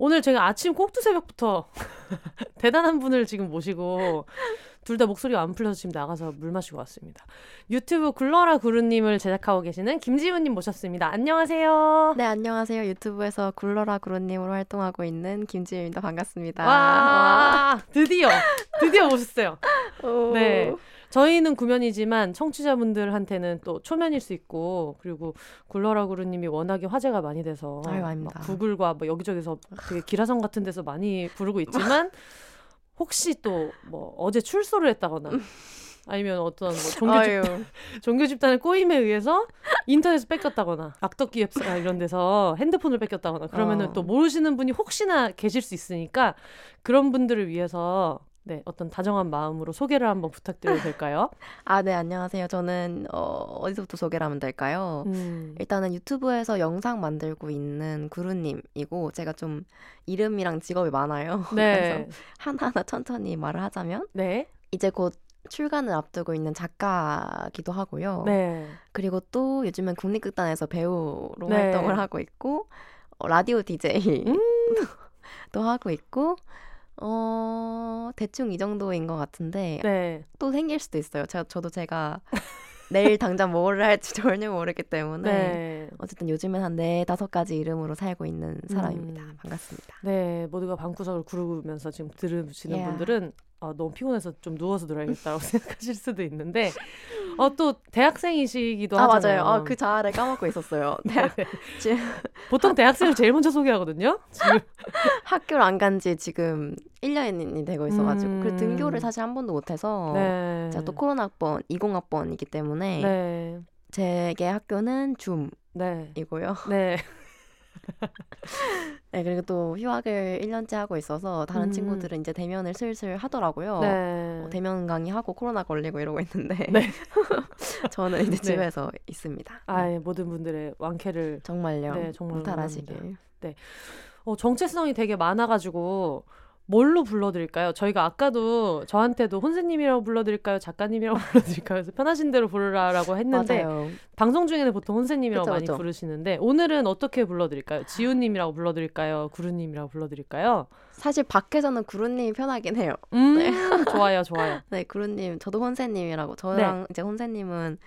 오늘 제가 아침 꼭두 새벽부터 대단한 분을 지금 모시고 둘 다 목소리가 안 풀려서 지금 나가서 물 마시고 왔습니다. 유튜브 굴러라 구루님을 제작하고 계시는 김지훈님 모셨습니다. 안녕하세요. 네, 안녕하세요. 유튜브에서 굴러라 구루님으로 활동하고 있는 김지윤입니다. 반갑습니다. 와, 와. 드디어 드디어 오셨어요. 오. 네. 저희는 구면이지만 청취자분들한테는 또 초면일 수 있고 그리고 굴러라 구루님이 워낙에 화제가 많이 돼서 아유, 구글과 뭐 여기저기서 되게 기라성 같은 데서 많이 부르고 있지만 혹시 또 뭐 어제 출소를 했다거나 아니면 어떤 뭐 종교. 집단, 종교 집단의 꼬임에 의해서 인터넷을 뺏겼다거나 악덕기 웹사 이런 데서 핸드폰을 뺏겼다거나 그러면은 어. 또 모르시는 분이 혹시나 계실 수 있으니까 그런 분들을 위해서 네, 어떤 다정한 마음으로 소개를 한번 부탁드려도 될까요? 아, 네, 안녕하세요. 저는 어, 어디서부터 소개를 하면 될까요? 음. 일단은 유튜브에서 영상 만들고 있는 구루님이고 제가 좀 이름이랑 직업이 많아요. 네. 그래서 하나하나 천천히 말을 하자면 네. 이제 곧 출간을 앞두고 있는 작가기도 하고요. 네. 그리고 또 요즘엔 국립극단에서 배우로 네. 활동을 하고 있고 어, 라디오 DJ 음. 또 하고 있고 어 대충 이 정도인 것 같은데 네. 또 생길 수도 있어요. 제가 저도 제가 내일 당장 뭐를 할지 전혀 모르기 때문에 네. 어쨌든 요즘엔 한 네 다섯 가지 이름으로 살고 있는 사람입니다. 음. 반갑습니다. 네, 모두가 방구석을 구르면서 지금 들으시는 Yeah. 분들은 아, 너무 피곤해서 좀 누워서 들어야겠다고 생각하실 수도 있는데 어, 또 대학생이시기도 아 하잖아요. 맞아요. 아, 그 자아를 까먹고 있었어요. 대학, 지금 보통 대학생을 제일 먼저 소개하거든요. 지금 학교를 안 간 지 지금 1년이 되고 있어가지고 음. 그 등교를 사실 한 번도 못해서 네. 제가 또 코로나 학번 20학번이기 때문에 네. 제게 학교는 네. 줌이고요. 네. 네, 그리고 또 휴학을 1년째 하고 있어서 다른 음. 친구들은 이제 대면을 슬슬 하더라고요. 네. 어, 대면 강의하고 코로나 걸리고 이러고 있는데 네. 저는 이제 네. 집에서 있습니다. 아, 예, 모든 분들의 완쾌를 정말요. 네, 정말 무탈하시길. 어, 정체성이 되게 많아가지고 뭘로 불러드릴까요? 저희가 아까도 저한테도 혼세님이라고 불러드릴까요? 작가님이라고 불러드릴까요? 그래서 편하신 대로 부르라라고 했는데 맞아요. 방송 중에는 보통 혼세님이라고 그쵸, 많이 그쵸. 부르시는데 오늘은 어떻게 불러드릴까요? 지훈님이라고 불러드릴까요? 구루님이라고 불러드릴까요? 사실 밖에서는 구루님이 편하긴 해요. 음, 네. 좋아요, 좋아요. 네, 구루님 저도 혼세님이라고 네. 저랑 이제 혼세님은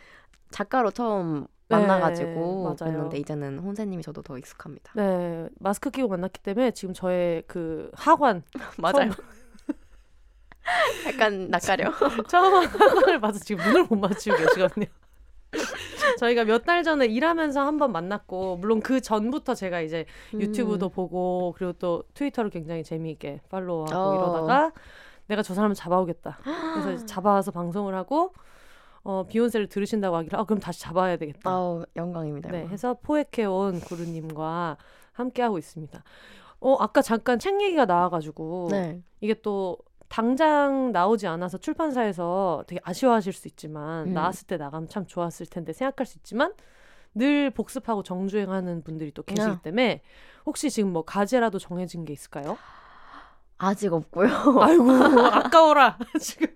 작가로 처음 네, 만나가지고 맞아요. 그랬는데 이제는 혼세님이 저도 더 익숙합니다. 네, 마스크 끼고 만났기 때문에 지금 저의 그 하관 맞아요. 약간 낯가려. 처음 학원을 봐서 지금 눈을 못 맞추고 계시거든요. 저희가 몇 달 전에 일하면서 한번 만났고 물론 그 전부터 제가 이제 유튜브도 음. 보고 그리고 또 트위터를 굉장히 재미있게 팔로우하고 어. 이러다가 내가 저 사람을 잡아오겠다. 그래서 잡아와서 방송을 하고 어, 비욘세를 들으신다고 하길래 아 그럼 다시 잡아야 되겠다. 아우 영광입니다. 네, 영광. 해서 포획해온 구루님과 함께하고 있습니다. 어 아까 잠깐 책 얘기가 나와가지고 네. 이게 또 당장 나오지 않아서 출판사에서 되게 아쉬워하실 수 있지만 음. 나왔을 때 나가면 참 좋았을 텐데 생각할 수 있지만 늘 복습하고 정주행하는 분들이 또 계시기 야. 때문에 혹시 지금 뭐 가제라도 정해진 게 있을까요? 아직 없고요. 아이고 아까워라 지금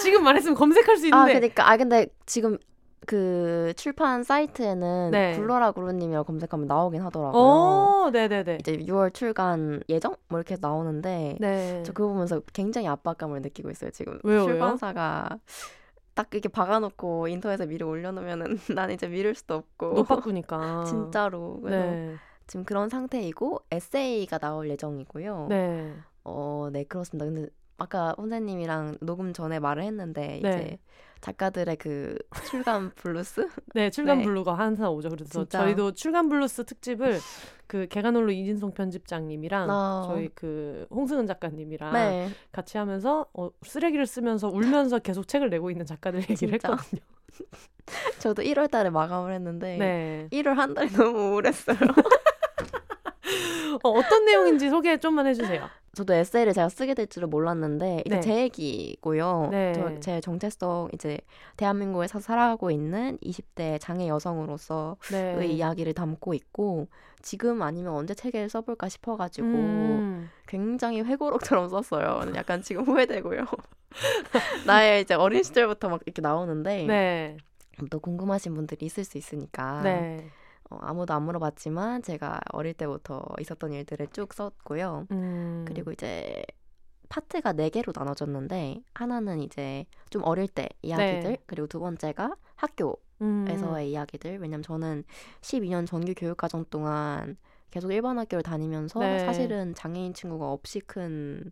지금 말했으면 검색할 수 아, 있는데 그러니까 아 근데 지금 그 출판 사이트에는 네. 굴러라 구루님이라고 검색하면 나오긴 하더라고요. 어 네네네 이제 6월 출간 예정 뭐 이렇게 나오는데 네 저 그거 보면서 굉장히 압박감을 느끼고 있어요 지금. 왜요? 출판사가 딱 이렇게 박아놓고 인터넷에 미리 올려놓으면은 난 이제 미룰 수도 없고 노빠꾸니까 진짜로 그래서 네 지금 그런 상태이고 에세이가 나올 예정이고요. 네. 어, 네 그렇습니다. 근데 아까 혼세님이랑 녹음 전에 말을 했는데 네. 이제 작가들의 그 출간 블루스 네, 출간 네. blue가 항상 오죠. 그래서 진짜. 저희도 출간 블루스 특집을 그 계간홀로 이진송 편집장님이랑 어. 저희 그 홍승은 작가님이랑 네 같이 하면서 어, 쓰레기를 쓰면서 울면서 계속 책을 내고 있는 작가들 얘기를 진짜. 했거든요. 저도 1월 달에 마감을 했는데 네. 1월 한 달이 너무 우울했어요. 어, 어떤 내용인지 소개 좀만 해주세요. 저도 에세이를 제가 쓰게 될 줄은 몰랐는데 이제 네. 제 얘기고요. 네. 저, 제 정체성 이제 대한민국에서 살아가고 있는 20대 장애 여성으로서의 네. 이야기를 담고 있고 지금 아니면 언제 책을 써볼까 싶어가지고 음, 굉장히 회고록처럼 썼어요. 약간 지금 후회되고요. 나의 이제 어린 시절부터 막 이렇게 나오는데 네. 또 궁금하신 분들이 있을 수 있으니까 네. 어, 아무도 안 물어봤지만 제가 어릴 때부터 있었던 일들을 쭉 썼고요. 음, 그리고 이제 파트가 네 개로 나눠졌는데 하나는 이제 좀 어릴 때 이야기들 네. 그리고 두 번째가 학교에서의 음, 이야기들 왜냐면 저는 12년 정규 교육 과정 동안 계속 일반 학교를 다니면서 네. 사실은 장애인 친구가 없이 큰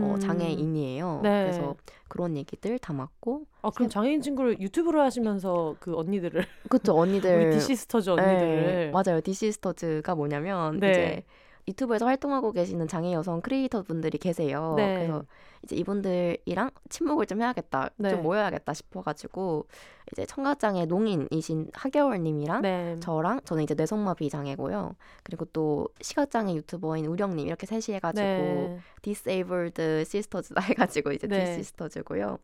어, 음. 장애인이에요. 네. 그래서 그런 얘기들 담았고 아, 그럼 장애인 친구를 유튜브로 하시면서 그 언니들을 그쵸 언니들 우리 디시스터즈 네, 언니들을 맞아요. 디시스터즈가 뭐냐면 네. 이제 유튜브에서 활동하고 계시는 장애 여성 크리에이터 분들이 계세요. 네. 그래서 이제 이분들이랑 친목을 좀 해야겠다, 네. 좀 모여야겠다 싶어가지고 이제 청각장애 농인이신 하개월님이랑 네. 저랑 저는 이제 뇌성마비 장애고요. 그리고 또 시각장애 유튜버인 우령님 이렇게 셋이 해가지고 네. disabled sisters다 해가지고 이제 네. 디시스터즈고요.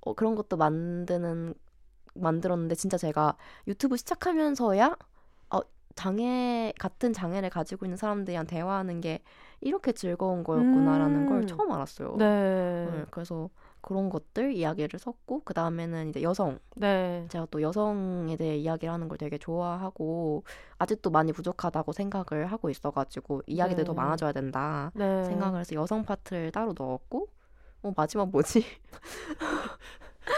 어, 그런 것도 만드는 만들었는데 진짜 제가 유튜브 시작하면서야 어, 장애 같은 장애를 가지고 있는 사람들이랑 대화하는 게 이렇게 즐거운 거였구나라는 음. 걸 처음 알았어요. 네. 네, 그래서 그런 것들 이야기를 썼고 그 다음에는 이제 여성 네. 제가 또 여성에 대해 이야기를 하는 걸 되게 좋아하고 아직도 많이 부족하다고 생각을 하고 있어가지고 이야기들 더 네. 많아져야 된다 네. 생각을 해서 여성 파트를 따로 넣었고 어 마지막 뭐지?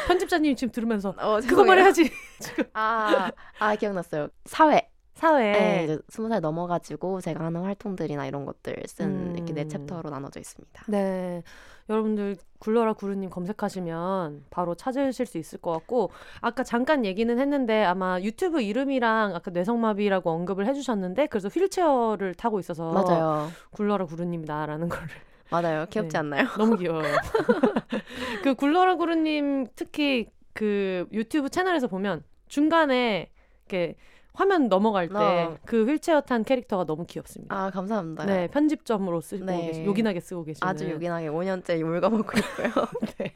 편집자님 지금 들으면서 어, 그거. 말해야지. 지금 아, 아 기억났어요. 사회. 사회. 네, 스무 살 넘어가지고 제가 하는 활동들이나 이런 것들 쓴 이렇게 네 음. 챕터로 나눠져 있습니다. 네. 여러분들 굴러라 구루님 검색하시면 바로 찾으실 수 있을 것 같고 아까 잠깐 얘기는 했는데 아마 유튜브 이름이랑 아까 뇌성마비라고 언급을 해주셨는데 그래서 휠체어를 타고 있어서 맞아요, 굴러라 구루님이다라는 걸 맞아요. 귀엽지 네. 않나요? 너무 귀여워요. 그 굴러라 구루님 특히 그 유튜브 채널에서 보면 중간에 이렇게 화면 넘어갈 때 어. 그 휠체어 탄 캐릭터가 너무 귀엽습니다. 아 감사합니다. 네, 편집점으로 쓰고 네. 계시, 요긴하게 쓰고 계시는 아주 요긴하게 5년째 물가먹고 있고요. 네.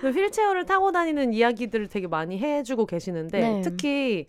그 휠체어를 타고 다니는 이야기들을 되게 많이 해주고 계시는데 네. 특히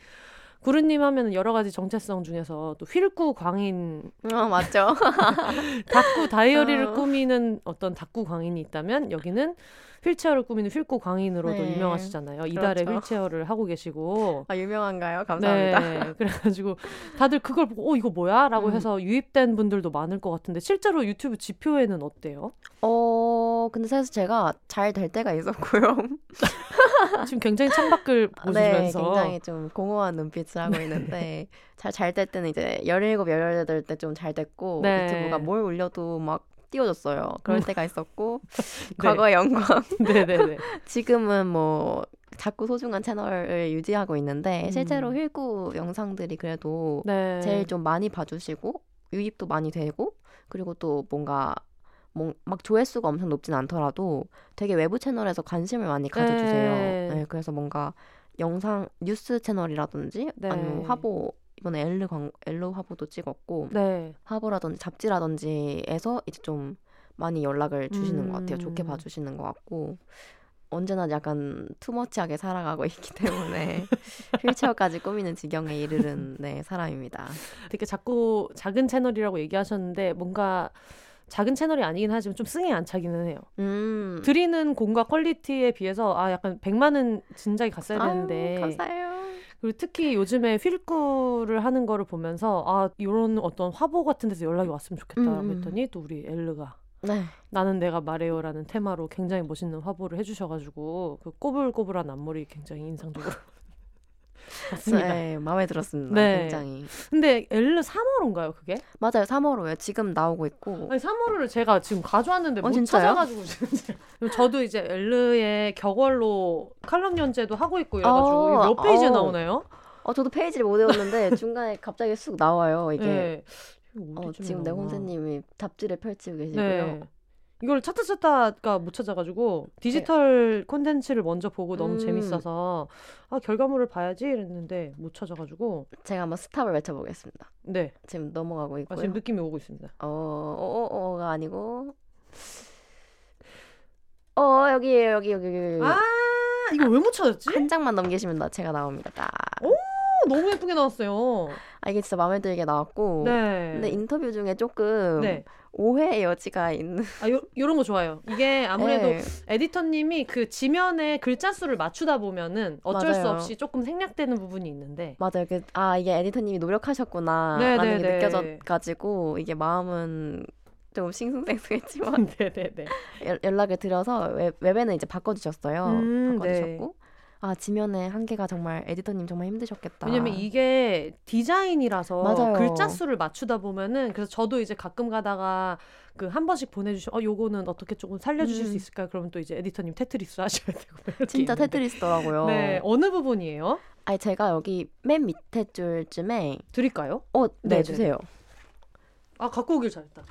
구루님 하면 여러 가지 정체성 중에서 또 휠구 광인, 어 맞죠. 닭구 다이어리를 어. 꾸미는 어떤 닭구 광인이 있다면 여기는 휠체어를 꾸미는 휠구 광인으로도 네. 유명하시잖아요. 이달에 그렇죠. 휠체어를 하고 계시고. 아 유명한가요? 감사합니다. 네, 그래가지고 다들 그걸 보고 어 이거 뭐야?라고 음. 해서 유입된 분들도 많을 것 같은데 실제로 유튜브 지표에는 어때요? 어 근데 사실 제가 잘 될 때가 있었고요. 지금 굉장히 창밖을 네, 보시면서 굉장히 좀 공허한 눈빛을 하고 있는데 잘 잘 될 때는 이제 17, 18때좀 잘 됐고 네. 유튜브가 뭘 올려도 막 띄워줬어요. 그럴 음. 때가 있었고 네. 과거의 영광. 네네네. 지금은 뭐 자꾸 소중한 채널을 유지하고 있는데 음. 실제로 휠구 영상들이 그래도 네. 제일 좀 많이 봐주시고 유입도 많이 되고 그리고 또 뭔가 뭐, 막 조회수가 엄청 높진 않더라도 되게 외부 채널에서 관심을 많이 가져주세요. 네. 네, 그래서 뭔가 영상 뉴스 채널이라든지 네. 아니면 화보 이번에 엘르 광 엘르 화보도 찍었고 네. 화보라든지 잡지라든지에서 이제 좀 많이 연락을 주시는 것 같아요. 좋게 음. 봐주시는 것 같고 언제나 약간 too much하게 살아가고 있기 때문에 휠체어까지 꾸미는 지경에 이르는 네, 사람입니다. 되게 자꾸 작은 채널이라고 얘기하셨는데 뭔가 작은 채널이 아니긴 하지만 좀 성에 안 차기는 해요. 음. 드리는 공과 퀄리티에 비해서 아 약간 100만은 진작에 갔어야 되는데 감사해요. 그리고 특히 요즘에 휠꾸를 하는 거를 보면서 아 이런 어떤 화보 같은 데서 연락이 왔으면 좋겠다라고 음, 음. 했더니 또 우리 엘르가 네. 나는 내가 말해요라는 테마로 굉장히 멋있는 화보를 해주셔가지고 그 꼬불꼬불한 앞머리 굉장히 인상적으로 봤습니다. 네, 마음에 들었습니다. 네. 굉장히. 근데 엘르 3월호인가요 그게? 맞아요. 3월호요. 지금 나오고 있고. 아니 3월호를 제가 지금 가져왔는데 어, 못 진짜요? 찾아가지고 지금 저도 이제 엘르의 격월로 칼럼 연재도 하고 있고 이래가지고 어, 이게 몇 페이지에 어. 나오나요? 어, 저도 페이지를 못 외웠는데 중간에 갑자기 쑥 나와요. 이게 네. 어, 지금 내? 혼세님이 잡지를 펼치고 계시고요. 네. 이걸 찾다 찾다가 못 찾아가지고 디지털 콘텐츠를 먼저 보고 너무 음. 재밌어서 아 결과물을 봐야지 이랬는데 못 찾아가지고 제가 한번 스탑을 외쳐보겠습니다. 네 지금 넘어가고 아, 있고요. 지금 느낌이 오고 있습니다. 어, 어, 어, 어가 아니고 어 여기에요 여기 여기 여기 여기. 아 이거 왜 못 찾았지? 한 장만 넘기시면 나 제가 나옵니다. 딱. 어, 너무 예쁘게 나왔어요. 아 이게 진짜 마음에 들게 나왔고. 네. 근데 인터뷰 중에 조금 네. 오해의 여지가 있는. 아, 요, 요런 거 좋아요. 이게 아무래도 네. 에디터님이 그 지면에 글자 수를 맞추다 보면은 어쩔 수 맞아요. 없이 조금 생략되는 부분이 있는데. 맞아요. 그, 아 이게 에디터님이 노력하셨구나 네, 라는 네, 게 네. 느껴져가지고 이게 마음은 좀 싱숭생숭했지만 네네네. 연락을 드려서 웹, 웹에는 이제 바꿔주셨어요. 음, 바꿔주셨고 아 지면에 한계가 정말 에디터님 정말 힘드셨겠다. 왜냐면 이게 디자인이라서 맞아요. 글자 수를 맞추다 보면은 그래서 저도 이제 가끔 가다가 그 한 번씩 보내주시 어 요거는 어떻게 조금 살려주실 음. 수 있을까요? 그러면 또 이제 에디터님 테트리스 하셔야 되고 진짜 있는데. 테트리스더라고요. 네 어느 부분이에요? 아니 제가 여기 맨 밑에 줄쯤에 드릴까요? 어, 네, 네, 네. 주세요. 아 갖고 오길 잘했다.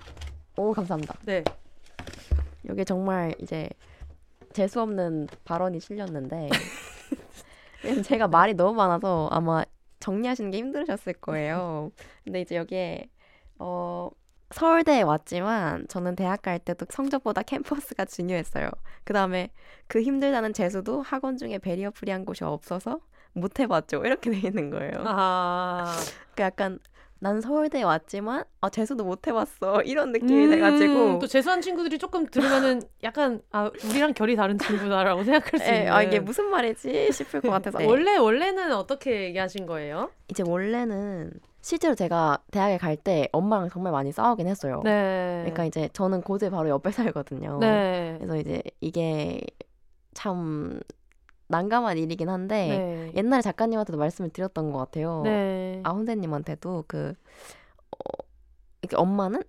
오, 감사합니다. 네. 여기 정말 이제 재수 없는 발언이 실렸는데 제가 말이 너무 많아서 아마 정리하시는 게 힘들으셨을 거예요. 근데 이제 여기에 어 서울대에 왔지만 저는 대학 갈 때도 성적보다 캠퍼스가 중요했어요. 그 다음에 그 힘들다는 재수도 학원 중에 베리어 프리한 곳이 없어서 못 해봤죠. 이렇게 돼 있는 거예요. 아 그 약간 난 서울대에 왔지만 아 재수도 못 해봤어 이런 느낌이 돼가지고 음, 또 재수한 친구들이 조금 들으면은 약간 아 우리랑 결이 다른 친구다라고 생각할 수 에, 있는. 아 이게 무슨 말이지 싶을 것 같아서 네. 원래 원래는 어떻게 얘기하신 거예요? 이제 원래는 실제로 제가 대학에 갈 때 엄마랑 정말 많이 싸우긴 했어요. 네. 그러니까 이제 저는 고대 바로 옆에 살거든요. 네. 그래서 이제 이게 참 난감한 일이긴 한데 네. 옛날에 작가님한테도 말씀을 드렸던 것 같아요. 네. 아 선생님한테도 그 어, 이렇게 엄마는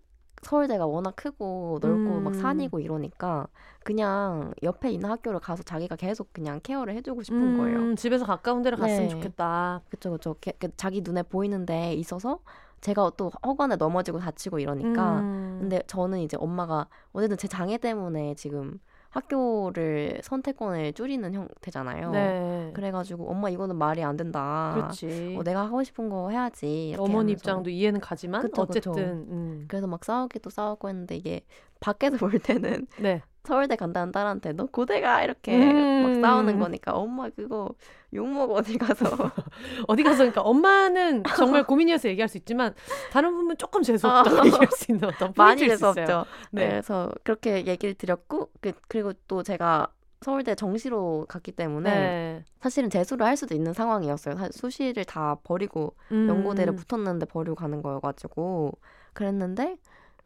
서울대가 워낙 크고 넓고 막 음. 산이고 이러니까 그냥 옆에 있는 학교를 가서 자기가 계속 그냥 케어를 해주고 싶은 거예요. 음, 집에서 가까운 데를 갔으면 네. 좋겠다. 그쵸 그쵸 게- 그 자기 눈에 보이는 데 있어서 제가 또 허관에 넘어지고 다치고 이러니까 음. 근데 저는 이제 엄마가 어쨌든 제 장애 때문에 지금 학교를 선택권을 줄이는 형태잖아요. 네. 그래가지고 엄마 이거는 말이 안 된다. 그렇지. 어, 내가 하고 싶은 거 해야지. 어머니 하면서. 입장도 이해는 가지만 그쵸, 그쵸. 어쨌든 음. 그래서 막 싸우기도 싸우고 했는데 이게 밖에서 볼 때는 네. 서울대 간다는 딸한테 너 고대 가 이렇게 음. 막 싸우는 거니까 엄마 그거 욕먹어 어디 가서 어디 가서 그러니까 엄마는 정말 고민이어서 얘기할 수 있지만 다른 부분은 조금 재수 없다고 어. 얘기할 수 있는 어떤 많이 재수. 없죠. 네. 그래서 그렇게 얘기를 드렸고 그, 그리고 또 제가 서울대 정시로 갔기 때문에 네. 사실은 재수를 할 수도 있는 상황이었어요. 사- 수시를 다 버리고 음. 연고대를 붙었는데 버리고 가는 거여가지고 그랬는데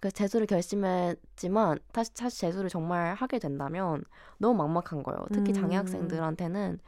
그 재수를 결심했지만 다시 다시 재수를 정말 하게 된다면 너무 막막한 거예요. 특히 장애 음. 학생들한테는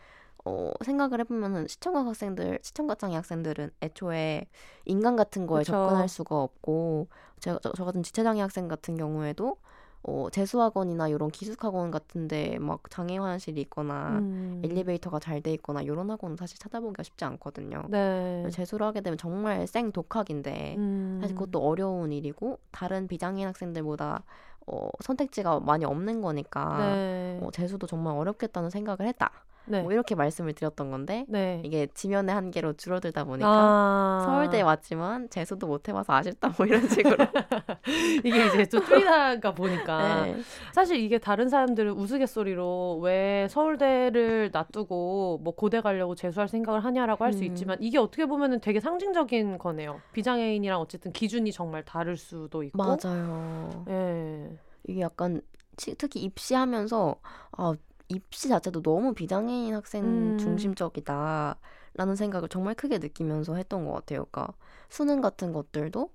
어, 생각을 해보면은 시청각 학생들, 시청각 장애 학생들은 애초에 인간 같은 거에 그쵸. 접근할 수가 없고 제가 저, 저 같은 지체장애 학생 같은 경우에도 어, 재수학원이나 이런 기숙학원 같은데 막 장애 화장실이 있거나 음. 엘리베이터가 잘 돼 있거나 이런 학원은 사실 찾아보기가 쉽지 않거든요. 네. 재수를 하게 되면 정말 생 독학인데 음. 사실 그것도 어려운 일이고 다른 비장애인 학생들보다 어, 선택지가 많이 없는 거니까 네. 어, 재수도 정말 어렵겠다는 생각을 했다. 네. 뭐 이렇게 말씀을 드렸던 건데 네. 이게 지면의 한계로 줄어들다 보니까 아. 서울대에 왔지만 재수도 못 해봐서 아쉽다 뭐 이런 식으로 이게 이제 또 뚫리다가 보니까 네. 사실 이게 다른 사람들은 우스갯소리로 왜 서울대를 놔두고 뭐 고대 가려고 재수할 생각을 하냐라고 할수 음. 있지만 이게 어떻게 보면은 되게 상징적인 거네요. 비장애인이랑 어쨌든 기준이 정말 다를 수도 있고. 맞아요. 예. 이게 약간 치- 특히 입시하면서 아 입시 자체도 너무 비장애인 학생 음. 중심적이다라는 생각을 정말 크게 느끼면서 했던 것 같아요. 그러니까 수능 같은 것들도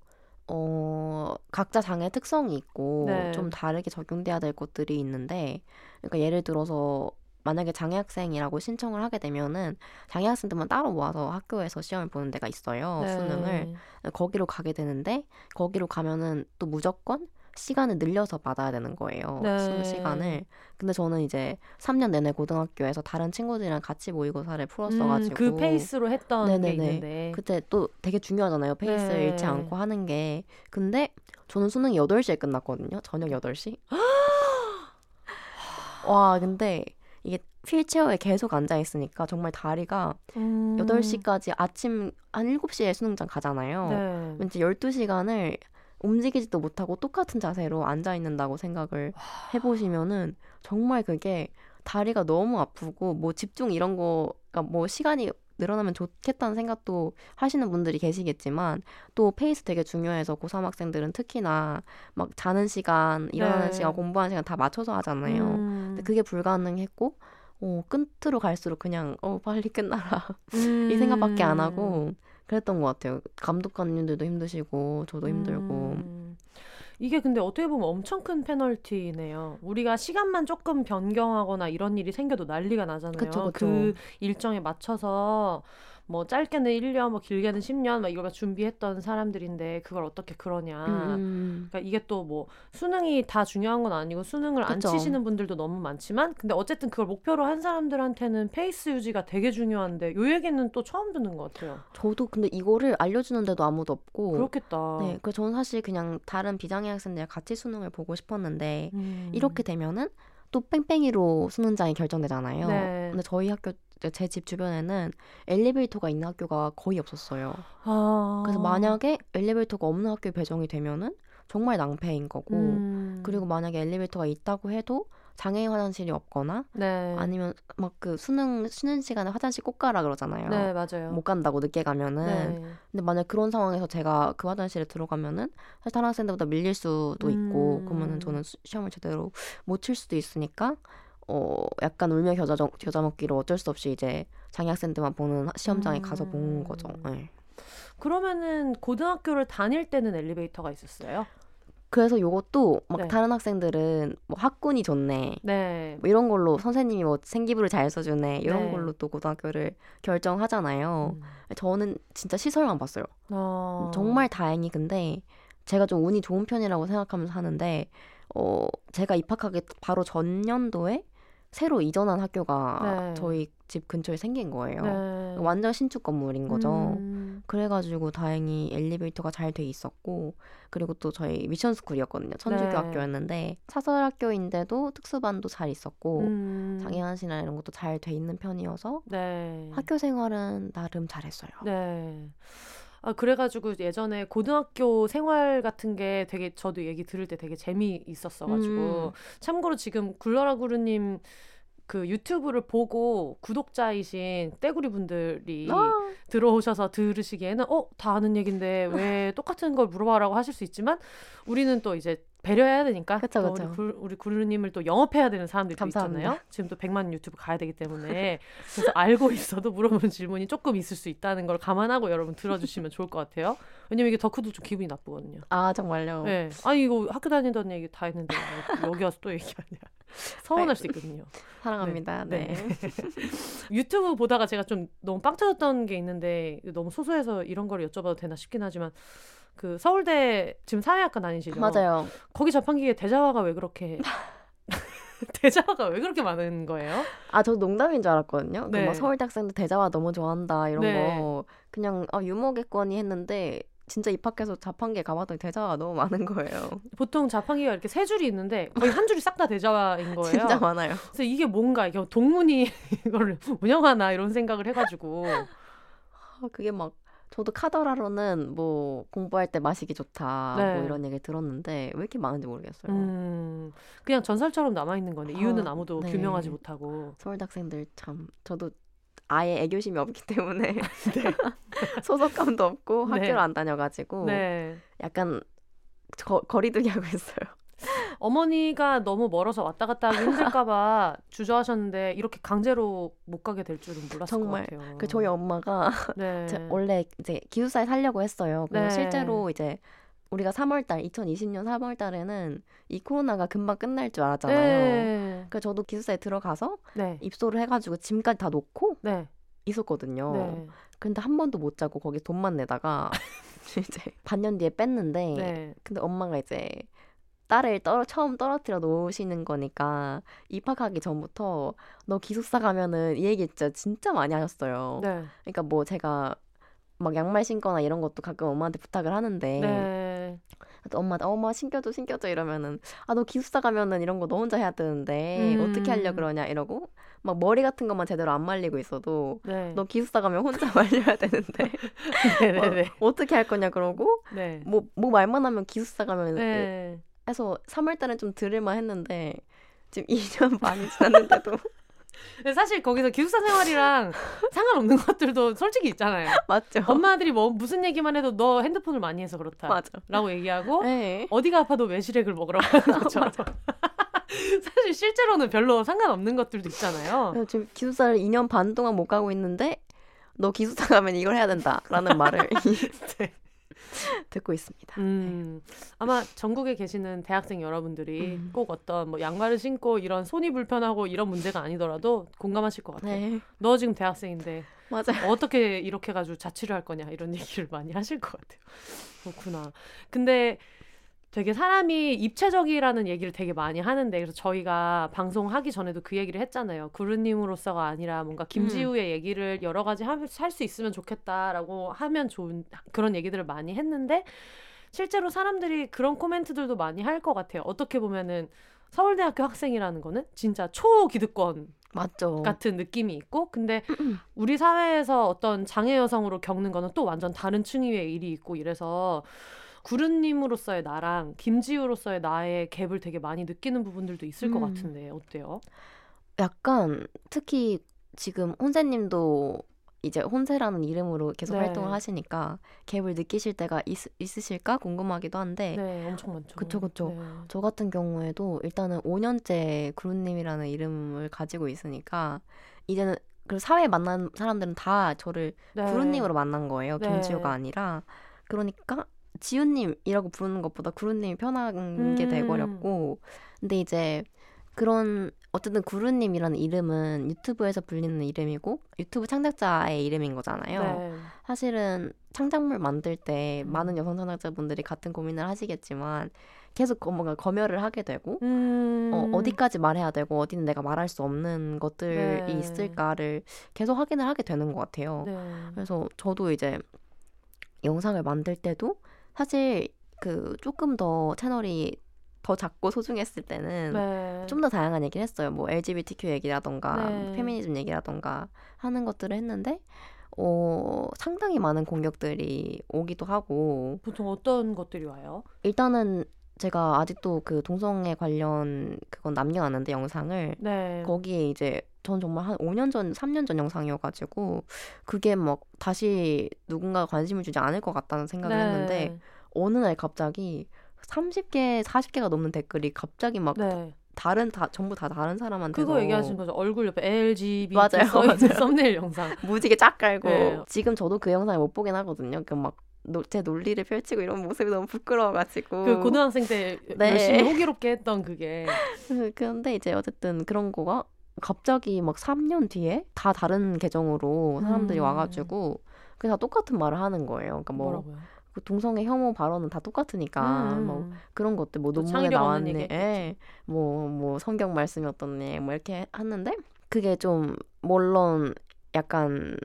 어 각자 장애 특성이 있고 네. 좀 다르게 적용돼야 될 것들이 있는데 그러니까 예를 들어서 만약에 장애 학생이라고 신청을 하게 되면은 장애 학생들만 따로 모아서 학교에서 시험을 보는 데가 있어요. 네. 수능을 거기로 가게 되는데 거기로 가면은 또 무조건 시간을 늘려서 받아야 되는 거예요. 네. 수능 시간을. 근데 저는 이제 3년 내내 고등학교에서 다른 친구들이랑 같이 모의고사를 풀었어가지고 음, 그 페이스로 했던 게 네네네. 있는데. 그때 또 되게 중요하잖아요. 페이스를 네. 잃지 않고 하는 게. 근데 저는 수능이 8시에 끝났거든요. 저녁 8시. 와 근데 이게 휠체어에 계속 앉아 있으니까 정말 다리가 음. 8시까지 아침 한 7시에 수능장 가잖아요. 네. 왠지 12시간을 움직이지도 못하고 똑같은 자세로 앉아 있는다고 생각을 해보시면은 정말 그게 다리가 너무 아프고 뭐 집중 이런 거가 뭐 시간이 늘어나면 좋겠다는 생각도 하시는 분들이 계시겠지만 또 페이스 되게 중요해서 고3 학생들은 특히나 막 자는 시간, 일어나는 네. 시간, 공부하는 시간 다 맞춰서 하잖아요. 음. 근데 그게 불가능했고 어, 끝으로 갈수록 그냥 어 빨리 끝나라 이 생각밖에 안 하고 그랬던 것 같아요. 감독관님들도 힘드시고 저도 힘들고. 음. 이게 근데 어떻게 보면 엄청 큰 페널티네요. 우리가 시간만 조금 변경하거나 이런 일이 생겨도 난리가 나잖아요. 그쵸, 그쵸. 그 일정에 맞춰서 뭐 짧게는 1년, 뭐 길게는 10년 막 이걸 준비했던 사람들인데 그걸 어떻게 그러냐. 음, 그러니까 이게 또 뭐 수능이 다 중요한 건 아니고 수능을 안 그쵸. 치시는 분들도 너무 많지만 근데 어쨌든 그걸 목표로 한 사람들한테는 페이스 유지가 되게 중요한데 요 얘기는 또 처음 듣는 것 같아요. 저도 근데 이거를 알려주는데도 아무도 없고. 그렇겠다. 네, 그 저는 사실 그냥 다른 비장애 학생들 같이 수능을 보고 싶었는데 음. 이렇게 되면은 또 뺑뺑이로 수능장이 결정되잖아요. 네. 근데 저희 학교 제 집 주변에는 엘리베이터가 있는 학교가 거의 없었어요. 아. 그래서 만약에 엘리베이터가 없는 학교에 배정이 되면은 정말 낭패인 거고 음. 그리고 만약에 엘리베이터가 있다고 해도 장애인 화장실이 없거나 네. 아니면 막 그 수능 쉬는 시간에 화장실 꼭 가라 그러잖아요. 네, 맞아요. 못 간다고 늦게 가면은 네. 근데 만약 그런 상황에서 제가 그 화장실에 들어가면은 사실 다른 학생들보다 밀릴 수도 있고 음. 그러면은 저는 수- 시험을 제대로 못 칠 수도 있으니까 어 약간 울며 겨자 겨자 먹기로 어쩔 수 없이 이제 장애 학생들만 보는 하- 시험장에 가서 본 거죠. 음. 네. 그러면은 고등학교를 다닐 때는 엘리베이터가 있었어요? 그래서 요것도 막 네. 다른 학생들은 뭐 학군이 좋네. 네. 뭐 이런 걸로 선생님이 뭐 생기부를 잘 써주네 이런 네. 걸로 또 고등학교를 결정하잖아요. 음. 저는 진짜 시설만 봤어요. 어. 정말 다행히 근데 제가 좀 운이 좋은 편이라고 생각하면서 하는데 어 제가 입학하기 바로 전년도에 새로 이전한 학교가 네. 저희 집 근처에 생긴 거예요. 네. 완전 신축 건물인 거죠. 음. 그래가지고 다행히 엘리베이터가 잘 돼 있었고 그리고 또 저희 미션 스쿨이었거든요. 천주교 네. 학교였는데 사설 학교인데도 특수반도 잘 있었고 음. 장애 한시나 이런 것도 잘 돼 있는 편이어서 네. 학교 생활은 나름 잘했어요. 네. 아, 그래가지고 예전에 고등학교 생활 같은 게 되게 저도 얘기 들을 때 되게 재미있었어가지고 음. 참고로 지금 굴러라 구루님 그 유튜브를 보고 구독자이신 떼구리 분들이 아, 들어오셔서 들으시기에는 어 다 아는 얘긴데 왜 똑같은 걸 물어봐라고 하실 수 있지만 우리는 또 이제 배려해야 되니까 그쵸, 또 그쵸. 우리, 굴, 우리 구루님을 또 영업해야 되는 사람들이 또 감사합니다. 있잖아요. 지금 또 100만 유튜브 가야 되기 때문에 그래서 알고 있어도 물어보는 질문이 조금 있을 수 있다는 걸 감안하고 여러분 들어주시면 좋을 것 같아요. 왜냐면 이게 덕후도 좀 기분이 나쁘거든요. 아 정말요. 네. 아니 이거 학교 다니던 얘기 다 했는데 왜 여기 와서 또 얘기하냐. 서운할 수 있거든요. 사랑합니다. 네. 네. 유튜브 보다가 제가 좀 너무 빵 터졌던 게 있는데 너무 소소해서 이런 걸 여쭤봐도 되나 싶긴 하지만 그 서울대 지금 사회학과 다니시죠? 맞아요. 거기 자판기에 대자화가 왜 그렇게 대자화가 왜 그렇게 많은 거예요? 아, 저 농담인 줄 알았거든요. 네. 그뭐 서울대 학생들 대자화 너무 좋아한다 이런 네. 거 그냥 아, 유머겠거니 했는데 진짜 입학해서 자판기에 가봤더니 대자화가 너무 많은 거예요. 보통 자판기가 이렇게 세 줄이 있는데 거의 한 줄이 싹 다 대자화인 거예요. 진짜 많아요. 그래서 이게 뭔가 이게 동문이 이걸 운영하나 이런 생각을 해가지고 아, 그게 막 저도 카더라로는 뭐 공부할 때 마시기 좋다 네. 뭐 이런 얘기 들었는데 왜 이렇게 많은지 모르겠어요. 음, 그냥 전설처럼 남아 있는 거네. 이유는 아, 아무도 네. 규명하지 못하고. 서울대 학생들 참 저도 아예 애교심이 없기 때문에 네. 소속감도 없고 네. 학교를 안 다녀가지고 네. 약간 거, 거리두기 하고 있어요. 어머니가 너무 멀어서 왔다 갔다 하기 힘들까봐 주저하셨는데 이렇게 강제로 못 가게 될 줄은 몰랐을 정말. 것 같아요. 그 저희 엄마가 네. 제- 원래 이제 기숙사에 살려고 했어요. 네. 실제로 이제 우리가 3월달 2020년 3월달에는 이 코로나가 금방 끝날 줄 알았잖아요. 네. 그래서 저도 기숙사에 들어가서 네. 입소를 해가지고 짐까지 다 놓고 네. 있었거든요. 네. 근데 한 번도 못 자고 거기 돈만 내다가 이제 반년 뒤에 뺐는데 네. 근데 엄마가 이제 딸을 떨어, 처음 떨어뜨려 놓으시는 거니까 입학하기 전부터 너 기숙사 가면은 이 얘기 진짜 진짜 많이 하셨어요. 네. 그러니까 뭐 제가 막 양말 신거나 이런 것도 가끔 엄마한테 부탁을 하는데 네. 엄마 엄마 신겨줘 신겨줘 이러면은 아 너 기숙사 가면은 이런 거 너 혼자 해야 되는데 음. 어떻게 하려 그러냐 이러고 막 머리 같은 것만 제대로 안 말리고 있어도 네. 너 기숙사 가면 혼자 말려야 되는데 네네네. 어, 떻게 할 거냐 그러고 네. 뭐뭐 말만 하면 기숙사 가면 네. 해서 3월 달엔 좀 들을만 했는데 지금 2년 반이 지났는데도 사실 거기서 기숙사 생활이랑 상관없는 것들도 솔직히 있잖아요. 맞죠? 엄마들이 뭐 무슨 얘기만 해도 너 핸드폰을 많이 해서 그렇다. 맞아. 라고 얘기하고 네. 어디가 아파도 외실액을 먹으라고 하는 것처럼. 사실 실제로는 별로 상관없는 것들도 있잖아요. 그래서 지금 기숙사를 2년 반 동안 못 가고 있는데 너 기숙사 가면 이걸 해야 된다라는 말을 네. 듣고 있습니다. 음, 아마 전국에 계시는 대학생 여러분들이 음. 꼭 어떤 뭐 양말을 신고 이런 손이 불편하고 이런 문제가 아니더라도 공감하실 것 같아요. 네, 너 지금 대학생인데 맞아요. 어떻게 이렇게 가지고 자취를 할 거냐 이런 얘기를 많이 하실 것 같아요. 그렇구나. 근데 되게 사람이 입체적이라는 얘기를 되게 많이 하는데 그래서 저희가 방송하기 전에도 그 얘기를 했잖아요. 구루님으로서가 아니라 뭔가 김지우의 얘기를 여러 가지 할 수 있으면 좋겠다라고 하면 좋은 그런 얘기들을 많이 했는데 실제로 사람들이 그런 코멘트들도 많이 할 것 같아요. 어떻게 보면은 서울대학교 학생이라는 거는 진짜 초기득권 맞죠. 같은 느낌이 있고 근데 우리 사회에서 어떤 장애 여성으로 겪는 거는 또 완전 다른 층위의 일이 있고 이래서 구른님으로서의 나랑 김지우로서의 나의 갭을 되게 많이 느끼는 부분들도 있을 것 음. 같은데 어때요? 약간 특히 지금 혼세님도 이제 혼세라는 이름으로 계속 네. 활동을 하시니까 갭을 느끼실 때가 있, 있으실까 궁금하기도 한데 네, 엄청 많죠. 그쵸, 그쵸. 네. 저 같은 경우에도 일단은 5년째 구루님이라는 이름을 가지고 있으니까 이제는 그 사회에 만난 사람들은 다 저를 네. 구루님으로 만난 거예요. 네. 김지우가 아니라 그러니까 지우님이라고 부르는 것보다 구루님이 편한 게 음. 돼버렸고 근데 이제 그런 어쨌든 구루님이라는 이름은 유튜브에서 불리는 이름이고 유튜브 창작자의 이름인 거잖아요. 네. 사실은 창작물 만들 때 음. 많은 여성 창작자분들이 같은 고민을 하시겠지만 계속 거- 뭔가 검열을 하게 되고 음. 어, 어디까지 말해야 되고 어디는 내가 말할 수 없는 것들이 네. 있을까를 계속 확인을 하게 되는 것 같아요. 네. 그래서 저도 이제 영상을 만들 때도 사실 그 조금 더 채널이 더 작고 소중했을 때는 네. 좀더 다양한 얘기를 했어요. 뭐 LGBTQ 얘기라던가 네. 페미니즘 얘기라던가 하는 것들을 했는데 어, 상당히 많은 공격들이 오기도 하고 보통 어떤 것들이 와요? 일단은 제가 아직도 그 동성애 관련 그건 남겨놨는데 영상을 네. 거기에 이제 전 정말 한 5년 전, 3년 전 영상이어가지고 그게 막 다시 누군가 관심을 주지 않을 것 같다는 생각을 네. 했는데 어느 날 갑자기 30개, 40개가 넘는 댓글이 갑자기 막 네. 다른 다 전부 다 다른 사람한테 그거 얘기하신 거죠. 얼굴 옆에 LGBT 맞아요, 맞아요. 썸네일 영상. 무지개 쫙 깔고 네. 지금 저도 그 영상을 못 보긴 하거든요. 그막 제 논리를 펼치고 이런 모습이 너무 부끄러워가지고 그 고등학생 때 네. 열심히 호기롭게 했던 그게 그- 그런데 이제 어쨌든 그런 거가 갑자기 막 3년 뒤에 다 다른 계정으로 사람들이 음. 와가지고 그게 다 똑같은 말을 하는 거예요. 그러니까 뭐 뭐라고요? 그 동성애 혐오 발언은 다 똑같으니까 음, 뭐 음. 그런 것들 뭐또 논문에 나왔네, 얘기 예, 뭐뭐 성경 말씀이었던네, 뭐 이렇게 하는데 그게 좀 물론 약간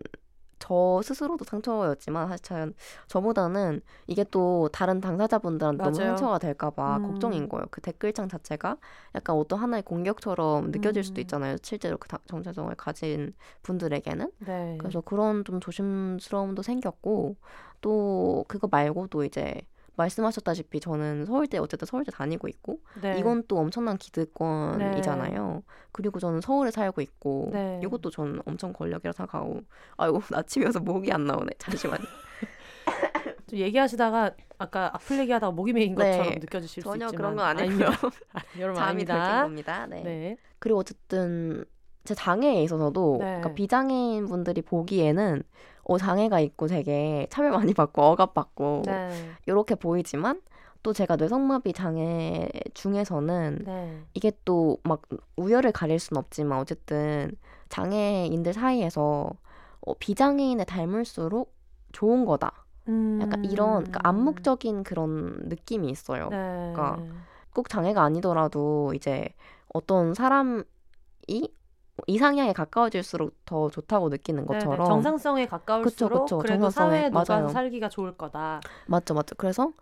저 스스로도 상처였지만 사실 전- 저보다는 이게 또 다른 당사자분들한테 너무 맞아요. 상처가 될까봐 음. 걱정인 거예요. 그 댓글창 자체가 약간 어떤 하나의 공격처럼 느껴질 수도 음. 있잖아요. 실제로 그 다- 정체성을 가진 분들에게는. 네. 그래서 그런 좀 조심스러움도 생겼고 또 그거 말고도 이제 말씀하셨다시피 저는 서울대 어쨌든 서울대 다니고 있고 네. 이건 또 엄청난 기득권이잖아요. 그리고 저는 서울에 살고 있고 네. 이것도 저는 엄청 권력이라 생각하고 아이고 아침이어서 목이 안 나오네. 잠시만요. 좀 얘기하시다가 아까 악플 얘기하다가 목이 메인 네. 것처럼 느껴지실 수 전혀 있지만 그런 건 아니고요. 여러분 잠이 들긴. 겁니다. 네. 네. 그리고 어쨌든 제 장애에 있어서도 네. 그러니까 비장애인 분들이 보기에는 어 장애가 있고 되게 차별 많이 받고 억압받고 네. 이렇게 보이지만 또 제가 뇌성마비 장애 중에서는 네. 이게 또 막 우열을 가릴 순 없지만 어쨌든 장애인들 사이에서 어, 비장애인을 닮을수록 좋은 거다. 음. 약간 이런 그러니까 암묵적인 그런 느낌이 있어요. 네. 그러니까 꼭 장애가 아니더라도 이제 어떤 사람이 이상향에 가까워질수록 더 좋다고 느끼는 네네. 것처럼 정상성에 가까울수록 그쵸, 그쵸. 그래도 정상성에, 사회에 녹아서 맞아요. 살기가 좋을 거다. 맞죠, 맞죠. 그래서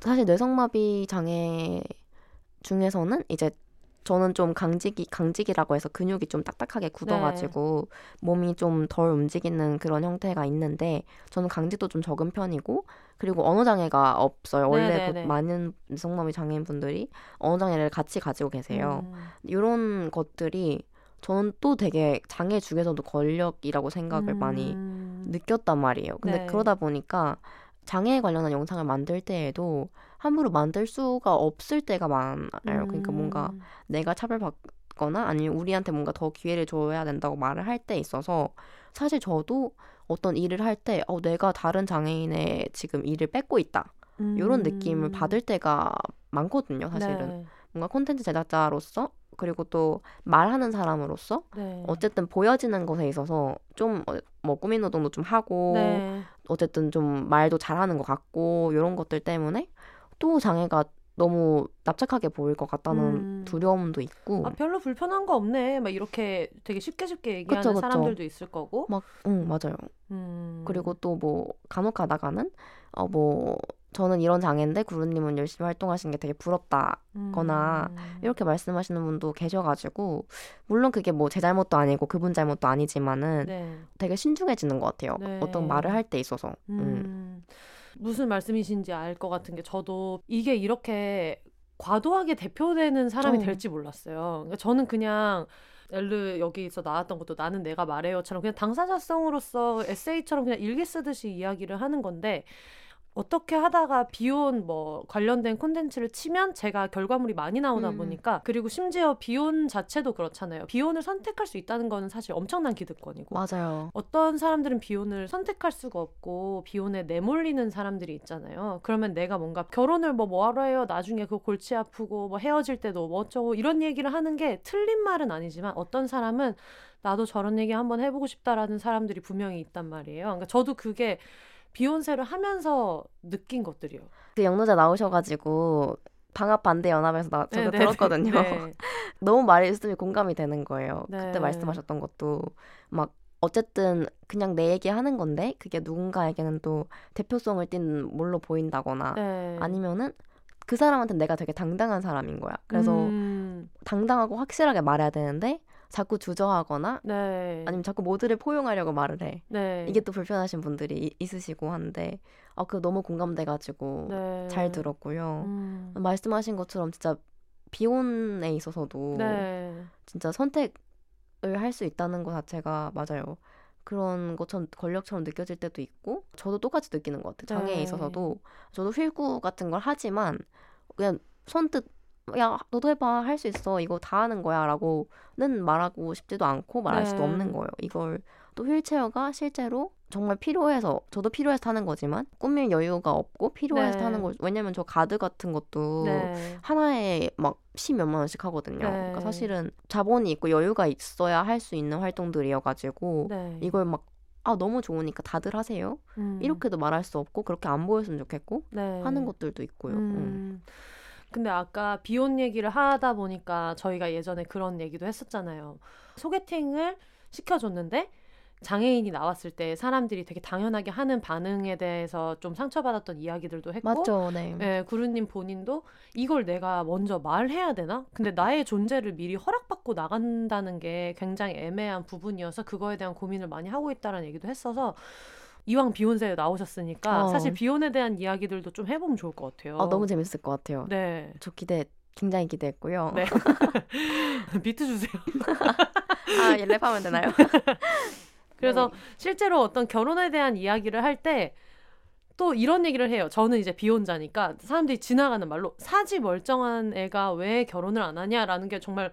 사실 뇌성마비 장애 중에서는 이제 저는 좀 강직이 강직이라고 해서 근육이 좀 딱딱하게 굳어가지고 몸이 좀 덜 움직이는 그런 형태가 있는데 저는 강직도 좀 적은 편이고 그리고 언어 장애가 없어요. 원래. 보- 많은 뇌성마비 장애인 분들이 언어 장애를 같이 가지고 계세요. 음. 이런 것들이 저는 또 되게 장애 중에서도 권력이라고 생각을 많이 음. 느꼈단 말이에요. 근데 네. 그러다 보니까 장애에 관련한 영상을 만들 때에도 함부로 만들 수가 없을 때가 많아요. 그러니까 뭔가 음. 내가 차별받거나 아니면 우리한테 뭔가 더 기회를 줘야 된다고 말을 할 때 있어서 사실 저도 어떤 일을 할 때 어, 내가 다른 장애인의 지금 일을 뺏고 있다. 이런 느낌을 음. 받을 때가 많거든요, 사실은. 네. 뭔가 콘텐츠 제작자로서 그리고 또 말하는 사람으로서 네. 어쨌든 보여지는 것에 있어서 좀 뭐 꾸민 노동도 좀 하고 네. 어쨌든 좀 말도 잘하는 것 같고 이런 것들 때문에 또 장애가 너무 납작하게 보일 것 같다는 음. 두려움도 있고 아 별로 불편한 거 없네. 막 이렇게 되게 쉽게 쉽게 얘기하는 그쵸, 그쵸. 사람들도 있을 거고. 막응 맞아요. 음. 그리고 또 뭐 간혹 가다가는 어뭐 저는 이런 장애인데 구루님은 열심히 활동하시는 게 되게 부럽다거나 음. 이렇게 말씀하시는 분도 계셔가지고 물론 그게 뭐 제 잘못도 아니고 그분 잘못도 아니지만은 네. 되게 신중해지는 것 같아요. 네. 어떤 말을 할 때 있어서. 음. 음. 무슨 말씀이신지 알 것 같은 게 저도 이게 이렇게 과도하게 대표되는 사람이 어. 될지 몰랐어요. 그러니까 저는 그냥 엘르 여기서 나왔던 것도 나는 내가 말해요처럼 그냥 당사자성으로서 에세이처럼 그냥 일기 쓰듯이 이야기를 하는 건데 어떻게 하다가 비혼 뭐 관련된 콘텐츠를 치면 제가 결과물이 많이 나오다 음. 보니까 그리고 심지어 비혼 자체도 그렇잖아요. 비혼을 선택할 수 있다는 거는 사실 엄청난 기득권이고 맞아요. 어떤 사람들은 비혼을 선택할 수가 없고 비혼에 내몰리는 사람들이 있잖아요. 그러면 내가 뭔가 결혼을 뭐 뭐하러 해요? 나중에 그 골치 아프고 뭐 헤어질 때도 뭐 어쩌고 이런 얘기를 하는 게 틀린 말은 아니지만 어떤 사람은 나도 저런 얘기 한번 해보고 싶다라는 사람들이 분명히 있단 말이에요. 그러니까 저도 그게 비혼세를 하면서 느낀 것들이요. 그 영노자 나오셔가지고 방학 반대 연합에서 나 저도 네, 네, 들었거든요. 네. 너무 말씀이 공감이 되는 거예요. 네. 그때 말씀하셨던 것도 막 어쨌든 그냥 내 얘기 하는 건데 그게 누군가에게는 또 대표성을 띈 뭘로 보인다거나 네. 아니면은 그 사람한테 내가 되게 당당한 사람인 거야. 그래서 음, 당당하고 확실하게 말해야 되는데 자꾸 주저하거나 네. 아니면 자꾸 모두를 포용하려고 말을 해. 네. 이게 또 불편하신 분들이 이- 있으시고 한데 아, 그거 너무 공감돼가지고 네. 잘 들었고요. 음. 말씀하신 것처럼 진짜 비혼에 있어서도 네. 진짜 선택을 할 수 있다는 것 자체가 맞아요. 그런 것처럼 권력처럼 느껴질 때도 있고 저도 똑같이 느끼는 것 같아요. 장애에 네. 있어서도 저도 휠구 같은 걸 하지만 그냥 선뜻 야 너도 해봐 할 수 있어 이거 다 하는 거야라고는 말하고 싶지도 않고 말할 수도 네. 없는 거예요. 이걸 또 휠체어가 실제로 정말 필요해서 저도 필요해서 타는 거지만 꾸밀 여유가 없고 필요해서 네. 타는 거 왜냐면 저 가드 같은 것도 네. 하나에 막 십몇만 원씩 하거든요. 네. 그러니까 사실은 자본이 있고 여유가 있어야 할 수 있는 활동들이어가지고 네. 이걸 막 아 너무 좋으니까 다들 하세요. 음. 이렇게도 말할 수 없고 그렇게 안 보였으면 좋겠고 네. 하는 것들도 있고요. 음. 음. 근데 아까 비혼 얘기를 하다 보니까 저희가 예전에 그런 얘기도 했었잖아요. 소개팅을 시켜줬는데 장애인이 나왔을 때 사람들이 되게 당연하게 하는 반응에 대해서 좀 상처받았던 이야기들도 했고 맞죠, 네. 예, 구루님 본인도 이걸 내가 먼저 말해야 되나? 근데 나의 존재를 미리 허락받고 나간다는 게 굉장히 애매한 부분이어서 그거에 대한 고민을 많이 하고 있다는 얘기도 했어서 이왕 비혼세에 나오셨으니까 어. 사실 비혼에 대한 이야기들도 좀 해보면 좋을 것 같아요. 아, 너무 재밌을 것 같아요. 네. 저 기대 굉장히 기대했고요. 네. 비트 주세요. 아, 예, 랩하면 되나요? 그래서 네. 실제로 어떤 결혼에 대한 이야기를 할 때 또 이런 얘기를 해요. 저는 이제 비혼자니까 사람들이 지나가는 말로 사지 멀쩡한 애가 왜 결혼을 안 하냐라는 게 정말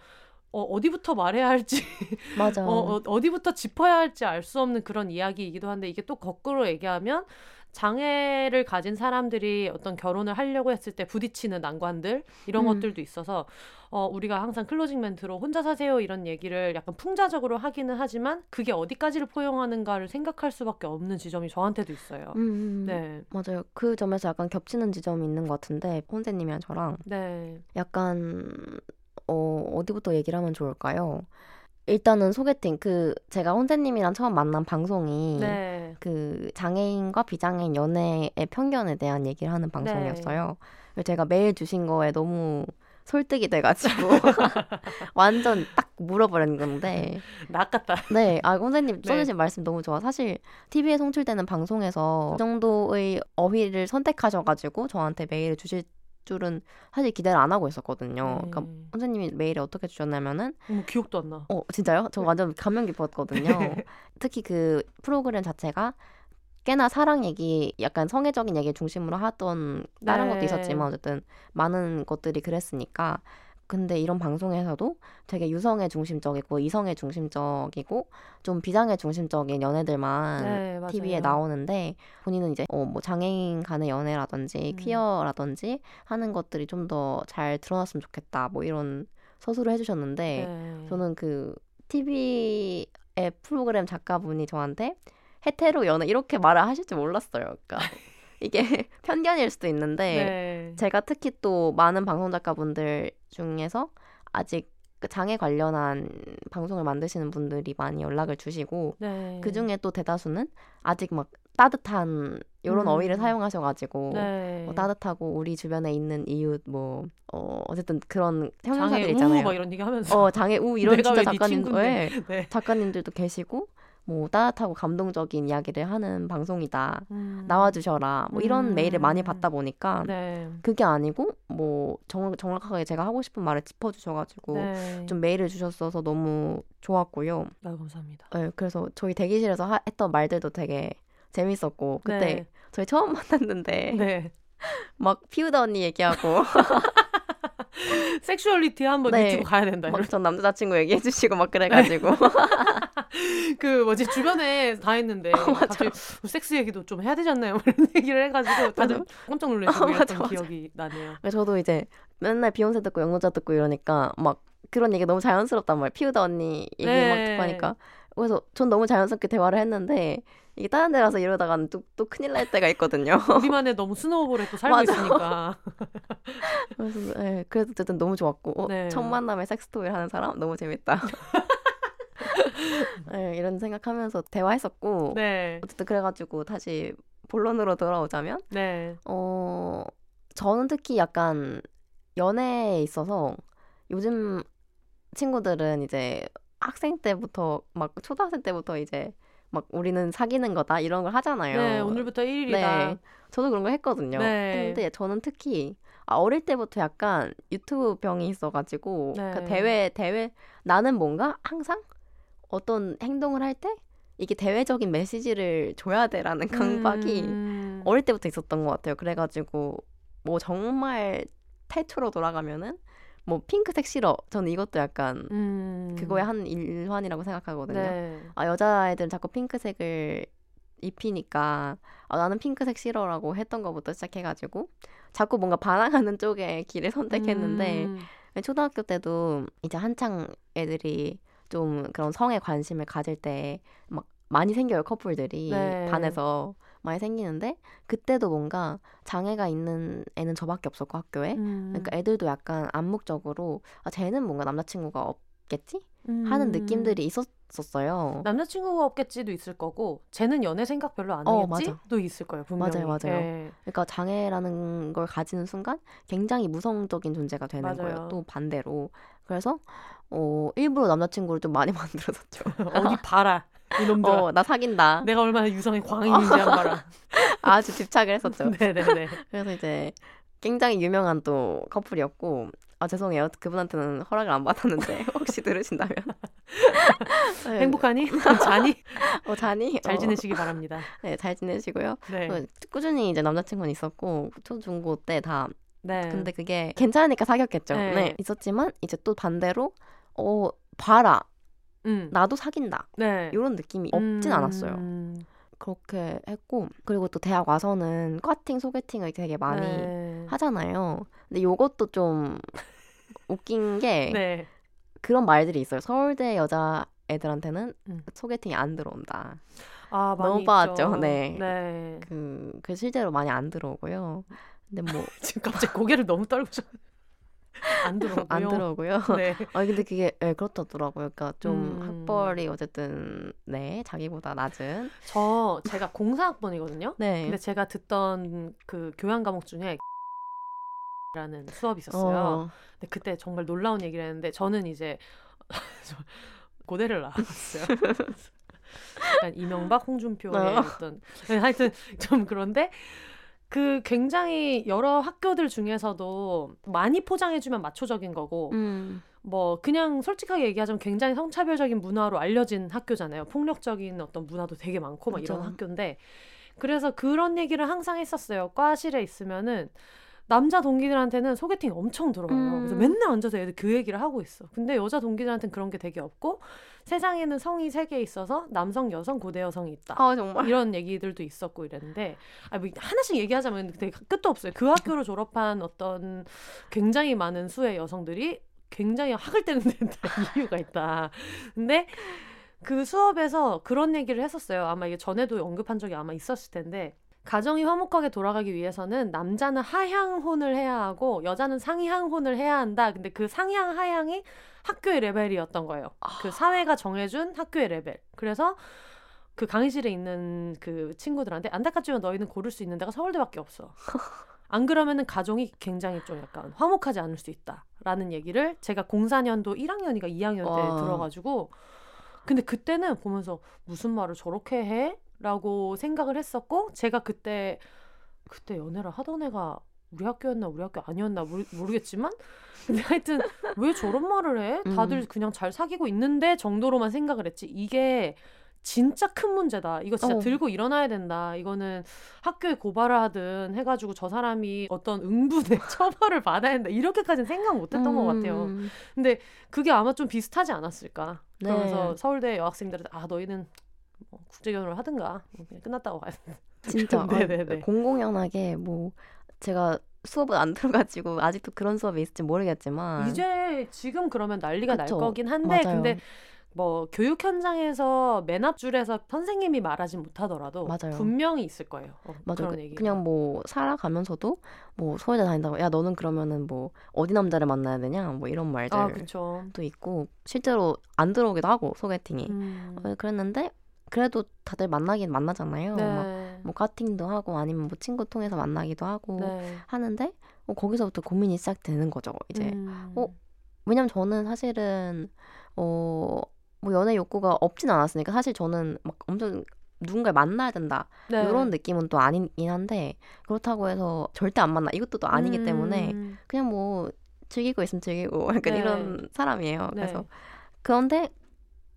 어, 어디부터 말해야 할지 맞아. 어, 어, 어 디부터 짚어야 할지 알 수 없는 그런 이야기이기도 한데 이게 또 거꾸로 얘기하면 장애를 가진 사람들이 어떤 결혼을 하려고 했을 때 부딪히는 난관들 이런 음. 것들도 있어서 어, 우리가 항상 closing 멘트로 혼자 사세요 이런 얘기를 약간 풍자적으로 하기는 하지만 그게 어디까지를 포용하는가를 생각할 수밖에 없는 지점이 저한테도 있어요. 음, 음, 네, 맞아요. 그 점에서 약간 겹치는 지점이 있는 것 같은데 혼세님이랑 저랑 네, 약간 어, 어디부터 얘기를 하면 좋을까요? 일단은 소개팅 그 제가 혼세님이랑 처음 만난 방송이 네, 그 장애인과 비장애인 연애의 편견에 대한 얘기를 하는 방송이었어요. 그래서 제가 메일 주신 거에 너무 설득이 돼가지고 완전 딱 물어버린 건데 낚았다. 네, 아 선생님 네. 써주신 말씀 너무 좋아. 사실 TV에 송출되는 방송에서 그 정도의 어휘를 선택하셔가지고 저한테 메일을 주실 줄은 사실 기대를 안 하고 있었거든요. 그러니까 네. 선생님이 메일을 어떻게 주셨냐면은 어머, 기억도 안 나. 어 진짜요? 저 완전 감명 깊었거든요. 특히 그 프로그램 자체가 꽤나 사랑 얘기, 약간 성애적인 얘기 중심으로 하던 다른 네. 것도 있었지만 어쨌든 많은 것들이 그랬으니까. 근데 이런 방송에서도 되게 유성애 중심적이고 이성애 중심적이고 좀 비장애 중심적인 연애들만 네. TV에 나오는데 본인은 이제 어, 뭐 장애인 간의 연애라든지 음. 퀴어라든지 하는 것들이 좀 더 잘 드러났으면 좋겠다 뭐 이런 서술을 해주셨는데 네. 저는 그 TV의 프로그램 작가분이 저한테 헤테로 연애 이렇게 말을 하실 줄 몰랐어요. 그러니까 이게 편견일 수도 있는데 네. 제가 특히 또 많은 방송 작가분들 중에서 아직 그 장애 관련한 방송을 만드시는 분들이 많이 연락을 주시고 네. 그 중에 또 대다수는 아직 막 따뜻한 이런 음. 어휘를 사용하셔가지고 네. 뭐 따뜻하고 우리 주변에 있는 이웃 뭐 어, 어쨌든 그런 형용사들 장애 있잖아요. 우막 이런 얘기 하면서 어 장애 우 이런 진짜 왜네 작가님 친구인데. 네, 네. 작가님들도 계시고 뭐 따뜻하고 감동적인 이야기를 하는 방송이다. 음. 나와주셔라. 뭐 이런 음. 메일을 많이 받다 보니까 네. 그게 아니고 뭐 정, 정확하게 제가 하고 싶은 말을 짚어주셔가지고 네. 좀 메일을 주셨어서 너무 좋았고요. 아유, 감사합니다. 네, 그래서 저희 대기실에서 하- 했던 말들도 되게 재밌었고 그때 네. 저희 처음 만났는데 네. 막 피우다 언니 얘기하고 섹슈얼리티 한번 네. 유튜브 가야 된다. 막전 남자친구 얘기해 주시고 막 그래가지고 그 뭐지 주변에 다 했는데 어, 맞아. 갑자기 섹스 얘기도 좀 해야 되지 않나요? 이런 얘기를 해가지고 다들 깜짝 놀라시고 어, 맞아, 이랬던 맞아. 기억이 나네요. 저도 이제 맨날 비욘세 듣고 영노자 듣고 이러니까 막 그런 얘기 너무 자연스럽단 말이에요. 피우다 언니 얘기 막 네. 듣고 하니까 그래서 전 너무 자연스럽게 대화를 했는데 이게 다른 데 가서 이러다가는 또, 또 큰일 날 때가 있거든요. 우리만의 너무 스노우볼에 또 살고 맞아. 있으니까. 그래서 네, 그래도 어쨌든 너무 좋았고 어, 네. 첫 만남에 섹스토이를 하는 사람 너무 재밌다. 네, 이런 생각하면서 대화했었고 네, 어쨌든 그래가지고 다시 본론으로 돌아오자면 네, 어 저는 특히 약간 연애에 있어서 요즘 친구들은 이제 학생 때부터 막 초등학생 때부터 이제 막 우리는 사귀는 거다 이런 걸 하잖아요. 네. 오늘부터 1일이다. 네. 저도 그런 거 했거든요. 네. 근데 저는 특히 아, 어릴 때부터 약간 유튜브 병이 있어가지고 네. 그 대회 대회 나는 뭔가 항상 어떤 행동을 할 때 이게 대외적인 메시지를 줘야 돼라는 강박이 음, 어릴 때부터 있었던 것 같아요. 그래가지고 뭐 정말 태초로 돌아가면은 뭐 핑크색 싫어. 저는 이것도 약간 음, 그거의 한 일환이라고 생각하거든요. 네. 아 여자애들은 자꾸 핑크색을 입히니까 아, 나는 핑크색 싫어라고 했던 것부터 시작해가지고 자꾸 뭔가 반항하는 쪽의 길을 선택했는데 음, 초등학교 때도 이제 한창 애들이 좀 그런 성에 관심을 가질 때 막 많이 생겨요 커플들이 네. 반에서 많이 생기는데 그때도 뭔가 장애가 있는 애는 저밖에 없었고 학교에 음, 그러니까 애들도 약간 암묵적으로 아 쟤는 뭔가 남자친구가 없겠지 음. 하는 느낌들이 있었었어요. 남자친구가 없겠지도 있을 거고 쟤는 연애 생각 별로 안 어, 하겠지도 있을 거예요 분명히 맞아요, 맞아요. 예. 그러니까 장애라는 걸 가지는 순간 굉장히 무성적인 존재가 되는 맞아요. 거예요. 또 반대로 그래서 어 일부러 남자친구를 좀 많이 만들어뒀죠. 어디 봐라 이놈들아 어나 사귄다. 내가 얼마나 유성의 광인인지 한 봐라 아주 집착을 했었죠. 네네네 그래서 이제 굉장히 유명한 또 커플이었고 아 죄송해요 그분한테는 허락을 안 받았는데 혹시 들으신다면 네. 행복하니? 자니? 어 자니 잘 어, 지내시기 바랍니다 네, 잘 지내시고요 네. 어, 꾸준히 이제 남자친구는 있었고 초중고 때 다 네. 근데 그게 괜찮으니까 사귀었겠죠 네. 네. 있었지만 이제 또 반대로 어 봐라 음. 나도 사귄다 네. 이런 느낌이 없진 않았어요 음. 그렇게 했고 그리고 또 대학 와서는 꽈팅 소개팅을 되게 많이 네. 하잖아요 근데 요것도 좀 웃긴 게 네. 그런 말들이 있어요. 서울대 여자 애들한테는 음. 소개팅이 안 들어온다. 아, 많이 너무. 봤죠. 네. 네. 그, 그 실제로 많이 안 들어오고요. 근데 뭐 지금 갑자기 고개를 너무 떨구셔. 안 들어오고요. 안 들어오고요. 네. 아 근데 그게 예, 그렇다더라고요. 그러니까 좀 음. 학벌이 어쨌든 네 자기보다 낮은. 저 제가 공사학번이거든요. 네. 근데 제가 듣던 그 교양 과목 중에 라는 수업이 있었어요. 어. 근데 그때 정말 놀라운 얘기를 했는데 저는 이제 저 고대를 나왔어요. 약간 이명박, 홍준표의 어. 어떤 네, 하여튼 좀 그런데 그 굉장히 여러 학교들 중에서도 많이 포장해주면 마초적인 거고 음. 뭐 그냥 솔직하게 얘기하자면 굉장히 성차별적인 문화로 알려진 학교잖아요. 폭력적인 어떤 문화도 되게 많고 막 이런. 학교인데 그래서 그런 얘기를 항상 했었어요. 과실에 있으면은 남자 동기들한테는 소개팅 엄청 들어와요. 그래서 음. 맨날 앉아서 애들 그 얘기를 하고 있어. 근데 여자 동기들한테는 그런 게 되게 없고 세상에는 성이 세 개 있어서 남성, 여성, 고대 여성이 있다. 아 정말. 이런 얘기들도 있었고 이랬는데 아 뭐 하나씩 얘기하자면 되게 끝도 없어요. 그 학교를 졸업한 어떤 굉장히 많은 수의 여성들이 굉장히 학을 데 이유가 있다. 근데 그 수업에서 그런 얘기를 했었어요. 아마 이게 전에도 언급한 적이 아마 있었을 텐데 가정이 화목하게 돌아가기 위해서는 남자는 하향혼을 해야 하고 여자는 상향혼을 해야 한다. 근데 그 상향 하향이 학교의 레벨이었던 거예요. 그 사회가 정해준 학교의 레벨. 그래서 그 강의실에 있는 그 친구들한테 안타깝지만 너희는 고를 수 있는 데가 서울대밖에 없어. 안 그러면은 가정이 굉장히 좀 약간 화목하지 않을 수 있다라는 얘기를 제가 04년도 1학년이가 2학년 때 와. 들어가지고 근데 그때는 보면서 무슨 말을 저렇게 해? 라고 생각을 했었고 제가 그때 그때 연애를 하던 애가 우리 학교였나 우리 학교 아니었나 모르, 모르겠지만 근데 하여튼 왜 저런 말을 해? 다들 음. 그냥 잘 사귀고 있는데 정도로만 생각을 했지 이게 진짜 큰 문제다. 이거 진짜 어. 들고 일어나야 된다. 이거는 학교에 고발을 하든 해가지고 저 사람이 어떤 응분의 처벌을 받아야 된다. 이렇게까지는 생각 못했던 것 같아요. 음. 근데 그게 아마 좀 비슷하지 않았을까. 네. 그러면서 서울대 여학생들한테 아 너희는 뭐 국제 결혼을 하든가 뭐 그냥 끝났다고 돼. 진짜 네네네. 아, 공공연하게 뭐 제가 수업을 안 들어가지고 아직도 그런 수업이 있을지 모르겠지만 이제 지금 그러면 난리가 그쵸. 날 거긴 한데 맞아요. 근데 뭐 교육 현장에서 맨 앞줄에서 선생님이 말하진 못하더라도 맞아요. 분명히 있을 거예요. 어, 맞아 그런 얘기. 그냥 뭐 살아가면서도 뭐 서울대 다닌다고 야 너는 그러면은 뭐 어디 남자를 만나야 되냐 뭐 이런 말들도 아. 있고 실제로 안 들어오기도 하고 소개팅이 음. 어, 그랬는데 그래도 다들 만나긴 만나잖아요 막 네. 뭐 카팅도 하고 아니면 뭐 친구 통해서 만나기도 하고 네. 하는데 어, 거기서부터 고민이 시작되는 거죠 이제 음. 어, 왜냐면 저는 사실은 어 뭐 연애 욕구가 없진 않았으니까 사실 저는 막 엄청 누군가를 만나야 된다 네. 이런 느낌은 또 아니긴 한데 그렇다고 해서 절대 안 만나 이것도 또 아니기 때문에 음. 그냥 뭐 즐기고 있으면 즐기고 약간 네. 이런 사람이에요. 네. 그래서 그런데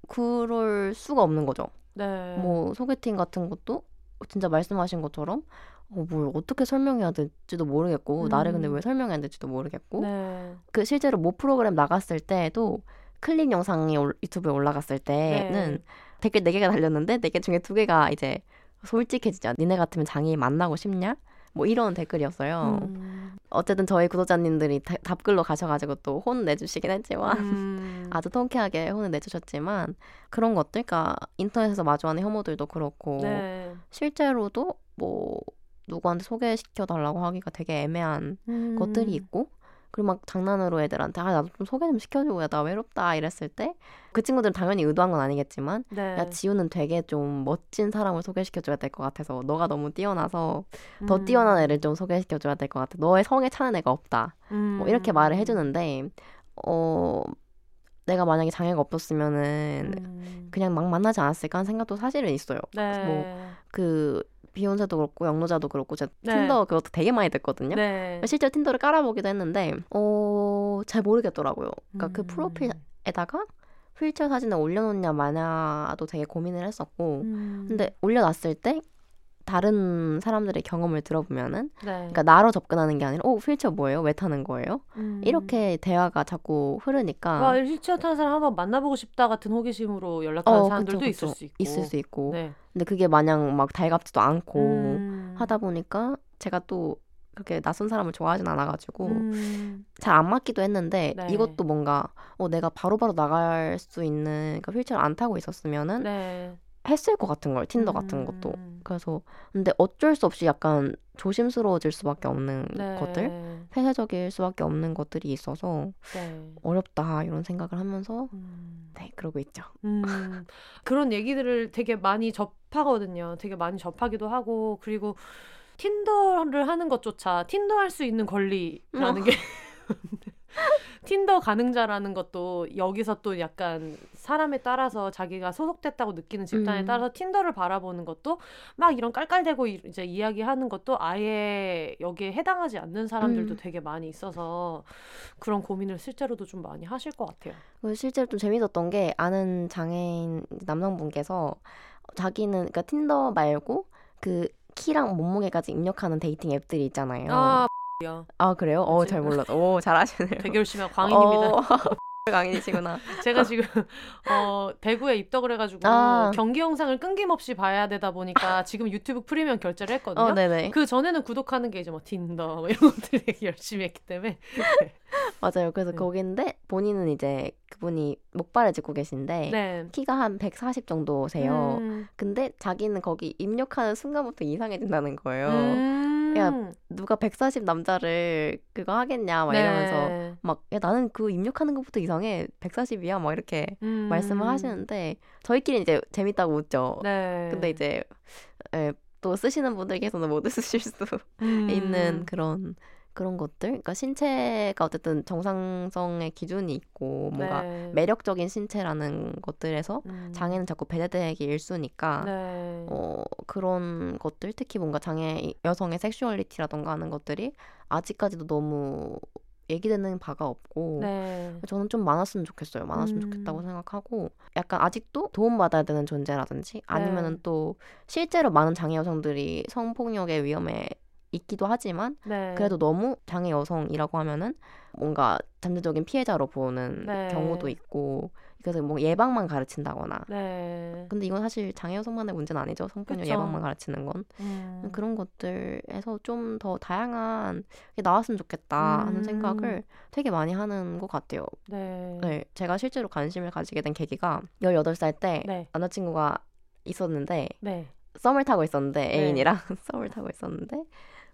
그럴 수가 없는 거죠. 네. 뭐 소개팅 같은 것도 진짜 말씀하신 것처럼 어, 뭘 어떻게 설명해야 될지도 모르겠고 나를 근데 음. 왜 설명해야 될지도 모르겠고 네. 그 실제로 모 프로그램 나갔을 때도 클립 영상이 올- 유튜브에 올라갔을 때는 네. 댓글 4개가 달렸는데 4개 중에 2개가 이제 솔직해지자 니네 같으면 장애인 만나고 싶냐? 뭐 이런 댓글이었어요. 음. 어쨌든 저희 구독자님들이 다- 답글로 가셔가지고 또 혼 내주시긴 했지만 음. 아주 통쾌하게 혼을 내주셨지만 그런 것들, 그러니까 인터넷에서 마주하는 혐오들도 그렇고 네. 실제로도 뭐 누구한테 소개시켜 달라고 하기가 되게 애매한 음. 것들이 있고 그리고 막 장난으로 애들한테 아 나도 좀 소개 좀 시켜줘 야나 외롭다 이랬을 때 그 친구들은 당연히 의도한 건 아니겠지만 네. 야 지우는 되게 좀 멋진 사람을 소개시켜줘야 될 것 같아서 너가 너무 뛰어나서 더 음. 뛰어난 애를 좀 소개시켜줘야 될 것 같아 너의 성에 차는 애가 없다 뭐 이렇게 음. 말을 해주는데 어 내가 만약에 장애가 없었으면은 음. 그냥 막 만나지 않았을까 하는 생각도 사실은 있어요 네. 뭐그 비욘세도 그렇고 영로자도 그렇고 제가 네. 틴더 그것도 되게 많이 됐거든요 네. 실제로 틴더를 깔아보기도 했는데 어 잘 모르겠더라고요 그러니까 그 음. 프로필에다가 휠체어 사진을 올려놓냐 마냐도 되게 고민을 했었고 음. 근데 올려놨을 때 다른 사람들의 경험을 들어보면은 네. 그러니까 나로 접근하는 게 아니라 어 휠체어 뭐예요? 왜 타는 거예요? 음. 이렇게 대화가 자꾸 흐르니까 와 휠체어 타는 사람 한번 만나보고 싶다 같은 호기심으로 연락하는 어, 사람들도 그쵸, 있을 그쵸. 수 있고. 있을 수 있고 네. 근데 그게 마냥 막 달갑지도 않고 음. 하다 보니까 제가 또 그렇게 낯선 사람을 좋아하진 않아가지고 음. 잘안 맞기도 했는데 네. 이것도 뭔가 어 내가 바로바로 나갈 수 있는 그러니까 휠체어를 안 타고 있었으면은 네. 했을 것 같은 걸 틴더 같은 것도 음. 그래서 근데 어쩔 수 없이 약간 조심스러워질 수밖에 없는 네. 것들, 폐쇄적일 수밖에 없는 것들이 있어서 네. 어렵다 이런 생각을 하면서 음. 네 그러고 있죠. 음, 그런 얘기들을 되게 많이 접하거든요. 되게 많이 접하기도 하고 그리고 틴더를 하는 것조차 틴더 할 수 있는 권리라는 어. 게 틴더 가능자라는 것도 여기서 또 약간 사람에 따라서 자기가 소속됐다고 느끼는 집단에 음. 따라서 틴더를 바라보는 것도 막 이런 깔깔대고 이- 이제 이야기하는 것도 아예 여기에 해당하지 않는 사람들도 음. 되게 많이 있어서 그런 고민을 실제로도 좀 많이 하실 것 같아요. 실제로 좀 재밌었던 게 아는 장애인 남성분께서 자기는 그러니까 틴더 말고 그 키랑 몸무게까지 입력하는 dating 앱들이 있잖아요. 아, 아, 그래요? 어? 잘 몰랐어. 오, 잘하시네요. 되게 열심히 한 광인입니다. 어, 광인이시구나. 제가 지금 어, 배구에 입덕을 해가지고 아. 경기 영상을 끊김없이 봐야 되다 보니까 지금 유튜브 프리미엄 결제를 했거든요. 어, 네네. 그 전에는 구독하는 게 이제 뭐 틴더 뭐 이런 것들 되게 열심히 했기 때문에 맞아요. 그래서 네. 거긴데 본인은 이제 그분이 목발을 짚고 계신데 네. 키가 한 140 정도세요. 음. 근데 자기는 거기 입력하는 순간부터 이상해진다는 거예요. 음. 야, 누가 140 남자를 그거 하겠냐 막 이러면서 네. 막 야, 나는 그 입력하는 것부터 이상해 140이야 막 이렇게 음. 말씀을 하시는데 저희끼리 이제 재밌다고 웃죠. 네. 근데 이제 예, 또 쓰시는 분들께서는 못 쓰실 수 음. 있는 그런 그런 것들. 그러니까 신체가 어쨌든 정상성의 기준이 있고 뭔가 네. 매력적인 신체라는 것들에서 음. 장애는 자꾸 배제되기 일쑤니까 네. 어, 그런 것들 특히 뭔가 장애 여성의 섹슈얼리티라던가 하는 것들이 아직까지도 너무 얘기되는 바가 없고 네. 저는 좀 많았으면 좋겠어요. 많았으면 음. 좋겠다고 생각하고 약간 아직도 도움받아야 되는 존재라든지 네. 아니면은 또 실제로 많은 장애 여성들이 성폭력의 위험에 있기도 하지만 네. 그래도 너무 장애 여성이라고 하면은 뭔가 잠재적인 피해자로 보는 네. 경우도 있고 그래서 뭐 예방만 가르친다거나 네. 근데 이건 사실 장애 여성만의 문제는 아니죠 성폭력. 예방만 가르치는 건 음. 그런 것들에서 좀 더 다양한 게 나왔으면 좋겠다 하는 음. 생각을 되게 많이 하는 것 같아요. 네. 네, 제가 실제로 관심을 가지게 된 계기가 18살 때 네. 남자친구가 있었는데 네. 썸을 타고 있었는데 네. 애인이랑 썸을 타고 있었는데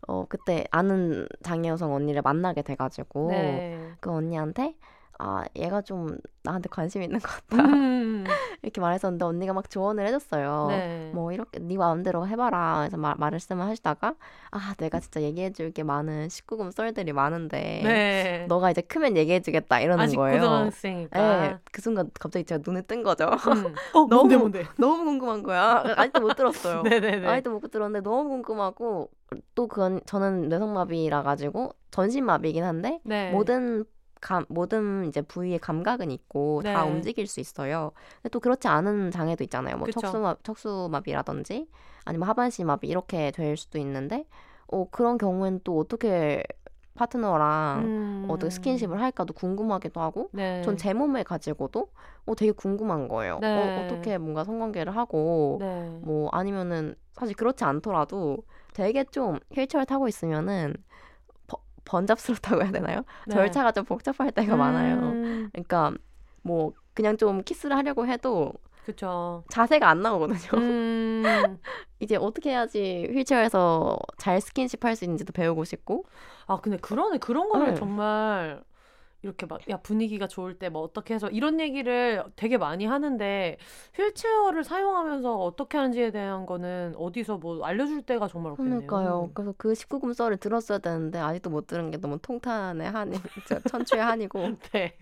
어 그때 아는 장애 여성 언니를 만나게 돼가지고 네. 그 언니한테 아 얘가 좀 나한테 관심 있는 것 같다 음. 이렇게 말했었는데 언니가 막 조언을 해줬어요. 네. 뭐 이렇게 네 마음대로 해봐라 해서 말, 말씀을 하시다가 아 내가 진짜 얘기해줄 게 많은 19금 썰들이 많은데 네. 너가 이제 크면 얘기해주겠다 이러는 아직 거예요. 고등학생이니까. 네, 그 순간 갑자기 제가 눈에 뜬 거죠. 음. 어, 뭔데 너무- 뭔데? 너무 궁금한 거야. 아직도 못 들었어요. 네네네. 아직도 못 들었는데 너무 궁금하고 또 그건 저는 뇌성마비라 가지고 전신마비이긴 한데 네. 모든 감, 모든 이제 부위의 감각은 있고 다 네. 움직일 수 있어요. 근데 또 그렇지 않은 장애도 있잖아요. 뭐 그쵸. 척수마, 척수마비라든지 아니면 하반신마비 이렇게 될 수도 있는데 어, 그런 경우에는 또 어떻게 파트너랑 음. 어떻게 스킨십을 할까도 궁금하기도 하고 네. 전제 몸을 가지고도 어, 되게 궁금한 거예요. 네. 어, 어떻게 뭔가 성관계를 하고 네. 뭐 아니면은 사실 그렇지 않더라도 되게 좀 휠체어 타고 있으면은 버- 번잡스럽다고 해야 되나요? 네. 절차가 좀 복잡할 때가 많아요. 음. 그러니까 뭐 그냥 좀 키스를 하려고 해도 그쵸. 자세가 안 나오거든요. 음. 이제 어떻게 해야지 휠체어에서 잘 스킨십 할 수 있는지도 배우고 싶고 아 근데 그러네 그런 거를 네. 정말 이렇게 막 야 분위기가 좋을 때 뭐 어떻게 해서 이런 얘기를 되게 많이 하는데 휠체어를 사용하면서 어떻게 하는지에 대한 거는 어디서 뭐 알려줄 때가 정말 없겠네요. 그러니까요. 그래서 그 19금 썰을 들었어야 되는데 아직도 못 들은 게 너무 통탄의 한이 천추의 한이고 네.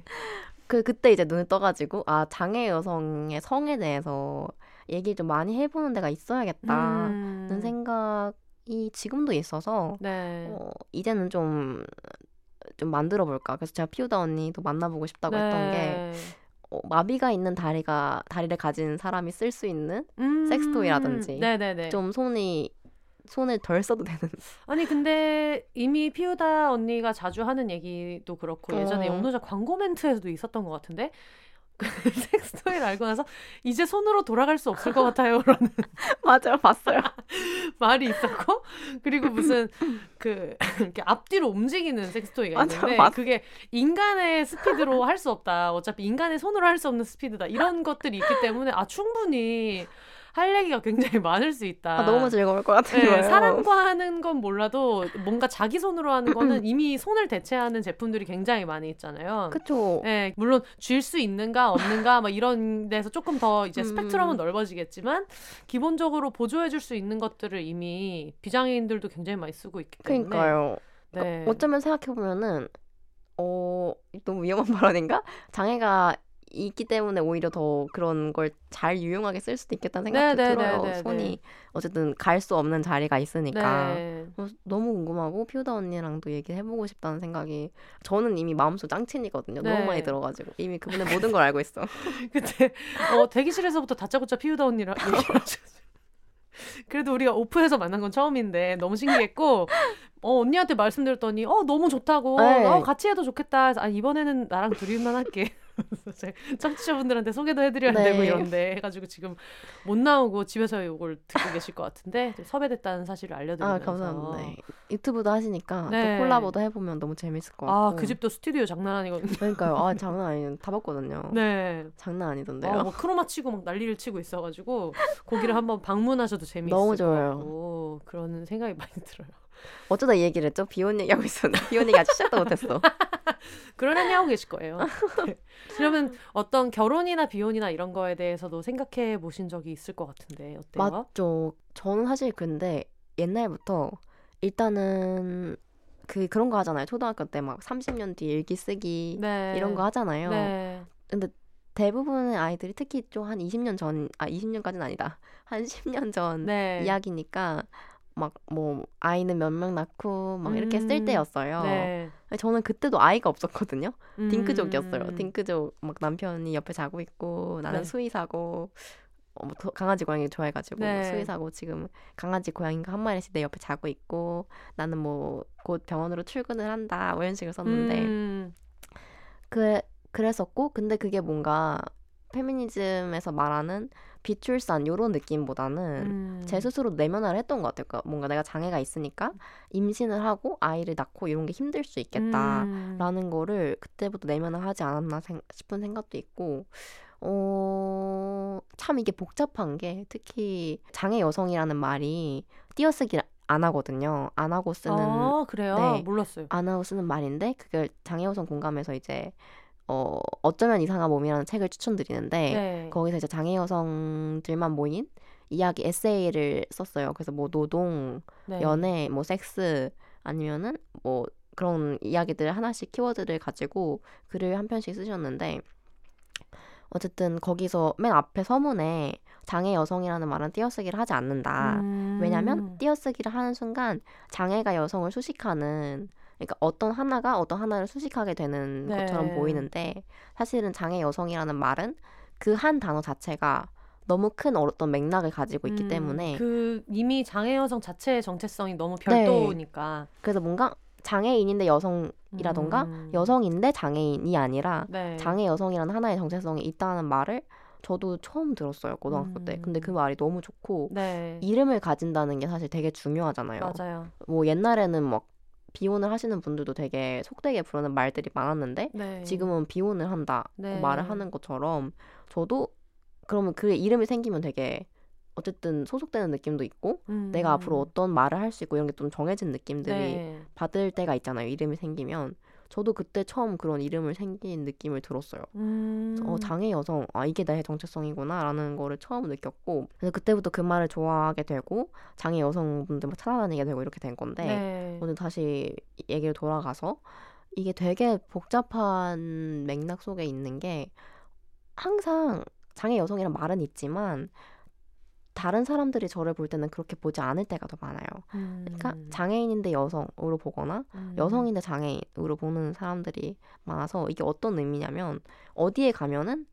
그 그때 이제 눈을 떠가지고 아 장애 여성의 성에 대해서 얘기 좀 많이 해보는 데가 있어야겠다는 음. 생각이 지금도 있어서 네. 어, 이제는 좀 좀 만들어 볼까. 그래서 제가 피우다 언니도 만나보고 싶다고 했던 게 네. 어, 마비가 있는 다리가 다리를 가진 사람이 쓸 수 있는 음. 섹스토이라든지 네네네. 좀 손이 손을 덜 써도 되는 아니 근데 이미 피우다 언니가 자주 하는 얘기도 그렇고 예전에 어. 영노자 광고 멘트에서도 있었던 것 같은데 그 섹스토이를 알고 나서 이제 손으로 돌아갈 수 없을 것 같아요 라는 맞아요. 봤어요. 말이 있었고. 그리고 무슨 그 이렇게 앞뒤로 움직이는 섹스토이가 맞아, 있는데 맞- 그게 인간의 스피드로 할 수 없다. 어차피 인간의 손으로 할 수 없는 스피드다. 이런 것들이 있기 때문에 아 충분히 할 얘기가 굉장히 많을 수 있다. 아, 너무 즐거울 것 같은 네. 사람과 하는 건 몰라도 뭔가 자기 손으로 하는 거는 이미 손을 대체하는 제품들이 굉장히 많이 있잖아요. 그쵸. 네, 물론 줄 수 있는가 없는가 막 이런 데서 조금 더 이제 음. 스펙트럼은 넓어지겠지만 기본적으로 보조해 줄 수 있는 것들을 이미 비장애인들도 굉장히 많이 쓰고 있기 때문에 그러니까요. 네. 어쩌면 생각해 보면은 어 너무 위험한 발언인가? 장애가 있기 때문에 오히려 더 그런 걸 잘 유용하게 쓸 수도 있겠다는 생각도 네, 네, 들어요. 네, 네, 손이 네. 어쨌든 갈 수 없는 자리가 있으니까. 네. 그래서 너무 궁금하고 피우다 언니랑도 얘기해보고 싶다는 생각이 저는 이미 마음속 짱친이거든요. 네. 너무 많이 들어가지고 이미 그분의 모든 걸 알고 있어. 그때 어, 대기실에서부터 다짜고짜 피우다 언니랑 얘기를. 그래도 우리가 오프해서 만난 건 처음인데 너무 신기했고 어, 언니한테 말씀드렸더니 어 너무 좋다고 네. 어, 같이 해도 좋겠다. 아 이번에는 나랑 둘이만 할게. 그래서 제 청취자분들한테 소개도 해드려야 네. 되고 이런데 해가지고 지금 못 나오고 집에서 이걸 듣고 계실 것 같은데 섭외됐다는 사실을 아 알려드리면서 감사합니다. 네. 유튜브도 하시니까 네. 또 콜라보도 해보면 너무 재밌을 것 같고. 아그 집도 스튜디오 장난 아니거든요. 그러니까요. 아 장난 아니에요. 다 봤거든요. 네. 장난 아니던데요. 어, 뭐 크로마 치고 막 난리를 치고 있어가지고 거기를 한번 방문하셔도 재미있을 너무 것 좋아요. 같고 그런 생각이 많이 들어요. 어쩌다 이 얘기를 했죠? 비혼 얘기하고 있었는데 비혼 얘기 아직 시작도 못했어. 그런 얘기 하고 계실 거예요. 네. 그러면 어떤 결혼이나 비혼이나 이런 거에 대해서도 생각해 보신 적이 있을 것 같은데 어때요? 맞죠. 저는 사실 근데 옛날부터 일단은 그 그런 거 하잖아요. 초등학교 때 막 30년 뒤 일기 쓰기 네. 이런 거 하잖아요. 네. 근데 대부분의 아이들이 특히 좀 한 20년 전, 아 20년까지는 아니다. 한 10년 전 네. 이야기니까 막 뭐 아이는 몇 명 낳고 막 이렇게 쓸 음. 때였어요. 네. 저는 그때도 아이가 없었거든요. 음. 딩크족이었어요. 딩크족 막 남편이 옆에 자고 있고 나는 네. 수의사고 어, 뭐 더- 강아지 고양이 좋아해가지고 네. 수의사고 지금 강아지 고양이가 한 마리씩 내 옆에 자고 있고 나는 뭐 곧 병원으로 출근을 한다 뭐 이런 식으로 썼는데 음. 그 그랬었고 근데 그게 뭔가 페미니즘에서 말하는 비출산 요런 느낌보다는 음. 제 스스로 내면화를 했던 것 같아요. 그러니까 뭔가 내가 장애가 있으니까 임신을 하고 아이를 낳고 이런 게 힘들 수 있겠다. 음. 라는 거를 그때부터 내면을 하지 않았나 생- 싶은 생각도 있고 어, 참 이게 복잡한 게 특히 장애 여성이라는 말이 띄어쓰기를 안 하거든요. 안 하고 쓰는 아 그래요? 네. 몰랐어요. 안 하고 쓰는 말인데 그걸 장애 여성 공감에서 이제 어, 어쩌면 이상한 몸이라는 책을 추천드리는데 네. 거기서 이제 장애 여성들만 모인 이야기 에세이를 썼어요. 그래서 뭐 노동, 네. 연애, 뭐 섹스 아니면은 뭐 그런 이야기들 하나씩 키워드를 가지고 글을 한 편씩 쓰셨는데 어쨌든 거기서 맨 앞에 서문에 장애 여성이라는 말은 띄어쓰기를 하지 않는다. 음. 왜냐면 띄어쓰기를 하는 순간 장애가 여성을 수식하는 그러니까 어떤 하나가 어떤 하나를 수식하게 되는 네. 것처럼 보이는데 사실은 장애 여성이라는 말은 그 한 단어 자체가 너무 큰 어떤 맥락을 가지고 있기 음, 때문에 그 이미 장애 여성 자체의 정체성이 너무 별도니까 그래서 뭔가 장애인인데 여성이라던가 음. 여성인데 장애인이 아니라 네. 장애 여성이라는 하나의 정체성이 있다는 말을 저도 처음 들었어요 고등학교 때. 근데 그 음. 말이 너무 좋고 네. 이름을 가진다는 게 사실 되게 중요하잖아요. 맞아요. 뭐 옛날에는 막 비혼을 하시는 분들도 되게 속되게 부르는 말들이 많았는데 네. 지금은 비혼을 한다고 네. 말을 하는 것처럼 저도 그러면 그 이름이 생기면 되게 어쨌든 소속되는 느낌도 있고 음. 내가 앞으로 어떤 말을 할 수 있고 이런 게 좀 정해진 느낌들이 네. 받을 때가 있잖아요. 이름이 생기면 저도 그때 처음 그런 이름을 생긴 느낌을 들었어요. 음. 어, 장애 여성, 아, 이게 나의 정체성이구나라는 거를 처음 느꼈고, 그래서 그때부터 그 말을 좋아하게 되고, 장애 여성분들 막 찾아다니게 되고 이렇게 된 건데, 네. 오늘 다시 얘기를 돌아가서, 이게 되게 복잡한 맥락 속에 있는 게, 항상 장애 여성이란 말은 있지만, 다른 사람들이 저를 볼 때는 그렇게 보지 않을 때가 더 많아요. 그러니까 음. 장애인인데 여성으로 보거나, 음. 여성인데 장애인으로 보는 사람들이 많아서 이게 어떤 의미냐면 어디에 가면은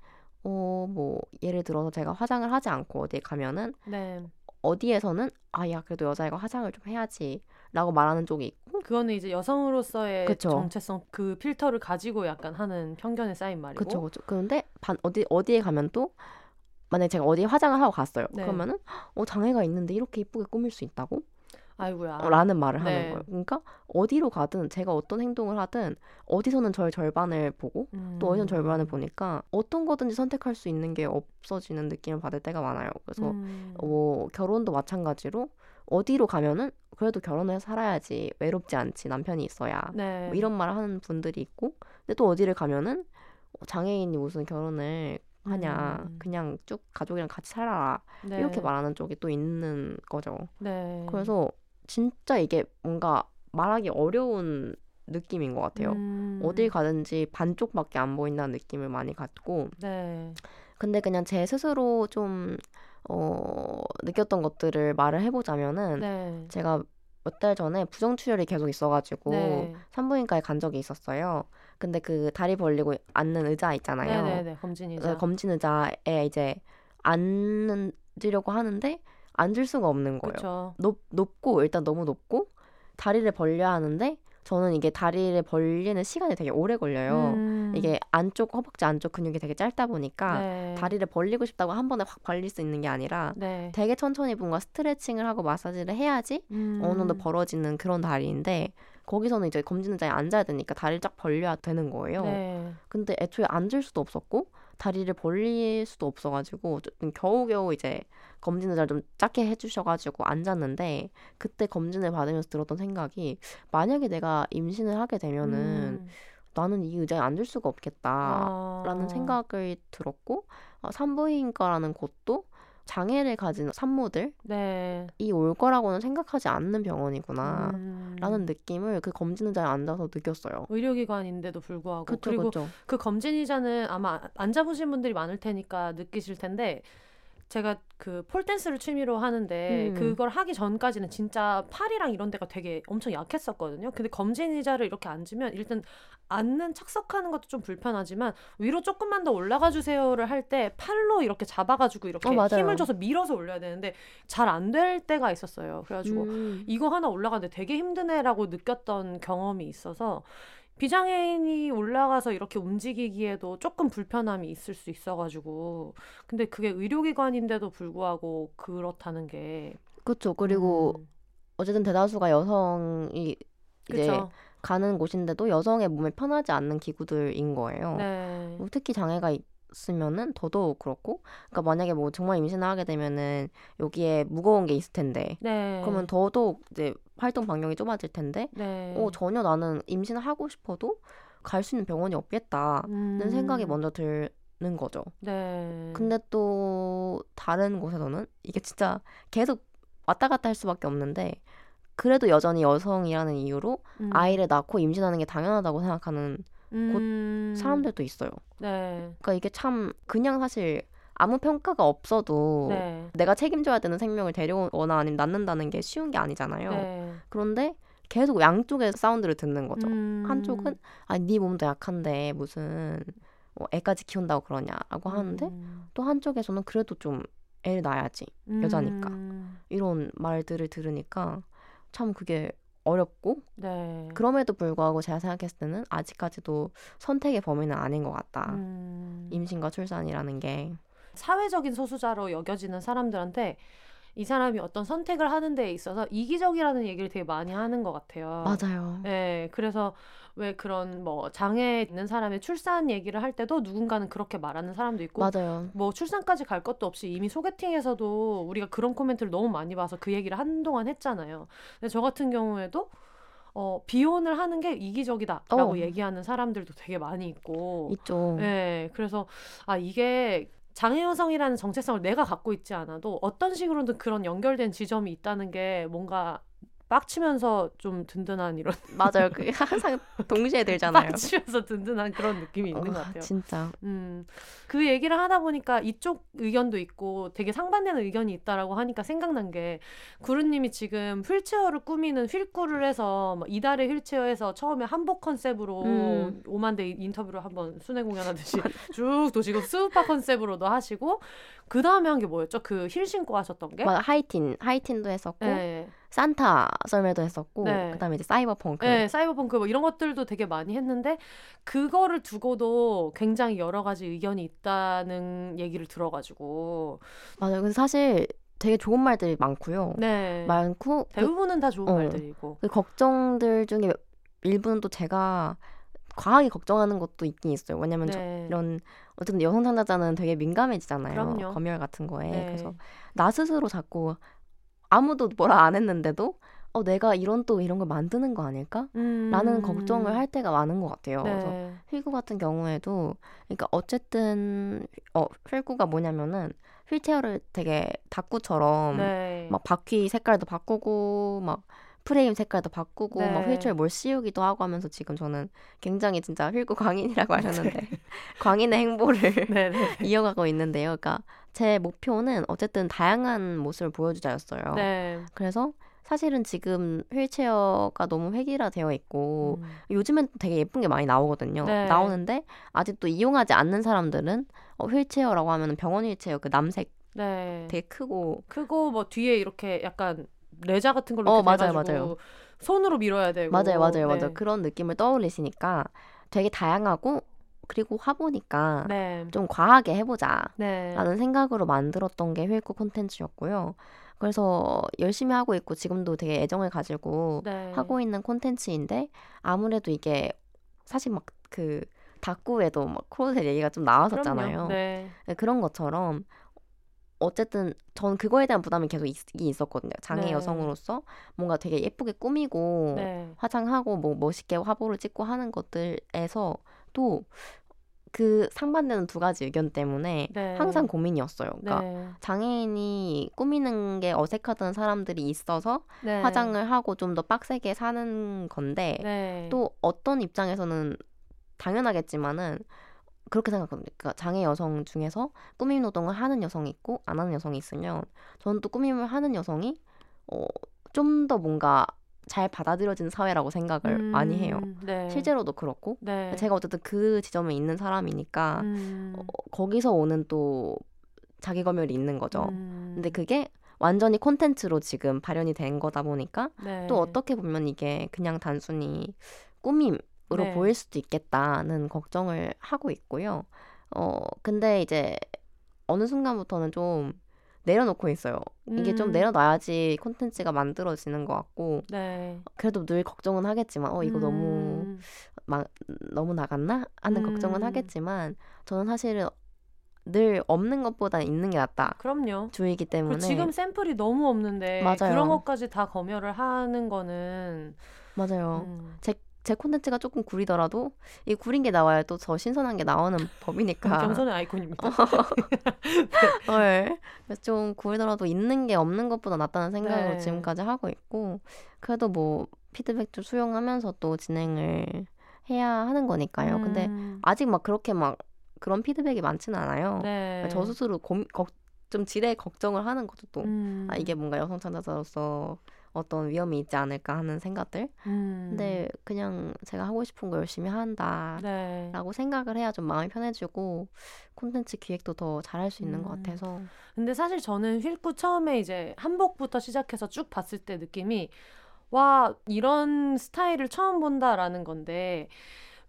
어 뭐 예를 들어서 제가 화장을 하지 않고 어디에 가면은 네. 어디에서는 아 야 그래도 여자애가 화장을 좀 해야지라고 말하는 쪽이 있고 그거는 이제 여성으로서의 그쵸. 정체성 그 필터를 가지고 약간 하는 편견에 쌓인 말이고. 그쵸 그런데 반 어디 어디에 가면 또 만약에 제가 어디에 화장을 하고 갔어요 네. 그러면은 어 장애가 있는데 이렇게 이쁘게 꾸밀 수 있다고 아이고야. 라는 말을 네. 하는 거예요. 그러니까 어디로 가든 제가 어떤 행동을 하든 어디서는 저의 절반을 보고 또 어디서는 절반을 음. 보니까 어떤 거든지 선택할 수 있는 게 없어지는 느낌을 받을 때가 많아요. 그래서 음. 뭐 결혼도 마찬가지로 어디로 가면은 그래도 결혼을 살아야지 외롭지 않지 남편이 있어야 네. 뭐 이런 말을 하는 분들이 있고 근데 또 어디를 가면은 어, 장애인이 무슨 결혼을 하냐 음. 그냥 쭉 가족이랑 같이 살아라 네. 이렇게 말하는 쪽이 또 있는 거죠. 네. 그래서 진짜 이게 뭔가 말하기 어려운 느낌인 것 같아요. 음. 어딜 가든지 반쪽밖에 안 보인다는 느낌을 많이 갖고 네. 근데 그냥 제 스스로 좀 어, 느꼈던 것들을 말을 해보자면은 네. 제가 몇 달 전에 부정출혈이 계속 있어가지고 네. 산부인과에 간 적이 있었어요. 근데 그 다리 벌리고 앉는 의자 있잖아요. 네네네. 검진이자. 네, 검진 의자에 이제 앉으려고 하는데 앉을 수가 없는 거예요. 높, 높고 일단 너무 높고 다리를 벌려야 하는데 저는 이게 다리를 벌리는 시간이 되게 오래 걸려요. 음. 이게 안쪽 허벅지 안쪽 근육이 되게 짧다 보니까 네. 다리를 벌리고 싶다고 한 번에 확 벌릴 수 있는 게 아니라 네. 되게 천천히 뭔가 스트레칭을 하고 마사지를 해야지 음. 어느 정도 벌어지는 그런 다리인데 거기서는 이제 검진 의자에 앉아야 되니까 다리를 쫙 벌려야 되는 거예요. 네. 근데 애초에 앉을 수도 없었고 다리를 벌릴 수도 없어가지고 겨우겨우 이제 검진 의자를 좀 작게 해주셔가지고 앉았는데 그때 검진을 받으면서 들었던 생각이 만약에 내가 임신을 하게 되면은 음. 나는 이 의자에 앉을 수가 없겠다라는 아. 생각을 들었고 어, 산부인과라는 곳도 장애를 가진 산모들이 네. 올 거라고는 생각하지 않는 병원이구나. 음. 라는 느낌을 그 검진 의자에 앉아서 느꼈어요. 의료기관인데도 불구하고 그쵸, 그리고 그쵸. 그 검진이자는 아마 안 잡으신 분들이 많을 테니까 느끼실 텐데 제가 그 폴댄스를 취미로 하는데 음. 그걸 하기 전까지는 진짜 팔이랑 이런 데가 되게 엄청 약했었거든요. 근데 검진 의자를 이렇게 앉으면 일단 앉는 착석하는 것도 좀 불편하지만 위로 조금만 더 올라가 주세요를 할 때 팔로 이렇게 잡아가지고 이렇게 어. 힘을 줘서 밀어서 올려야 되는데 잘 안 될 때가 있었어요. 그래가지고 음. 이거 하나 올라가는데 되게 힘드네라고 느꼈던 경험이 있어서 비장애인이 올라가서 이렇게 움직이기에도 조금 불편함이 있을 수 있어가지고. 근데 그게 의료기관인데도 불구하고 그렇다는 게. 그쵸. 그리고 음, 어쨌든 대다수가 여성이 이제 그쵸. 가는 곳인데도 여성의 몸에 편하지 않는 기구들인 거예요. 네. 뭐 특히 장애가 있으면은 더더욱 그렇고, 그러니까 만약에 뭐 정말 임신을 하게 되면은 여기에 무거운 게 있을 텐데, 네. 그러면 더더욱 이제 활동 반경이 좁아질 텐데, 네. 어 전혀 나는 임신을 하고 싶어도 갈 수 있는 병원이 없겠다는 음, 생각이 먼저 드는 거죠. 네 근데 또 다른 곳에서는 이게 진짜 계속 왔다 갔다 할 수밖에 없는데 그래도 여전히 여성이라는 이유로 음, 아이를 낳고 임신하는 게 당연하다고 생각하는 음, 사람들도 있어요. 네 그러니까 이게 참 그냥 사실 아무 평가가 없어도 네. 내가 책임져야 되는 생명을 데려오거나 아니면 낳는다는 게 쉬운 게 아니잖아요. 네. 그런데 계속 양쪽의 사운드를 듣는 거죠. 음, 한쪽은 아니 네 몸도 약한데 무슨 뭐 애까지 키운다고 그러냐라고 하는데 음, 또 한쪽에서는 그래도 좀 애를 낳아야지 여자니까. 음, 이런 말들을 들으니까 참 그게 어렵고 네 그럼에도 불구하고 제가 생각했을 때는 아직까지도 선택의 범위는 아닌 것 같다. 음. 임신과 출산이라는 게 사회적인 소수자로 여겨지는 사람들한테 이 사람이 어떤 선택을 하는 데 있어서 이기적이라는 얘기를 되게 많이 하는 것 같아요. 맞아요. 네, 그래서 왜 그런 뭐 장애 있는 사람의 출산 얘기를 할 때도 누군가는 그렇게 말하는 사람도 있고 맞아요. 뭐 출산까지 갈 것도 없이 이미 소개팅에서도 우리가 그런 코멘트를 너무 많이 봐서 그 얘기를 한동안 했잖아요. 근데 저 같은 경우에도 어, 비혼을 하는 게 이기적이다라고 어. 얘기하는 사람들도 되게 많이 있고 있죠. 네, 그래서 아 이게 장애 여성이라는 정체성을 내가 갖고 있지 않아도 어떤 식으로든 그런 연결된 지점이 있다는 게 뭔가 빡치면서 좀 든든한 이런 맞아요. 그게 항상 동시에 들잖아요. 빡치면서 든든한 그런 느낌이 있는 것 어, 같아요. 진짜. 음, 그 얘기를 하다 보니까 이쪽 의견도 있고 되게 상반되는 의견이 있다라고 하니까 생각난 게 구루님이 지금 휠체어를 꾸미는 휠꾸를 해서 막 이달의 휠체어에서 처음에 한복 컨셉으로 음. 오만대 인터뷰를 한번 순회 공연하듯이 쭉 도시고 스우파 컨셉으로도 하시고 그 다음에 한 게 뭐였죠? 그 힐 신고 하셨던 게? 막 하이틴, 하이틴도 했었고 네. 산타 썰매도 했었고 네. 그다음에 이제 사이버펑크. 네, 사이버펑크 뭐 이런 것들도 되게 많이 했는데 그거를 두고도 굉장히 여러 가지 의견이 있다는 얘기를 들어가지고 맞아요. 근데 사실 되게 좋은 말들이 많고요. 네. 많고 그, 대부분은 다 좋은 어. 말들이고. 그 걱정들 중에 일부는 또 제가 과하게 걱정하는 것도 있긴 있어요. 왜냐면 저 네. 이런 어쨌든 여성 상담자는 되게 민감해지잖아요. 그럼요. 검열 같은 거에. 네. 그래서 나 스스로 자꾸 아무도 뭐라 안 했는데도 어 내가 이런 또 이런 걸 만드는 거 아닐까? 음. 라는 걱정을 할 때가 많은 것 같아요. 그래서 네. 휠구 같은 경우에도 그러니까 어쨌든 어 휠구가 뭐냐면은 휠체어를 되게 다꾸처럼 네. 막 바퀴 색깔도 바꾸고 막 프레임 색깔도 바꾸고 네. 막 휠체어 뭘 씌우기도 하고 하면서 지금 저는 굉장히 진짜 휠구 광인이라고 하셨는데 광인의 행보를 네, 네. 이어가고 있는데요. 그러니까 제 목표는 어쨌든 다양한 모습을 보여주자였어요. 네. 그래서 사실은 지금 휠체어가 너무 획일화 되어 있고 음. 요즘엔 또 되게 예쁜 게 많이 나오거든요. 네. 나오는데 아직도 이용하지 않는 사람들은 어, 휠체어라고 하면 병원 휠체어 그 남색 네. 되게 크고 크고 뭐 뒤에 이렇게 약간 레자 같은 걸로 어, 맞아요, 맞아요. 손으로 밀어야 되고 맞아요, 맞아요, 맞아요. 네. 그런 느낌을 떠올리시니까 되게 다양하고 그리고 화보니까 네. 좀 과하게 해보자. 네. 라는 생각으로 만들었던 게 휠구 콘텐츠였고요. 그래서 열심히 하고 있고 지금도 되게 애정을 가지고 네. 하고 있는 콘텐츠인데 아무래도 이게 사실 막 그 다꾸에도 막 크로셋 얘기가 좀 나왔었잖아요. 네. 네, 그런 것처럼 어쨌든 전 그거에 대한 부담이 계속 있, 있었거든요. 장애 네. 여성으로서 뭔가 되게 예쁘게 꾸미고 네. 화장하고 뭐 멋있게 화보를 찍고 하는 것들에서 또 그 상반되는 두 가지 의견 때문에 네. 항상 고민이었어요. 그러니까 네. 장애인이 꾸미는 게 어색하던 사람들이 있어서 네. 화장을 하고 좀 더 빡세게 사는 건데 네. 또 어떤 입장에서는 당연하겠지만은 그렇게 생각합니다. 그러니까 장애 여성 중에서 꾸밈 노동을 하는 여성이 있고 안 하는 여성이 있으면 저는 또 꾸밈을 하는 여성이 어, 좀 더 뭔가 잘 받아들여지는 사회라고 생각을 많이 해요. 음, 네. 실제로도 그렇고 네. 제가 어쨌든 그 지점에 있는 사람이니까 음. 어, 거기서 오는 또 자기 검열이 있는 거죠. 음. 근데 그게 완전히 콘텐츠로 지금 발현이 된 거다 보니까 네. 또 어떻게 보면 이게 그냥 단순히 꾸밈으로 네. 보일 수도 있겠다는 걱정을 하고 있고요. 어, 근데 이제 어느 순간부터는 좀 내려놓고 있어요. 이게 좀 음. 내려놔야지 콘텐츠가 만들어지는 것 같고 네. 그래도 늘 걱정은 하겠지만 어 이거 너무 음. 막 너무 나갔나 하는 걱정은 음. 하겠지만 저는 사실은 늘 없는 것보다 있는 게 낫다 그럼요. 주의이기 그리고 때문에 지금 샘플이 너무 없는데 맞아요. 그런 것까지 다 검열을 하는 거는 맞아요. 음. 제 콘텐츠가 조금 구리더라도 이 구린 게 나와야 또저 신선한 게 나오는 법이니까. 경선의 아이콘입니다. 네. 그래서 좀 구리더라도 있는 게 없는 것보다 낫다는 생각으로 네. 지금까지 하고 있고 그래도 뭐 피드백도 수용하면서 또 진행을 해야 하는 거니까요. 근데 음. 아직 막 그렇게 막 그런 피드백이 많지는 않아요. 네. 저 스스로 고, 걱, 좀 지레 걱정을 하는 것도 또 음. 아, 이게 뭔가 여성 창작자로서 어떤 위험이 있지 않을까 하는 생각들. 음. 근데 그냥 제가 하고 싶은 거 열심히 한다. 네. 라고 생각을 해야 좀 마음이 편해지고 콘텐츠 기획도 더 잘할 수 있는 것 음. 같아서 근데 사실 저는 휠구 처음에 이제 한복부터 시작해서 쭉 봤을 때 느낌이 와 이런 스타일을 처음 본다라는 건데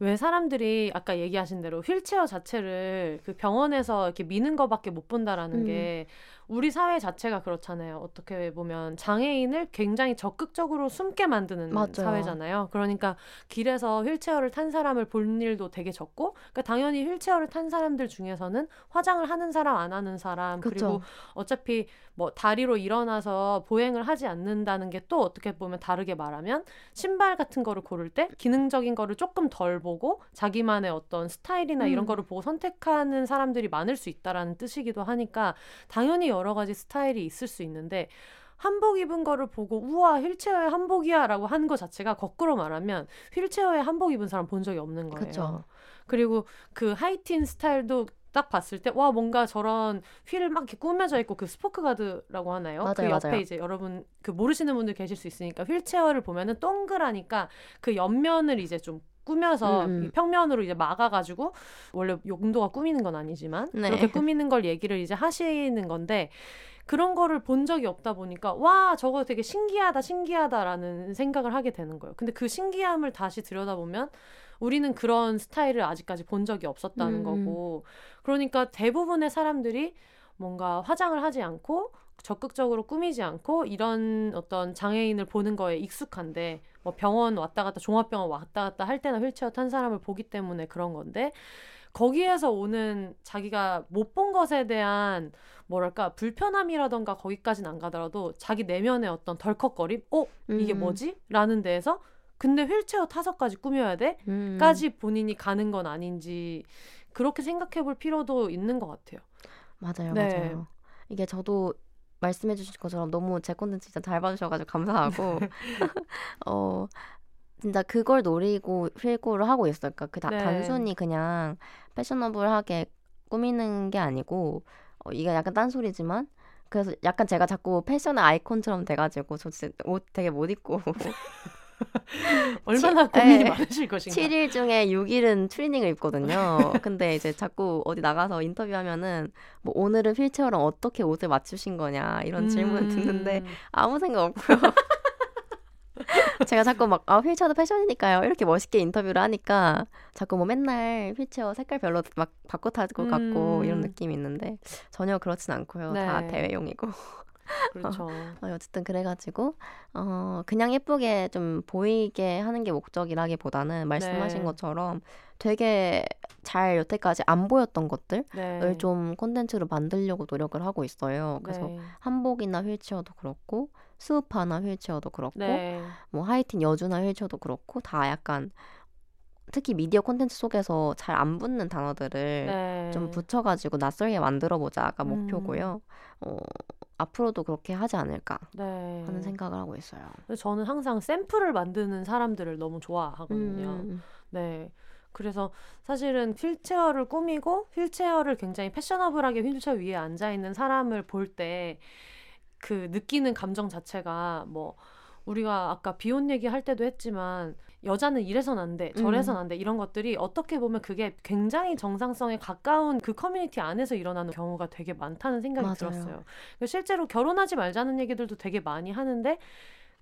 왜 사람들이 아까 얘기하신 대로 휠체어 자체를 그 병원에서 이렇게 미는 거밖에 못 본다라는 음. 게 우리 사회 자체가 그렇잖아요. 어떻게 보면 장애인을 굉장히 적극적으로 숨게 만드는 맞아요. 사회잖아요. 그러니까 길에서 휠체어를 탄 사람을 볼 일도 되게 적고, 그러니까 당연히 휠체어를 탄 사람들 중에서는 화장을 하는 사람 안 하는 사람 그리고 그쵸 어차피 뭐 다리로 일어나서 보행을 하지 않는다는 게 또 어떻게 보면 다르게 말하면 신발 같은 거를 고를 때 기능적인 거를 조금 덜 보고 자기만의 어떤 스타일이나 이런 음. 거를 보고 선택하는 사람들이 많을 수 있다라는 뜻이기도 하니까 당연히 여러 가지 스타일이 있을 수 있는데 한복 입은 거를 보고 우와 휠체어의 한복이야라고 하는 것 자체가 거꾸로 말하면 휠체어에 한복 입은 사람 본 적이 없는 거예요. 그쵸 그리고 그 하이틴 스타일도 딱 봤을 때 와 뭔가 저런 휠막 이렇게 꾸며져 있고 그 스포크 가드라고 하나요? 그 맞아요, 옆에 맞아요. 이제 여러분 그 모르시는 분들 계실 수 있으니까 휠체어를 보면은 동그라니까 그 옆면을 이제 좀 꾸며서 음, 음. 이 평면으로 이제 막아가지고 원래 용도가 꾸미는 건 아니지만 네. 그렇게 꾸미는 걸 얘기를 이제 하시는 건데 그런 거를 본 적이 없다 보니까 와 저거 되게 신기하다 신기하다라는 생각을 하게 되는 거예요. 근데 그 신기함을 다시 들여다보면 우리는 그런 스타일을 아직까지 본 적이 없었다는 음. 거고 그러니까 대부분의 사람들이 뭔가 화장을 하지 않고 적극적으로 꾸미지 않고 이런 어떤 장애인을 보는 거에 익숙한데 뭐 병원 왔다 갔다 종합병원 왔다 갔다 할 때나 휠체어 탄 사람을 보기 때문에 그런 건데 거기에서 오는 자기가 못 본 것에 대한 뭐랄까 불편함이라던가 거기까지는 안 가더라도 자기 내면의 어떤 덜컥거림, 어 이게 음. 뭐지? 라는 데에서 근데 휠체어 타서까지 꾸며야 돼? 음. 까지 본인이 가는 건 아닌지 그렇게 생각해 볼 필요도 있는 것 같아요. 맞아요, 네. 맞아요. 이게 저도 말씀해 주신 것처럼 너무 제 콘텐츠 진짜 잘 봐주셔가지고 감사하고 어 진짜 그걸 노리고 휠고를 하고 있어요. 그러니까 그 다- 네. 단순히 그냥 패셔너블하게 꾸미는 게 아니고 어, 이게 약간 딴소리지만 그래서 약간 제가 자꾸 패션의 아이콘처럼 돼가지고 저 진짜 옷 되게 못 입고 얼마나 치- 고민이 네. 많으실 것인가. 7일 중에 6일은 트레이닝을 입거든요. 근데 이제 자꾸 어디 나가서 인터뷰하면은 뭐 오늘은 휠체어랑 어떻게 옷을 맞추신 거냐 이런 질문을 듣는데 음, 아무 생각 없고요. 제가 자꾸 막 아, 휠체어도 패션이니까요. 이렇게 멋있게 인터뷰를 하니까 자꾸 뭐 맨날 휠체어 색깔 별로 막 바꿔 타고 음. 같고 이런 느낌이 있는데 전혀 그렇진 않고요. 다 네. 대회용이고. 그렇죠. 어, 어쨌든 그래가지고 어 그냥 예쁘게 좀 보이게 하는 게 목적이라기보다는 말씀하신 네. 것처럼 되게 잘 여태까지 안 보였던 것들을 네. 좀 콘텐츠로 만들려고 노력을 하고 있어요. 그래서 네. 한복이나 휠체어도 그렇고 수우파나 휠체어도 그렇고 네. 뭐 하이틴 여주나 휠체어도 그렇고 다 약간 특히 미디어 콘텐츠 속에서 잘 안 붙는 단어들을 네. 좀 붙여가지고 낯설게 만들어보자가 음. 목표고요. 어, 앞으로도 그렇게 하지 않을까 네. 하는 생각을 하고 있어요. 저는 항상 샘플을 만드는 사람들을 너무 좋아하거든요. 음, 네. 그래서 사실은 휠체어를 꾸미고 휠체어를 굉장히 패셔너블하게 휠체어 위에 앉아 있는 사람을 볼 때 그 느끼는 감정 자체가 뭐 우리가 아까 비혼 얘기할 때도 했지만 여자는 이래선 안 돼, 저래선 음. 안 돼, 이런 것들이 어떻게 보면 그게 굉장히 정상성에 가까운 그 커뮤니티 안에서 일어나는 경우가 되게 많다는 생각이 맞아요. 들었어요. 그래서 실제로 결혼하지 말자는 얘기들도 되게 많이 하는데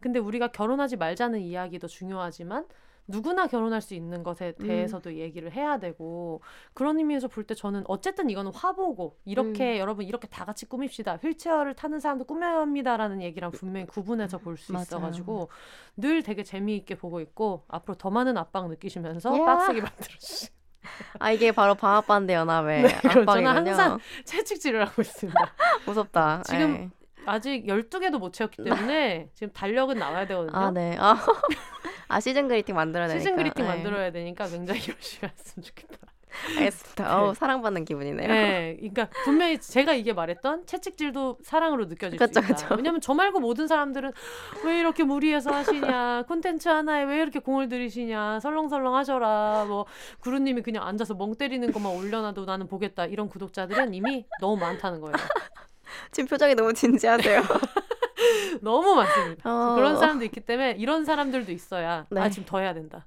근데 우리가 결혼하지 말자는 이야기도 중요하지만 누구나 결혼할 수 있는 것에 음. 대해서도 얘기를 해야 되고 그런 의미에서 볼 때 저는 어쨌든 이거는 화보고 이렇게 여러분 이렇게 다 같이 꾸밉시다 휠체어를 타는 사람도 꾸며야 합니다라는 얘기랑 분명히 구분해서 볼 수. 있어가지고 늘 되게 재미있게 보고 있고 앞으로 더 많은 압박 느끼시면서 야. 빡세게 만들어주세요 아 이게 바로 방앗반대 연합의 네, 저는 압박이군요. 항상 채찍질을 하고 있습니다. 무섭다. 지금 예. 아직 12개도 못 채웠기 때문에 지금 달력은 나와야 되거든요. 아 네. 아, 아 시즌 그리팅 만들어야 되니까. 시즌 그리팅 네. 만들어야 되니까 굉장히 열심히 했으면 좋겠다. 알겠습니다. 어우, 사랑받는 기분이네요. 네, 그러니까 분명히 제가 이게 말했던 채찍질도 사랑으로 느껴질 그쵸, 수 있다. 그쵸. 왜냐면 저 말고 모든 사람들은 왜 이렇게 무리해서 하시냐, 콘텐츠 하나에 왜 이렇게 공을 들이시냐, 설렁설렁 하셔라. 뭐 구루님이 그냥 앉아서 멍 때리는 것만 올려놔도 나는 보겠다. 이런 구독자들은 이미 너무 많다는 거예요. 지금 표정이 너무 진지하세요. 너무 많습니다. 어. 그런 사람도 있기 때문에 이런 사람들도 있어야 네. 아 지금 더 해야 된다.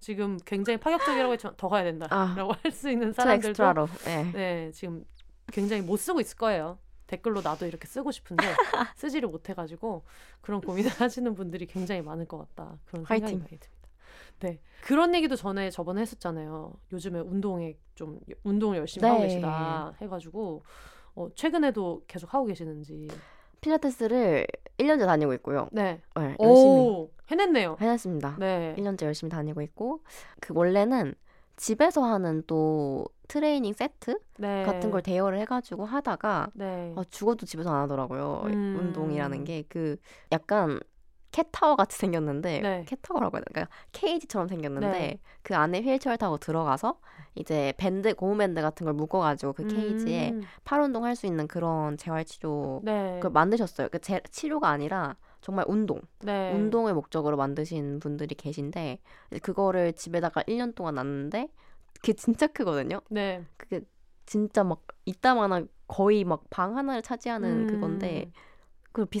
지금 굉장히 파격적이라고 했지만 더 가야 아. 된다라고 할수 있는 저 사람들도. 네. 네, 지금 굉장히 못 쓰고 있을 거예요. 댓글로 나도 이렇게 쓰고 싶은데 쓰지를 못해가지고 그런 고민을 하시는 분들이 굉장히 많을 것 같다. 그런 생각이 화이팅. 많이 듭니다. 네, 그런 얘기도 전에 저번에 했었잖아요. 요즘에 운동에 좀 운동을 열심히 하고 네. 계시다 해가지고 어, 최근에도 계속 하고 계시는지. 필라테스를 1년째 다니고 있고요. 네, 네, 열심히 오 해냈네요. 해냈습니다. 네, 1년째 열심히 다니고 있고 그 원래는 집에서 하는 또 트레이닝 세트 네, 같은 걸 대여를 해가지고 하다가 네, 아, 죽어도 집에서 안 하더라고요. 음. 운동이라는 게 그 약간 캣타워 같이 생겼는데 네. 캣타워라고 해야 되나? 그러니까 케이지처럼 생겼는데 네. 그 안에 휠체어 타고 들어가서 이제 밴드 고무 밴드 같은 걸 묶어가지고 그 케이지에 음, 팔 운동 할 수 있는 그런 재활 치료 네, 그걸 만드셨어요. 그 제, 치료가 아니라 정말 운동, 네, 운동을 목적으로 만드신 분들이 계신데 그거를 집에다가 1년 동안 놨는데 그게 진짜 크거든요. 네, 그게 진짜 막 이따만한 거의 막 방 하나를 차지하는 음. 그건데 그 비,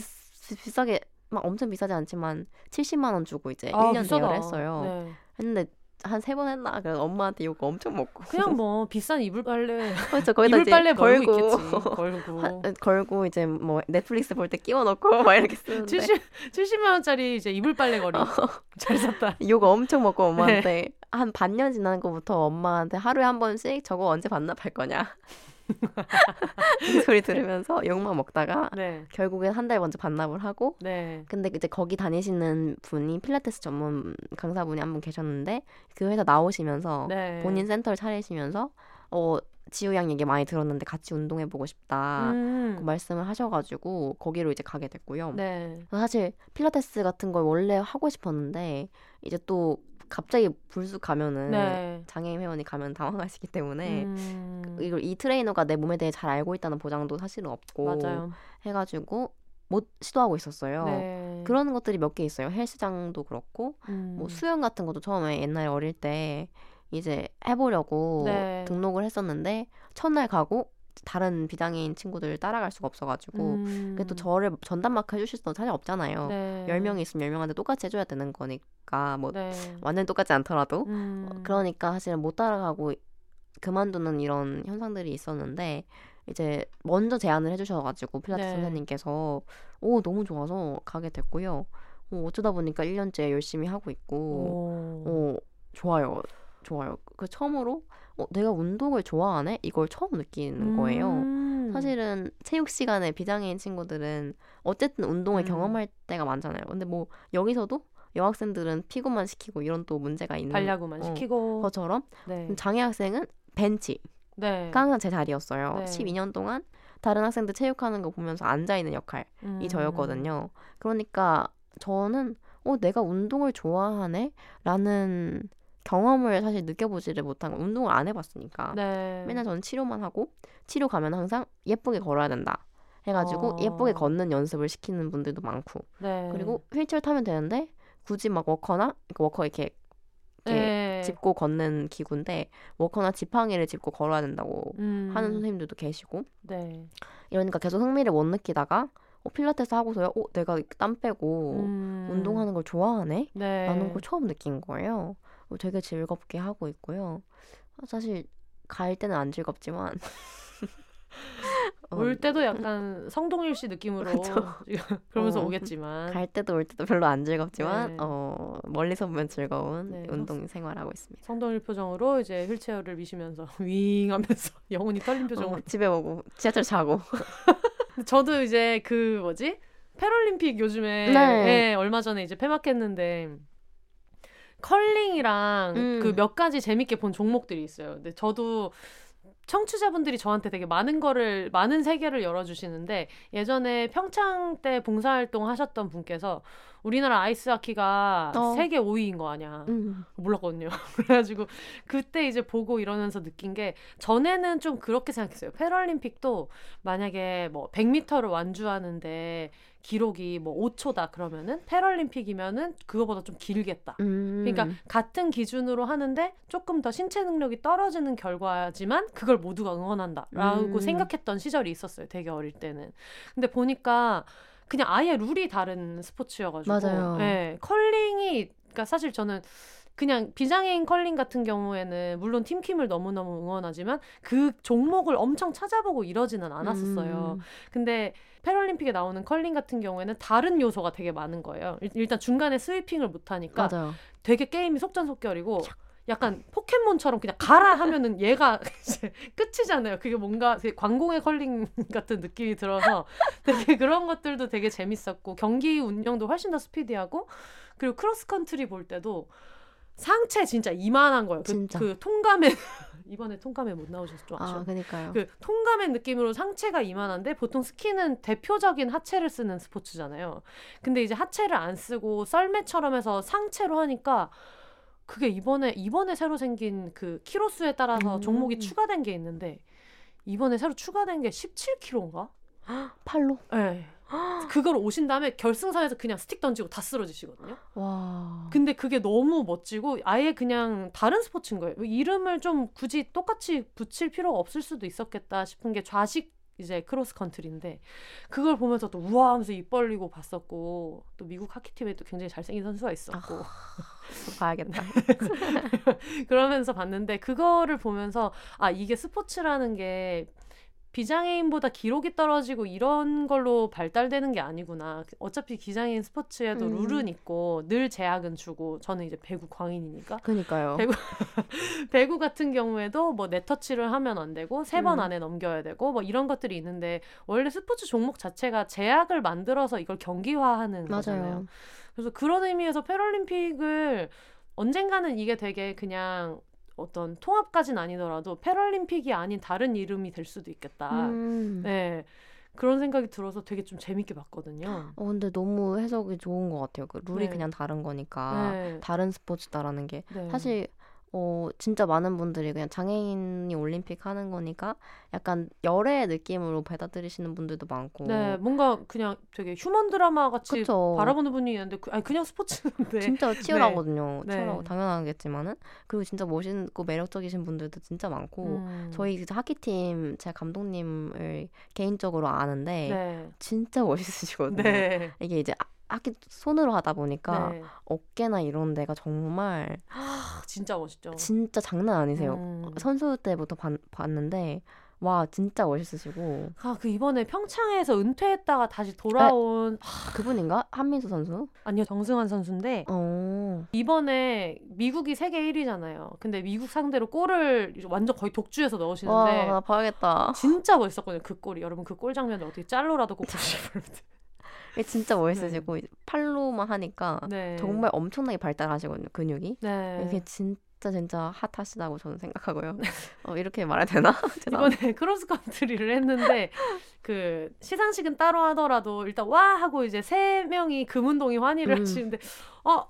비싸게 막 엄청 비싸지 않지만 70만 원 주고 이제 아, 1년 비싸다. 대여를 했어요. 네. 했는데 한 세 번 했나? 그래서 엄마한테 욕 엄청 먹고. 그냥 뭐 비싼 이불 빨래 그렇죠. 거기다 이불 빨래 걸고 걸고. 걸고. 하- 걸고 이제 뭐 넷플릭스 볼 때 끼워 넣고 막 이렇게 쓰는데 70 70만 원짜리 이제 이불 빨래 거리. 잘 샀다. 욕 엄청 먹고 엄마한테 네. 한 반년 지난 거부터 엄마한테 하루에 한 번씩 저거 언제 반납할 거냐 이 소리 들으면서 욕만 먹다가 네. 결국엔 한 달 먼저 반납을 하고 네. 근데 이제 거기 다니시는 분이 필라테스 전문 강사분이 한 분 계셨는데 그 회사 나오시면서 네. 본인 센터를 차리시면서 어 지우 양 얘기 많이 들었는데 같이 운동해 보고 싶다 음. 그 말씀을 하셔가지고 거기로 이제 가게 됐고요. 네. 사실 필라테스 같은 걸 원래 하고 싶었는데 이제 또 갑자기 불쑥 가면은 네. 장애인 회원이 가면 당황하시기 때문에 음. 이걸 이 트레이너가 내 몸에 대해 잘 알고 있다는 보장도 사실은 없고 맞아요. 해가지고 못 시도하고 있었어요. 네. 그런 것들이 몇 개 있어요. 헬스장도 그렇고 음. 뭐 수영 같은 것도 처음에 옛날에 어릴 때 이제 해보려고 네. 등록을 했었는데 첫날 가고 다른 비장애인 친구들 따라갈 수가 없어가지고 음. 그게 또 저를 전담 마크 해주실 수는 사실 없잖아요. 네. 10명이 있으면 10명한테 똑같이 해줘야 되는 거니까 뭐 네. 완전 똑같지 않더라도 음. 그러니까 사실은 못 따라가고 그만두는 이런 현상들이 있었는데 이제 먼저 제안을 해주셔가지고 필라테스 네. 선생님께서 오 너무 좋아서 가게 됐고요. 어, 어쩌다 보니까 1년째 열심히 하고 있고 오. 어 좋아요 좋아요. 그 처음으로 어, 내가 운동을 좋아하네 이걸 처음 느끼는 거예요. 음. 사실은 체육 시간에 비장애인 친구들은 어쨌든 운동을 음. 경험할 때가 많잖아요. 근데 뭐 여기서도 여학생들은 피구만 시키고 이런 또 문제가 있는 반려구만 어, 시키고 것처럼 네. 장애 학생은 벤치가 네. 항상 제 자리였어요. 네. 12년 동안 다른 학생들 체육하는 거 보면서 앉아 있는 역할이 음. 저였거든요. 그러니까 저는 어 내가 운동을 좋아하네라는 경험을 사실 느껴보지를 못한 거 운동을 안 해봤으니까 네. 맨날 저는 치료만 하고 치료 가면 항상 예쁘게 걸어야 된다 해가지고 어. 예쁘게 걷는 연습을 시키는 분들도 많고 네. 그리고 휠체어 타면 되는데 굳이 막 워커나 그러니까 워커 이렇게 이렇게 네. 짚고 걷는 기구인데 워커나 지팡이를 짚고 걸어야 된다고 음. 하는 선생님들도 계시고 네. 이러니까 계속 흥미를 못 느끼다가 어, 필라테스 하고서야 어 내가 땀 빼고 음. 운동하는 걸 좋아하네 네. 라는 걸 처음 느낀 거예요 어, 되게 즐겁게 하고 있고요. 아, 사실 갈 때는 안 즐겁지만. 어, 올 때도 약간 성동일 씨 느낌으로 그러면서 어, 오겠지만. 갈 때도 올 때도 별로 안 즐겁지만 네. 어, 멀리서 보면 즐거운 네, 운동 생활하고 있습니다. 성동일 표정으로 이제 휠체어를 미시면서 윙 하면서 영혼이 떨린 표정으로. 어, 집에 오고 지하철 자고. 저도 이제 그 뭐지? 패럴림픽 요즘에 네. 예, 얼마 전에 이제 폐막했는데 컬링이랑 음. 그몇 가지 재밌게 본 종목들이 있어요. 근데 저도 청취자분들이 저한테 되게 많은 거를 많은 세계를 열어주시는데 예전에 평창 때 봉사활동 하셨던 분께서 우리나라 아이스하키가 어. 세계 5위인 거 아니야. 음. 몰랐거든요. 그래가지고 그때 이제 보고 이러면서 느낀 게 전에는 좀 그렇게 생각했어요. 패럴림픽도 만약에 뭐 100m를 완주하는데 기록이 뭐 5초다 그러면은 패럴림픽이면은 그거보다 좀 길겠다. 음. 그러니까 같은 기준으로 하는데 조금 더 신체 능력이 떨어지는 결과지만 그걸 모두가 응원한다라고 음. 생각했던 시절이 있었어요. 되게 어릴 때는. 근데 보니까 그냥 아예 룰이 다른 스포츠여가지고. 맞아요. 예, 컬링이 그러니까 사실 저는 그냥 비장애인 컬링 같은 경우에는 물론 팀킴을 너무너무 응원하지만 그 종목을 엄청 찾아보고 이러지는 않았었어요. 음. 근데 패럴림픽에 나오는 컬링 같은 경우에는 다른 요소가 되게 많은 거예요. 일- 일단 중간에 스위핑을 못 하니까 맞아요. 되게 게임이 속전속결이고 약간 포켓몬처럼 그냥 가라 하면은 얘가 이제 끝이잖아요. 그게 뭔가 되게 광공의 컬링 같은 느낌이 들어서 되게 그런 것들도 되게 재밌었고 경기 운영도 훨씬 더 스피디하고 그리고 크로스컨트리 볼 때도 상체 진짜 이만한 거예요. 그, 진짜. 그 통가에 이번에 통가에 못 나오셔서 좀 아쉬워. 아, 그니까요. 그 통가의 느낌으로 상체가 이만한데 보통 스키는 대표적인 하체를 쓰는 스포츠잖아요. 근데 이제 하체를 안 쓰고 썰매처럼 해서 상체로 하니까 그게 이번에 이번에 새로 생긴 그 키로 수에 따라서 음. 종목이 추가된 게 있는데 이번에 새로 추가된 게 17km인가? 팔로. 네. 그걸 오신 다음에 결승선에서 그냥 스틱 던지고 다 쓰러지시거든요. 와. 근데 그게 너무 멋지고 아예 그냥 다른 스포츠인 거예요. 이름을 좀 굳이 똑같이 붙일 필요가 없을 수도 있었겠다 싶은 게 좌식 이제 크로스 컨트리인데 그걸 보면서 또 우와 하면서 입 벌리고 봤었고 또 미국 하키팀에 또 굉장히 잘생긴 선수가 있었고 또 봐야겠다. 그러면서 봤는데 그거를 보면서 아 이게 스포츠라는 게 비장애인보다 기록이 떨어지고 이런 걸로 발달되는 게 아니구나. 어차피 기장애인 스포츠에도 음. 룰은 있고 늘 제약은 주고 저는 이제 배구 광인이니까 그니까요. 배구 배구 같은 경우에도 뭐 네 터치를 하면 안 되고 세번 음. 안에 넘겨야 되고 뭐 이런 것들이 있는데 원래 스포츠 종목 자체가 제약을 만들어서 이걸 경기화하는 거잖아요. 맞아요. 그래서 그런 의미에서 패럴림픽을 언젠가는 이게 되게 그냥 어떤 통합까지는 아니더라도 패럴림픽이 아닌 다른 이름이 될 수도 있겠다. 음. 네. 그런 생각이 들어서 되게 좀 재밌게 봤거든요. 어, 근데 너무 해석이 좋은 것 같아요. 그 룰이 네. 그냥 다른 거니까 네. 다른 스포츠다라는 게 네. 사실 어 진짜 많은 분들이 그냥 장애인이 올림픽 하는 거니까 약간 열애 느낌으로 받아들이시는 분들도 많고 네, 뭔가 그냥 되게 휴먼 드라마 같이 그쵸. 바라보는 분이 있는데 그, 아니 그냥 스포츠인데 진짜 치열하거든요. 네. 치열하고 당연하겠지만은 그리고 진짜 멋있고 매력적이신 분들도 진짜 많고 음. 저희 그 하키팀 제 감독님을 개인적으로 아는데 네. 진짜 멋있으시거든요. 네. 이게 이제 아- 하키 손으로 하다 보니까 네. 어깨나 이런 데가 정말 아, 진짜 멋있죠. 진짜 장난 아니세요. 음. 선수 때부터 봤, 봤는데 와 진짜 멋있으시고 아, 그 이번에 평창에서 은퇴했다가 다시 돌아온 그분인가 한민수 선수? 아니요 정승환 선수인데 어 이번에 미국이 세계 1위잖아요. 근데 미국 상대로 골을 완전 거의 독주해서 와, 넣으시는데 나 봐야겠다. 진짜 멋있었거든요. 그 골이 여러분 그 골 장면을 어떻게 짤로라도 꼭 이게 진짜 멋있으시고 팔로만 하니까 네. 정말 엄청나게 발달하시거든요 근육이. 네. 이게 진짜 진짜 핫하시다고 저는 생각하고요. 어, 이렇게 말해야 되나? 이번에 크로스컨트리를 했는데 그 시상식은 따로 하더라도 일단 와 하고 이제 세 명이 금운동이 환희를 음. 하시는데 어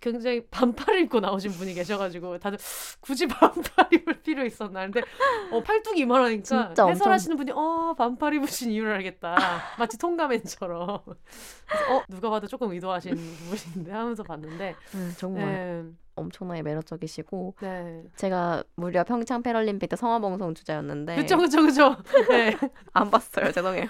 굉장히 반팔을 입고 나오신 분이 계셔가지고 다들 굳이 반팔 입을 필요 있었나. 근데 어 팔뚝이 이만하니까 진짜 엄청- 해설하시는 분이 어 반팔 입으신 이유를 알겠다. 마치 통가맨처럼. 어 누가 봐도 조금 의도하신 부분인데 하면서 봤는데. 음, 정말 네, 엄청나게 매력적이시고 네. 제가 무려 평창 패럴림픽 때 성화봉송 주자였는데 그쵸 그쵸 그쵸. 네. 안 봤어요 죄송해요.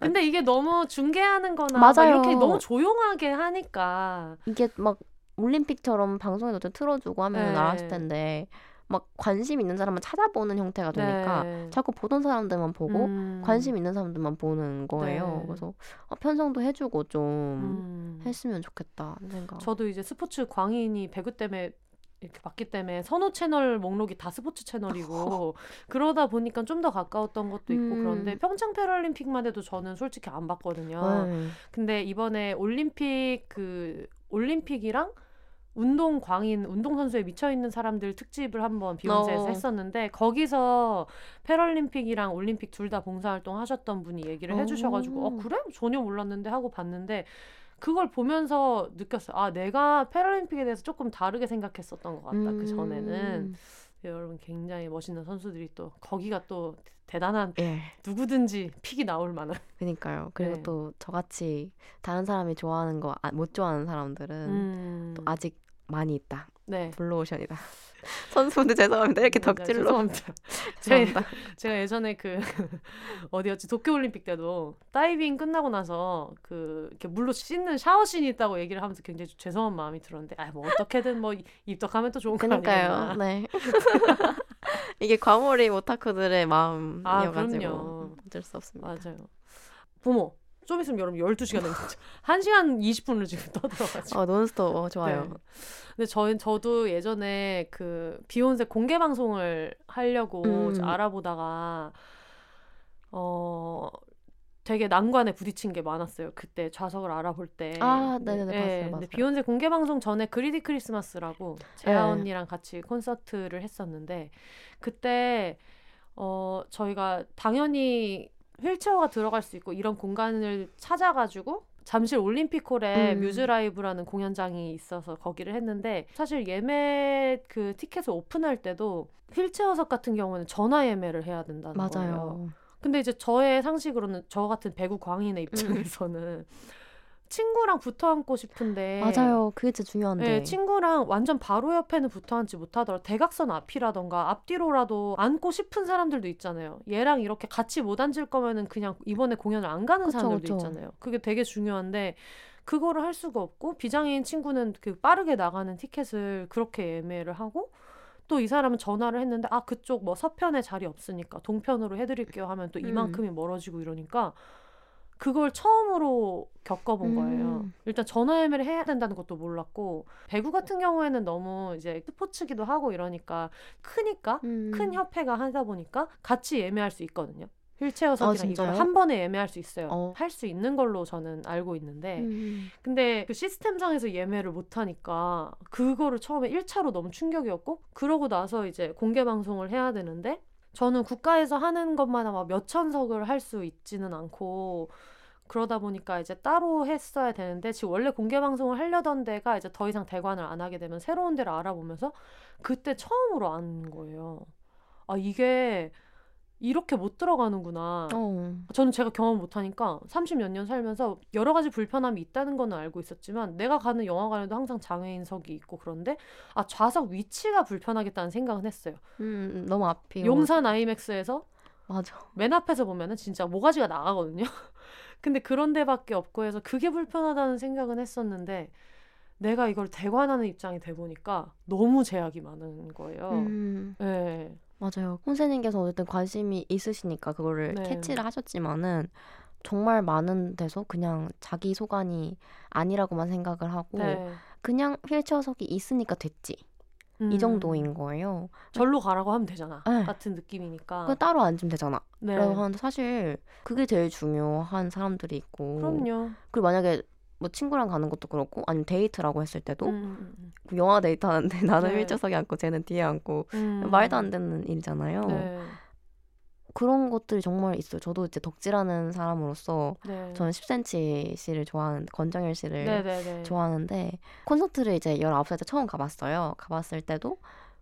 근데 이게 너무 중계하는 거나 이렇게 너무 조용하게 하니까 이게 막 올림픽처럼 방송에도 좀 틀어주고 하면 네. 나았을 텐데 막 관심 있는 사람은 찾아보는 형태가 되니까 네. 자꾸 보던 사람들만 보고 음. 관심 있는 사람들만 보는 거예요. 네. 그래서 어, 편성도 해주고 좀 음. 했으면 좋겠다 는 생각. 저도 이제 스포츠 광인이 배구 때문에 이렇게 봤기 때문에 선호 채널 목록이 다 스포츠 채널이고 그러다 보니까 좀 더 가까웠던 것도 있고 음. 그런데 평창 패럴림픽만 해도 저는 솔직히 안 봤거든요. 네. 근데 이번에 올림픽 그 올림픽이랑 운동 광인 운동 선수에 미쳐 있는 사람들 특집을 한번 비욘세에서 어. 했었는데 거기서 패럴림픽이랑 올림픽 둘 다 봉사활동 하셨던 분이 얘기를 해주셔가지고 어 오. 그래 전혀 몰랐는데 하고 봤는데 그걸 보면서 느꼈어요 아 내가 패럴림픽에 대해서 조금 다르게 생각했었던 것 같다 그 전에는 음. 여러분 굉장히 멋있는 선수들이 또 거기가 또 대단한 예. 누구든지 픽이 나올 만한 그니까요. 그리고 네. 또 저같이 다른 사람이 좋아하는 거 못 좋아하는 사람들은 음, 또 아직 많이 있다. 네 블루오션이다. 선수분들 죄송합니다. 이렇게 네, 덕질로 죄송합니다. 제가, 죄송합니다. 제가 예전에 그 어디였지 도쿄올림픽 때도 다이빙 끝나고 나서 그 이렇게 물로 씻는 샤워씬이 있다고 얘기를 하면서 굉장히 죄송한 마음이 들었는데 아뭐 어떻게든 뭐 입덕하면 또 좋은 거 그니까요. 아니겠나. 네. 이게 과몰입 오타쿠들의 아, 마음이어가지고 그럼요. 어쩔 수 없습니다. 맞아요. 부모 좀 있으면 여러분 12시간 되면 1시간 20분을 지금 떠들어가지고 어, 논스톱 어, 좋아요. 네. 근데 저 저도 예전에 그 비욘세 공개 방송을 하려고 음. 알아보다가 어 되게 난관에 부딪힌 게 많았어요. 그때 좌석을 알아볼 때. 아, 네네네, 예, 봤어요, 봤어요. 비욘세 공개 방송 전에 그리디 크리스마스라고 재하 네. 언니랑 같이 콘서트를 했었는데 그때 어 저희가 당연히 휠체어가 들어갈 수 있고 이런 공간을 찾아가지고 잠실 올림픽홀에 음. 뮤즈 라이브라는 공연장이 있어서 거기를 했는데 사실 예매 그 티켓을 오픈할 때도 휠체어석 같은 경우는 전화 예매를 해야 된다는 거예요. 맞아요. 근데 이제 저의 상식으로는 저 같은 배구 광인의 입장에서는 친구랑 붙어 앉고 싶은데 맞아요. 그게 진짜 중요한데. 네, 친구랑 완전 바로 옆에는 붙어 앉지 못하더라. 대각선 앞이라던가 앞뒤로라도 앉고 싶은 사람들도 있잖아요. 얘랑 이렇게 같이 못 앉을 거면은 그냥 이번에 공연을 안 가는 그쵸, 사람들도 그쵸. 있잖아요. 그게 되게 중요한데 그거를 할 수가 없고 비장애인 친구는 그 빠르게 나가는 티켓을 그렇게 예매를 하고 또이 사람은 전화를 했는데 아 그쪽 뭐 서편에 자리 없으니까 동편으로 해드릴게요 하면 또 음. 이만큼이 멀어지고 이러니까 그걸 처음으로 겪어본 거예요. 음. 일단 전화 예매를 해야 된다는 것도 몰랐고 배구 같은 경우에는 너무 이제 스포츠기도 하고 이러니까 크니까 음. 큰 협회가 하다 보니까 같이 예매할 수 있거든요. 휠체어 석이랑 이걸 진짜요? 한 번에 예매할 수 있어요. 어. 할수 있는 걸로 저는 알고 있는데 음. 근데 그 시스템상에서 예매를 못 하니까 그거를 처음에 1차로 너무 충격이었고 그러고 나서 이제 공개 방송을 해야 되는데 저는 국가에서 하는 것마다 막 몇천석을 할 수 있지는 않고 그러다 보니까 이제 따로 했어야 되는데 지금 원래 공개 방송을 하려던 데가 이제 더 이상 대관을 안 하게 되면 새로운 데를 알아보면서 그때 처음으로 안 거예요. 아 이게 이렇게 못 들어가는구나. 어. 저는 제가 경험 못하니까 30몇 년 살면서 여러 가지 불편함이 있다는 거는 알고 있었지만 내가 가는 영화관에도 항상 장애인석이 있고 그런데 아 좌석 위치가 불편하겠다는 생각은 했어요. 음, 너무 앞이 용산 아이맥스에서 맞아. 맨 앞에서 보면은 진짜 모가지가 나가거든요. 근데 그런 데밖에 없고 해서 그게 불편하다는 생각은 했었는데 내가 이걸 대관하는 입장이 돼 보니까 너무 제약이 많은 거예요. 음, 네. 맞아요. 혼세님께서 어쨌든 관심이 있으시니까 그거를 네. 캐치를 하셨지만은 정말 많은 데서 그냥 자기 소관이 아니라고만 생각을 하고 네. 그냥 휠체어석이 있으니까 됐지 음. 이 정도인 거예요. 절로 가라고 하면 되잖아. 네. 같은 느낌이니까. 그 따로 앉으면 되잖아. 네. 라고 하는데 사실 그게 제일 중요한 사람들이 있고 그럼요. 그리고 만약에 뭐 친구랑 가는 것도 그렇고 아니면 데이트라고 했을 때도 음, 음, 그 영화 데이트 하는데 나는 네. 휠체어석에 앉고 쟤는 뒤에 앉고 음. 음. 말도 안 되는 일이잖아요. 네. 그런 것들이 정말 있어요. 저도 이제 덕질하는 사람으로서 네. 저는 10cm 씨를 좋아하는 권정열 씨를 네네네. 좋아하는데 콘서트를 이제 19살 때 처음 가봤어요. 가봤을 때도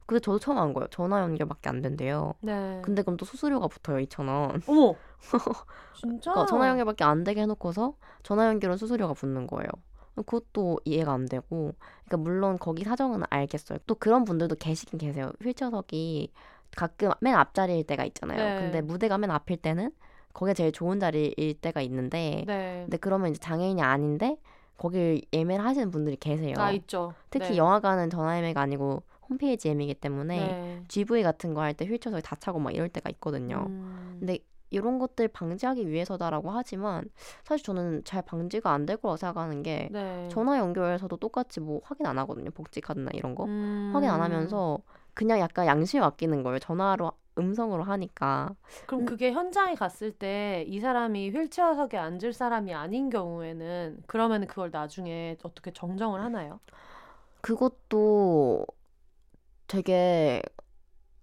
근데 저도 처음 한 거예요. 전화 연결밖에 안 된대요. 네. 근데 그럼 또 수수료가 붙어요. 2,000원. 어머. 진짜? 그러니까 전화 연결밖에 안 되게 해놓고서 전화 연결은 수수료가 붙는 거예요. 그것도 이해가 안 되고, 그러니까 물론 거기 사정은 알겠어요. 또 그런 분들도 계시긴 계세요. 휠체어석이 가끔 맨 앞자리일 때가 있잖아요. 네. 근데 무대가 맨 앞일 때는 거기가 제일 좋은 자리일 때가 있는데, 네. 근데 그러면 이제 장애인이 아닌데 거길 예매를 하시는 분들이 계세요. 아 있죠. 특히 네. 영화관은 전화 예매가 아니고 홈페이지 예매이기 때문에 네. GV 같은 거 할 때 휠체어석이 다 차고 막 이럴 때가 있거든요. 음. 근데 이런 것들 방지하기 위해서다라고 하지만 사실 저는 잘 방지가 안 될 거라고 생각하는 게 네. 전화 연결해서도 똑같이 뭐 확인 안 하거든요. 복지 카드나 이런 거 음. 확인 안 하면서 그냥 약간 양심에 맡기는 거예요. 전화로 음성으로 하니까 그럼 그게 현장에 갔을 때 이 사람이 휠체어석에 앉을 사람이 아닌 경우에는 그러면 그걸 나중에 어떻게 정정을 하나요? 그것도 되게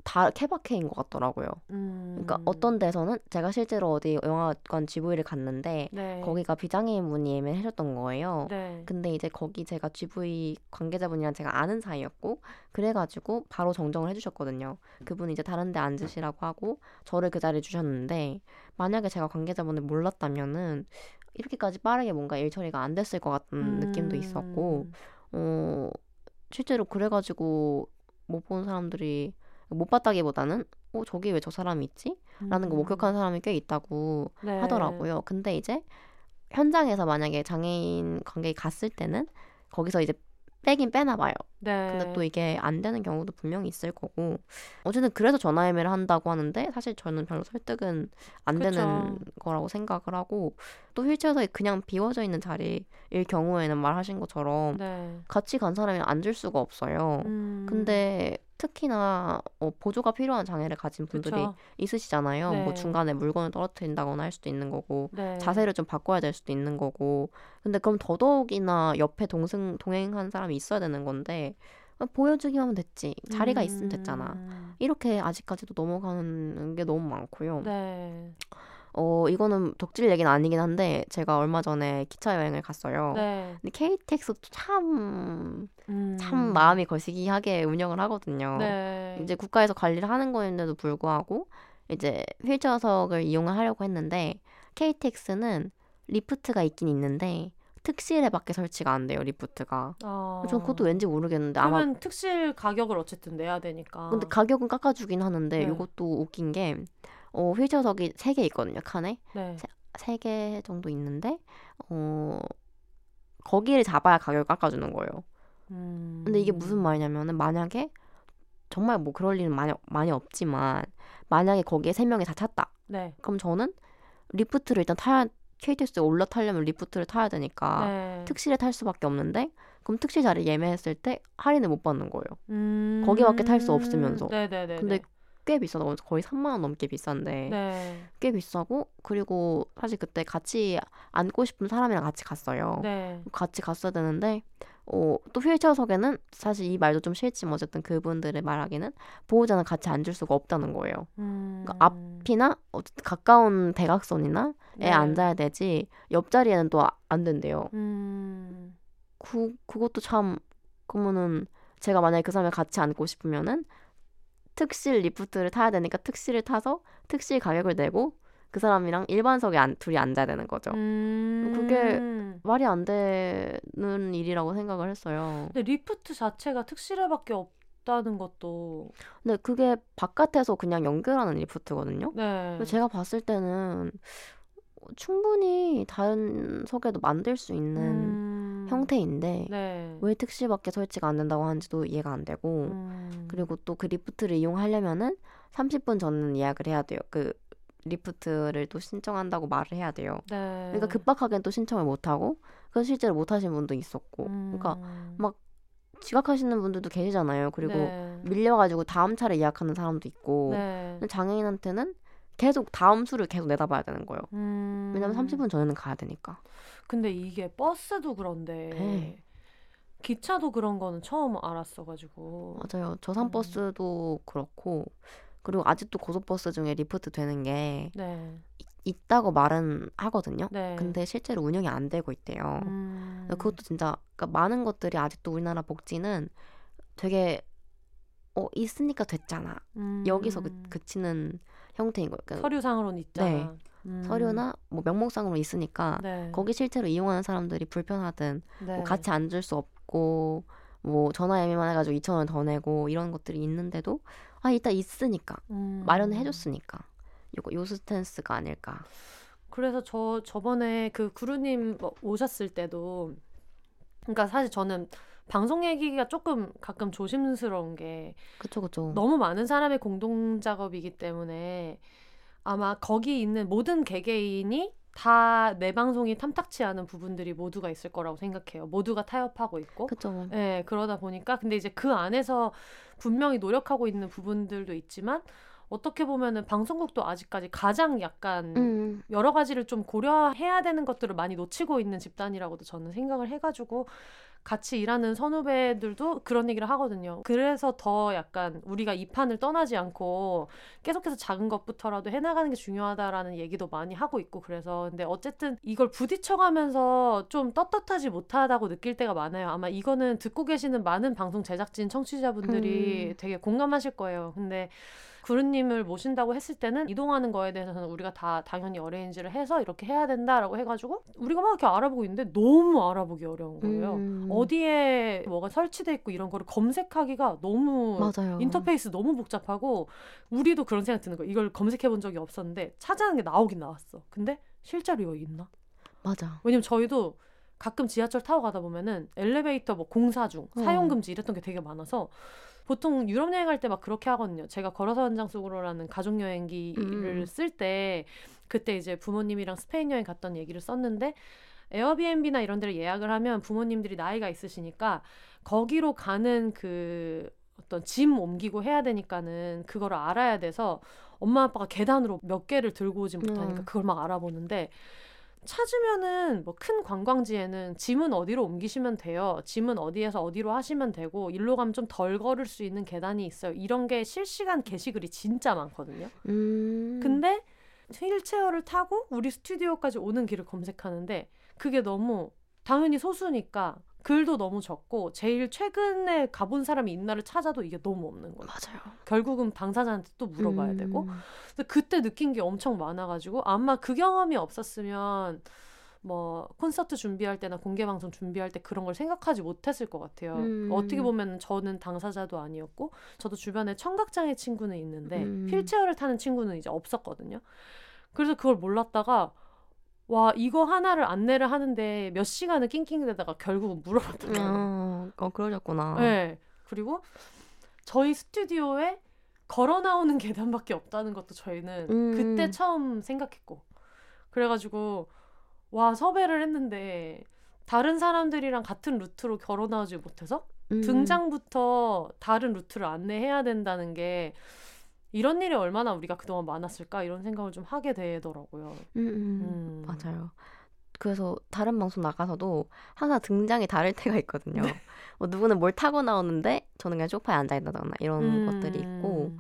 다 케바케인 것 같더라고요. 음. 그러니까 어떤 데서는 제가 실제로 어디 영화관 GV를 갔는데 네. 거기가 비장애인 분이 예매를 해줬던 거예요. 네. 근데 이제 거기 제가 GV 관계자분이랑 제가 아는 사이였고 그래가지고 바로 정정을 해주셨거든요. 그분이 이제 다른 데 앉으시라고 하고 저를 그 자리에 주셨는데 만약에 제가 관계자분을 몰랐다면은 이렇게까지 빠르게 뭔가 일 처리가 안 됐을 것 같은 느낌도 있었고 음. 어 실제로 그래가지고 못 본 사람들이 못 봤다기보다는 어 저기 왜 저 사람이 있지? 라는 거 음. 목격한 사람이 꽤 있다고 네. 하더라고요. 근데 이제 현장에서 만약에 장애인 관객이 갔을 때는 거기서 이제 빼긴 빼나 봐요. 네. 근데 또 이게 안 되는 경우도 분명히 있을 거고 어쨌든 그래서 전화 예매를 한다고 하는데 사실 저는 별로 설득은 안 그쵸. 되는 거라고 생각을 하고 또 휠체어석이 그냥 비워져 있는 자리일 경우에는 말하신 것처럼 네. 같이 간 사람이 앉을 수가 없어요. 음. 근데 특히나 어, 보조가 필요한 장애를 가진 분들이 그쵸. 있으시잖아요. 네. 뭐 중간에 물건을 떨어뜨린다거나 할 수도 있는 거고 네. 자세를 좀 바꿔야 될 수도 있는 거고. 근데 그럼 더더욱이나 옆에 동승 동행한 사람이 있어야 되는 건데 어, 보여주기만 하면 됐지. 자리가 있으면 됐잖아. 음. 이렇게 아직까지도 넘어가는 게 너무 많고요. 네. 어 이거는 덕질 얘기는 아니긴 한데 제가 얼마 전에 기차 여행을 갔어요. 네. 근데 KTX도 참, 음. 참 마음이 거시기하게 운영을 하거든요. 네. 이제 국가에서 관리를 하는 거였는데도 불구하고 이제 휠체어석을 이용을 하려고 했는데 KTX는 리프트가 있긴 있는데 특실에 밖에 설치가 안 돼요 리프트가. 어. 전 그것도 왠지 모르겠는데 아마 특실 가격을 어쨌든 내야 되니까. 근데 가격은 깎아주긴 하는데 네. 이것도 웃긴 게 어, 휠체어석이 세 개 있거든요 칸에 네. 세개 정도 있는데 어 거기를 잡아야 가격을 깎아주는 거예요. 음. 근데 이게 무슨 말이냐면은 만약에 정말 뭐 그럴 일은 많이 많이 없지만 만약에 거기에 세 명이 다 찼다. 네. 그럼 저는 리프트를 일단 타야 KTX에 올라타려면 리프트를 타야 되니까 네. 특실에 탈 수밖에 없는데 그럼 특실 자리 예매했을 때 할인을 못 받는 거예요. 음... 거기밖에 탈 수 없으면서. 네네네. 근데 꽤 비싸다. 거의 3만 원 넘게 비싼데 네. 꽤 비싸고 그리고 사실 그때 같이 앉고 싶은 사람이랑 같이 갔어요. 네. 같이 갔어야 되는데 어, 또 휠체어석에는 사실 이 말도 좀 싫지만 어쨌든 그분들의 말하기는 보호자는 같이 앉을 수가 없다는 거예요. 음... 그러니까 앞이나 어쨌든 가까운 대각선이나 에 네. 앉아야 되지 옆자리에는 또 안 된대요. 음... 그 그것도 참 그러면은 제가 만약에 그 사람이 같이 앉고 싶으면은 특실 리프트를 타야 되니까 특실을 타서 특실 가격을 내고 그 사람이랑 일반석에 안, 둘이 앉아야 되는 거죠. 음... 그게 말이 안 되는 일이라고 생각을 했어요. 근데 리프트 자체가 특실에밖에 없다는 것도 근데 그게 바깥에서 그냥 연결하는 리프트거든요. 네. 제가 봤을 때는 충분히 다른 석에도 만들 수 있는 음... 형태인데 네. 왜 특실밖에 설치가 안 된다고 하는지도 이해가 안 되고 음... 그리고 또 그 리프트를 이용하려면은 30분 전은 예약을 해야 돼요. 그 리프트를 또 신청한다고 말을 해야 돼요. 네. 그러니까 급박하게는 또 신청을 못 하고 그래서 실제로 못 하신 분도 있었고 그러니까 음... 막 지각하시는 분들도 계시잖아요. 그리고 네. 밀려가지고 다음 차를 예약하는 사람도 있고 네. 장애인한테는 계속 다음 수를 계속 내다봐야 되는 거예요. 음... 왜냐면 30분 전에는 가야 되니까. 근데 이게 버스도 그런데 네. 기차도 그런 거는 처음 알았어가지고 맞아요. 저산버스도 그렇고 그리고 아직도 고속버스 중에 리프트 되는 게 네. 있다고 말은 하거든요. 네. 근데 실제로 운영이 안 되고 있대요. 음... 그것도 진짜 그러니까 많은 것들이 아직도 우리나라 복지는 되게 어 있으니까 됐잖아. 음... 여기서 그, 그치는 형태인 거예요. 그러니까 서류상으로는 있잖아. 네. 음... 서류나 뭐 명목상으로 있으니까 네. 거기 실제로 이용하는 사람들이 불편하든 네. 뭐 같이 앉을 수 없고 뭐 전화 예매만 해가지고 2천 원 더 내고 이런 것들이 있는데도 아 일단 있으니까 음... 마련을 해줬으니까 요거 요 스탠스가 아닐까. 그래서 저 저번에 그 구루님 뭐 오셨을 때도 그러니까 사실 저는 방송 얘기가 조금 가끔 조심스러운 게 그쵸 그쵸. 너무 많은 사람의 공동 작업이기 때문에 아마 거기 있는 모든 개개인이 다 내 방송이 탐탁치 않은 부분들이 모두가 있을 거라고 생각해요. 모두가 타협하고 있고. 그쵸. 네, 그러다 보니까 근데 이제 그 안에서 분명히 노력하고 있는 부분들도 있지만 어떻게 보면은 방송국도 아직까지 가장 약간 음. 여러 가지를 좀 고려해야 되는 것들을 많이 놓치고 있는 집단이라고도 저는 생각을 해가지고 같이 일하는 선후배들도 그런 얘기를 하거든요. 그래서 더 약간 우리가 이 판을 떠나지 않고 계속해서 작은 것부터라도 해나가는 게 중요하다라는 얘기도 많이 하고 있고 그래서 근데 어쨌든 이걸 부딪혀가면서 좀 떳떳하지 못하다고 느낄 때가 많아요. 아마 이거는 듣고 계시는 많은 방송 제작진 청취자분들이 음. 되게 공감하실 거예요. 근데 구루님을 모신다고 했을 때는 이동하는 거에 대해서는 우리가 다 당연히 어레인지를 해서 이렇게 해야 된다라고 해가지고 우리가 막 이렇게 알아보고 있는데 너무 알아보기 어려운 거예요. 음. 어디에 뭐가 설치돼 있고 이런 거를 검색하기가 너무 맞아요. 인터페이스 너무 복잡하고 우리도 그런 생각 드는 거예요. 이걸 검색해 본 적이 없었는데 찾아는 게 나오긴 나왔어. 근데 실제로 이거 있나? 맞아. 왜냐면 저희도 가끔 지하철 타고 가다 보면은 엘리베이터 뭐 공사 중 어. 사용 금지 이랬던 게 되게 많아서 보통 유럽 여행할 때 막 그렇게 하거든요. 제가 걸어서 현장 속으로라는 가족 여행기를 음. 쓸때 그때 이제 부모님이랑 스페인 여행 갔던 얘기를 썼는데 에어비앤비나 이런 데를 예약을 하면 부모님들이 나이가 있으시니까 거기로 가는 그 어떤 짐 옮기고 해야 되니까는 그거를 알아야 돼서 엄마 아빠가 계단으로 몇 개를 들고 오지 못하니까 음. 그걸 막 알아보는데 찾으면은 뭐 큰 관광지에는 짐은 어디로 옮기시면 돼요. 짐은 어디에서 어디로 하시면 되고 일로 가면 좀 덜 걸을 수 있는 계단이 있어요. 이런 게 실시간 게시글이 진짜 많거든요. 음. 근데 휠체어를 타고 우리 스튜디오까지 오는 길을 검색하는데 그게 너무 당연히 소수니까 글도 너무 적고 제일 최근에 가본 사람이 있나를 찾아도 이게 너무 없는 거예요. 맞아요. 결국은 당사자한테 또 물어봐야 음. 되고 근데 그때 느낀 게 엄청 많아가지고 아마 그 경험이 없었으면 뭐 콘서트 준비할 때나 공개 방송 준비할 때 그런 걸 생각하지 못했을 것 같아요. 음. 어떻게 보면 저는 당사자도 아니었고 저도 주변에 청각장애 친구는 있는데 음. 휠체어를 타는 친구는 이제 없었거든요. 그래서 그걸 몰랐다가 와 이거 하나를 안내를 하는데 몇 시간을 낑낑대다가 결국은 물어봤더라고요. 아, 어, 그러셨구나. 네. 그리고 저희 스튜디오에 걸어 나오는 계단밖에 없다는 것도 저희는 음. 그때 처음 생각했고 그래가지고 와 섭외를 했는데 다른 사람들이랑 같은 루트로 걸어 나오지 못해서 음. 등장부터 다른 루트를 안내해야 된다는 게 이런 일이 얼마나 우리가 그동안 많았을까 이런 생각을 좀 하게 되더라고요. 음, 음. 음. 맞아요. 그래서 다른 방송 나가서도 항상 등장이 다를 때가 있거든요. 네. 뭐 누구는 뭘 타고 나오는데 저는 그냥 소파에 앉아 있다거나 이런 음. 것들이 있고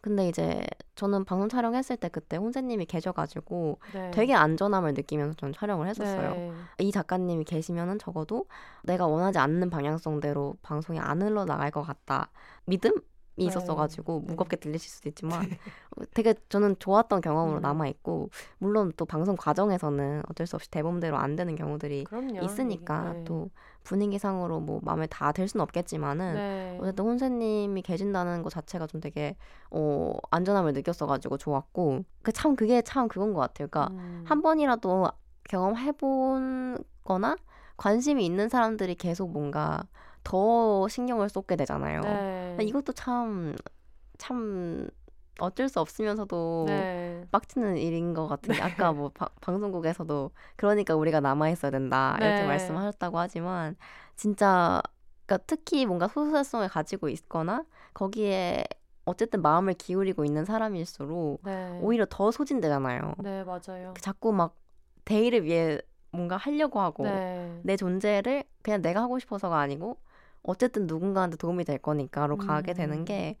근데 이제 저는 방송 촬영했을 때 그때 홍세님이 계셔가지고 네. 되게 안전함을 느끼면서 전 촬영을 했었어요. 네. 이 작가님이 계시면은 적어도 내가 원하지 않는 방향성대로 방송이 안 흘러나갈 것 같다. 믿음이 있었어가지고 네. 무겁게 들리실 수도 있지만 어, 되게 저는 좋았던 경험으로 음. 남아 있고 물론 또 방송 과정에서는 어쩔 수 없이 대본대로 안 되는 경우들이 그럼요. 있으니까 네. 또 분위기상으로 뭐 마음에 다 들 수는 없겠지만은 네. 어쨌든 혼세님이 계신다는 것 자체가 좀 되게 어 안전함을 느꼈어가지고 좋았고 그 참 그게 참 그건 것 같아요. 그러니까 음. 한 번이라도 경험해본거나 관심이 있는 사람들이 계속 뭔가 더 신경을 쏟게 되잖아요. 네. 이것도 참, 참 어쩔 수 없으면서도 네. 빡치는 일인 것 같은 게 아까 뭐 바- 방송국에서도 그러니까 우리가 남아 있어야 된다 이렇게 네. 말씀하셨다고 하지만 진짜 그러니까 특히 뭔가 소수성을 가지고 있거나 거기에 어쨌든 마음을 기울이고 있는 사람일수록 네. 오히려 더 소진되잖아요. 네 맞아요. 자꾸 막 대의를 위해 뭔가 하려고 하고 네. 내 존재를 그냥 내가 하고 싶어서가 아니고 어쨌든 누군가한테 도움이 될 거니까로 가게 되는 음. 게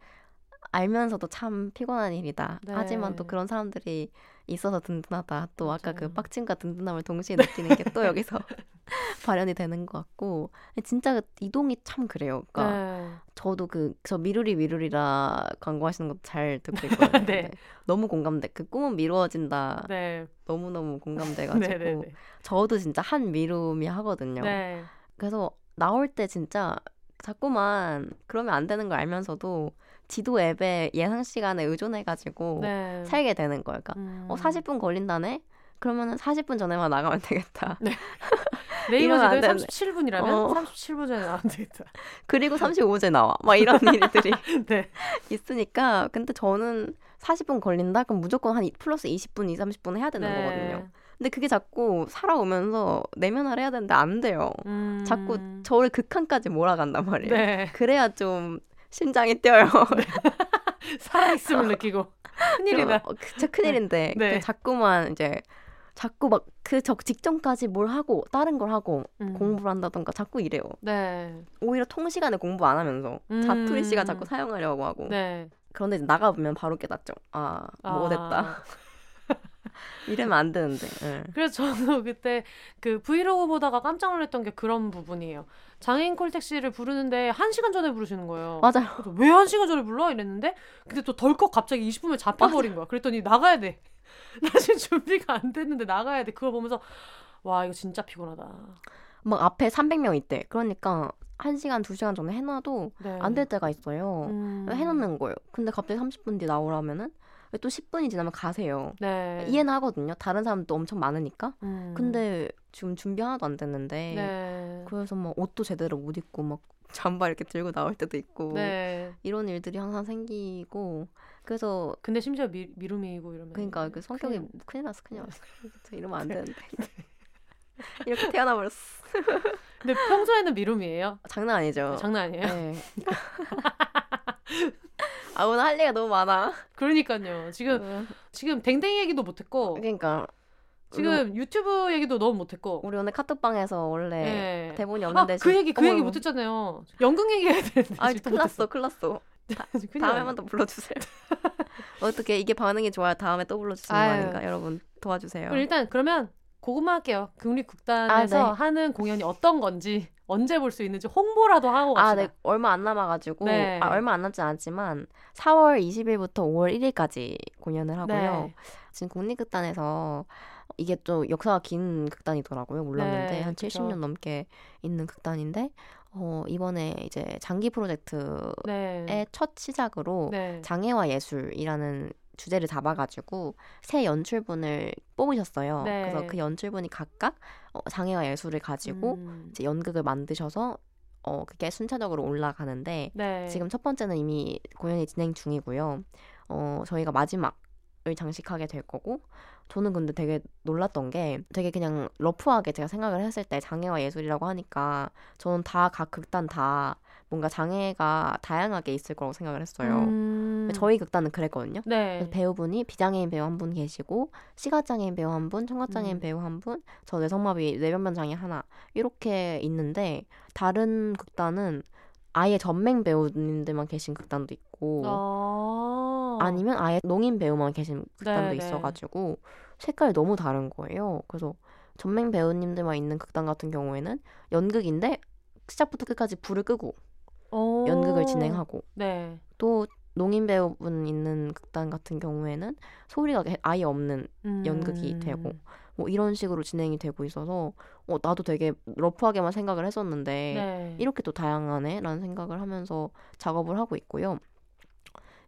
알면서도 참 피곤한 일이다. 네. 하지만 또 그런 사람들이 있어서 든든하다. 또 아까 그. 빡침과 든든함을 동시에 느끼는 게 또 여기서 발현이 되는 것 같고 진짜 그 이동이 참 그래요. 그러니까 네. 저도 그 저 미루리 미루리라 광고하시는 것도 잘 듣고 있거든요. 네. 너무 공감돼. 그 꿈은 미루어진다. 네. 너무 너무 공감돼가지고 네. 네. 네. 저도 진짜 한 미루미 하거든요. 네. 그래서 나올 때 진짜 자꾸만 그러면 안 되는 걸 알면서도 지도 앱에 예상 시간에 의존해가지고 네. 살게 되는 거예요. 그러니까 음. 어 40분 걸린다네. 그러면은 40분 전에만 나가면 되겠다. 네이버 이러면 안 지도에 되는데. 37분이라면 어. 37분 전에 나오면 되겠다. 그리고 35제 나와. 막 이런 일들이 네. 있으니까. 근데 저는 40분 걸린다? 그럼 무조건 한 이- 플러스 20분, 2, 30분 해야 되는 네. 거거든요. 근데 그게 자꾸 살아오면서 내면화를 해야 되는데 안 돼요. 음. 자꾸 저를 극한까지 몰아간단 말이에요. 네. 그래야 좀 심장이 뛰어요. 살아있음을 느끼고 큰일이다. 어, 진짜 큰일인데 네. 그 자꾸만 이제 자꾸 막 그 적 직전까지 뭘 하고 다른 걸 하고 음. 공부를 한다던가 자꾸 이래요. 네. 오히려 통 시간에 공부 안 하면서 음. 자투리 시간 자꾸 사용하려고 하고. 네. 그런데 이제 나가 보면 바로 깨닫죠. 아, 뭐 됐다. 아. 이러면 안 되는데. 예. 그래서 저도 그때 그 브이로그 보다가 깜짝 놀랐던 게 그런 부분이에요. 장애인 콜택시를 부르는데 한 시간 전에 부르시는 거예요. 맞아요. 왜 한 시간 전에 불러? 이랬는데 근데 또 덜컥 갑자기 20분에 잡혀버린 거야. 그랬더니 나가야 돼. 나 지금 준비가 안 됐는데 나가야 돼. 그걸 보면서 와 이거 진짜 피곤하다. 막 앞에 300명 있대. 그러니까 1시간, 2시간 전에 해놔도 네. 안될 때가 있어요. 음. 해놓는 거예요. 근데 갑자기 30분 뒤에 나오라면은 또 10분이 지나면 가세요. 네. 이해는 하거든요. 다른 사람도 엄청 많으니까. 음. 근데 지금 준비 하나도 안 됐는데 네. 그래서 막 옷도 제대로 못 입고 막 잠바 이렇게 들고 나올 때도 있고 네. 이런 일들이 항상 생기고 그래서 근데 심지어 미, 미루미이고 이러면 그러니까 그 성격이 큰일- 큰일 났어 큰일 났어 저 이러면 안 네. 되는데 이렇게 태어나 버렸어 근데 평소에는 미루미예요? 장난 아니죠 장난 아니에요? 네. 아 오늘 할 얘기가 너무 많아 그러니까요. 지금 지금 댕댕이 얘기도 못했고 그러니까 지금 유튜브 얘기도 너무 못했고. 우리 오늘 카톡방에서 원래 네. 대본이 아, 없는데 그 얘기 그 어머, 얘기. 못했잖아요. 연극 얘기해야 되는데. 아 아직도 큰일 났어 큰일 났어 못했어. 큰일 다음에 났네. 한번더 불러주세요 어떻게 이게 반응이 좋아야 다음에 또 불러주시는 거 아유. 아닌가 여러분 도와주세요 그럼 일단 그러면 그것만 할게요. 국립극단에서 아, 네. 하는 공연이 어떤 건지 언제 볼 수 있는지 홍보라도 하고 아, 갑시다. 네. 얼마 안 남아가지고. 네. 아, 얼마 안 남지 않지만 4월 20일부터 5월 1일까지 공연을 하고요. 네. 지금 국립극단에서 이게 또 역사가 긴 극단이더라고요. 몰랐는데 네, 한 그쵸. 70년 넘게 있는 극단인데 어, 이번에 이제 장기 프로젝트의 네. 첫 시작으로 네. 장애와 예술이라는 주제를 잡아가지고 새 연출분을 뽑으셨어요. 네. 그래서 그 연출분이 각각 어, 장애와 예술을 가지고 음. 이제 연극을 만드셔서 어 그게 순차적으로 올라가는데 네. 지금 첫 번째는 이미 공연이 진행 중이고요. 어 저희가 마지막 을 장식하게 될 거고 저는 근데 되게 놀랐던 게 되게 그냥 러프하게 제가 생각을 했을 때 장애와 예술이라고 하니까 저는 다 각 극단 다 뭔가 장애가 다양하게 있을 거라고 생각을 했어요. 음. 저희 극단은 그랬거든요. 네. 배우분이 비장애인 배우 한 분 계시고 시각장애인 배우 한 분, 청각장애인 음. 배우 한 분, 저 뇌성마비 뇌변변 장애 하나 이렇게 있는데 다른 극단은 아예 전맹 배우님들만 계신 극단도 있고 어. 아니면 아예 농인 배우만 계신 극단도 네, 네. 있어가지고 색깔이 너무 다른 거예요. 그래서 전맹 배우님들만 있는 극단 같은 경우에는 연극인데 시작부터 끝까지 불을 끄고 어. 연극을 진행하고 네. 또 농인 배우분 있는 극단 같은 경우에는 소리가 아예 없는 연극이 음. 되고 뭐 이런 식으로 진행이 되고 있어서 어, 나도 되게 러프하게만 생각을 했었는데 네. 이렇게 또 다양하네라는 생각을 하면서 작업을 하고 있고요.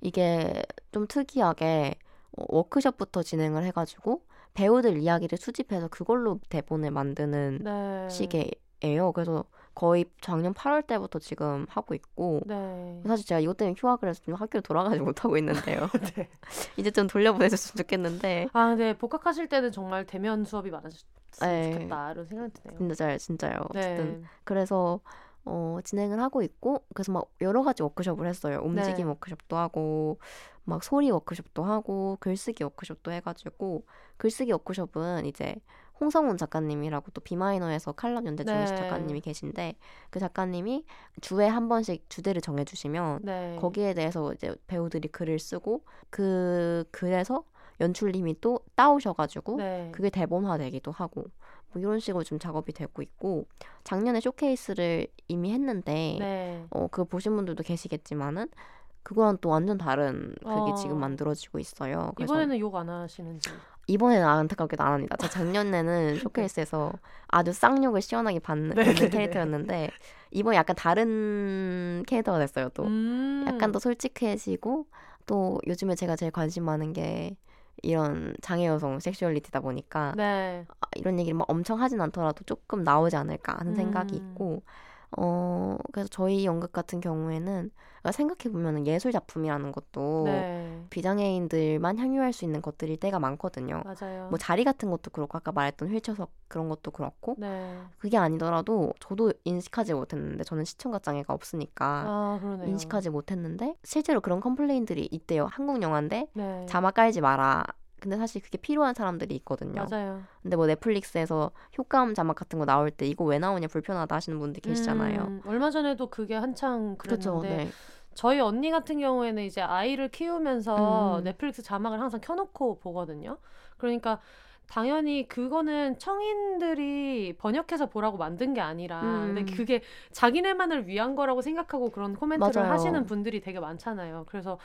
이게 좀 특이하게 어, 워크숍부터 진행을 해가지고 배우들 이야기를 수집해서 그걸로 대본을 만드는 네. 시기예요. 그래서 거의 작년 8월 때부터 지금 하고 있고 네. 사실 제가 이것 때문에 휴학을 해서 좀 학교를 돌아가지 못하고 있는데요. 네. 이제 좀 돌려보내줬으면 좋겠는데 아, 근데 복학하실 때는 정말 대면 수업이 많았으면 네. 좋겠다 이런 생각이 드네요. 진짜 진짜요. 어쨌든 네. 그래서 어, 진행을 하고 있고 그래서 막 여러 가지 워크숍을 했어요. 움직임 네. 워크숍도 하고 막 소리 워크숍도 하고 글쓰기 워크숍도 해가지고 글쓰기 워크숍은 이제 홍성훈 작가님이라고 또 비마이너에서 칼럼 연대 중이신 네. 작가님이 계신데 그 작가님이 주에 한 번씩 주제를 정해주시면 네. 거기에 대해서 이제 배우들이 글을 쓰고 그 글에서 연출님이 또 따오셔가지고 네. 그게 대본화되기도 하고 뭐 이런 식으로 좀 작업이 되고 있고 작년에 쇼케이스를 이미 했는데 네. 어 그거 보신 분들도 계시겠지만은 그거랑 또 완전 다른 그게 어. 지금 만들어지고 있어요. 이번에는 욕 안 하시는지. 이번에는 안타깝게도 안 합니다. 저 작년에는 쇼케이스에서 아주 쌍욕을 시원하게 받는 네, 네, 네. 캐릭터였는데 이번 에 약간 다른 캐릭터가 됐어요. 또 음. 약간 더 솔직해지고 또 요즘에 제가 제일 관심 많은 게 이런 장애 여성 섹슈얼리티다 보니까 네. 아, 이런 얘기를 막 엄청 하진 않더라도 조금 나오지 않을까 하는 생각이 음. 있고 어 그래서 저희 연극 같은 경우에는 생각해 보면 예술 작품이라는 것도 네. 비장애인들만 향유할 수 있는 것들일 때가 많거든요. 맞아요. 뭐 자리 같은 것도 그렇고 아까 말했던 휠체어석 그런 것도 그렇고 네. 그게 아니더라도 저도 인식하지 못했는데 저는 시청각 장애가 없으니까 아, 그러네요. 인식하지 못했는데 실제로 그런 컴플레인들이 있대요. 한국 영화인데 네. 자막 깔지 마라. 근데 사실 그게 필요한 사람들이 있거든요. 맞아요. 근데 뭐 넷플릭스에서 효과음 자막 같은 거 나올 때 이거 왜 나오냐 불편하다 하시는 분들 계시잖아요. 음, 얼마 전에도 그게 한창 그렇죠. 그랬는데 네. 저희 언니 같은 경우에는 이제 아이를 키우면서 음. 넷플릭스 자막을 항상 켜놓고 보거든요. 그러니까 당연히 그거는 청인들이 번역해서 보라고 만든 게 아니라 음. 근데 그게 자기네만을 위한 거라고 생각하고 그런 코멘트를 맞아요. 하시는 분들이 되게 많잖아요. 그래서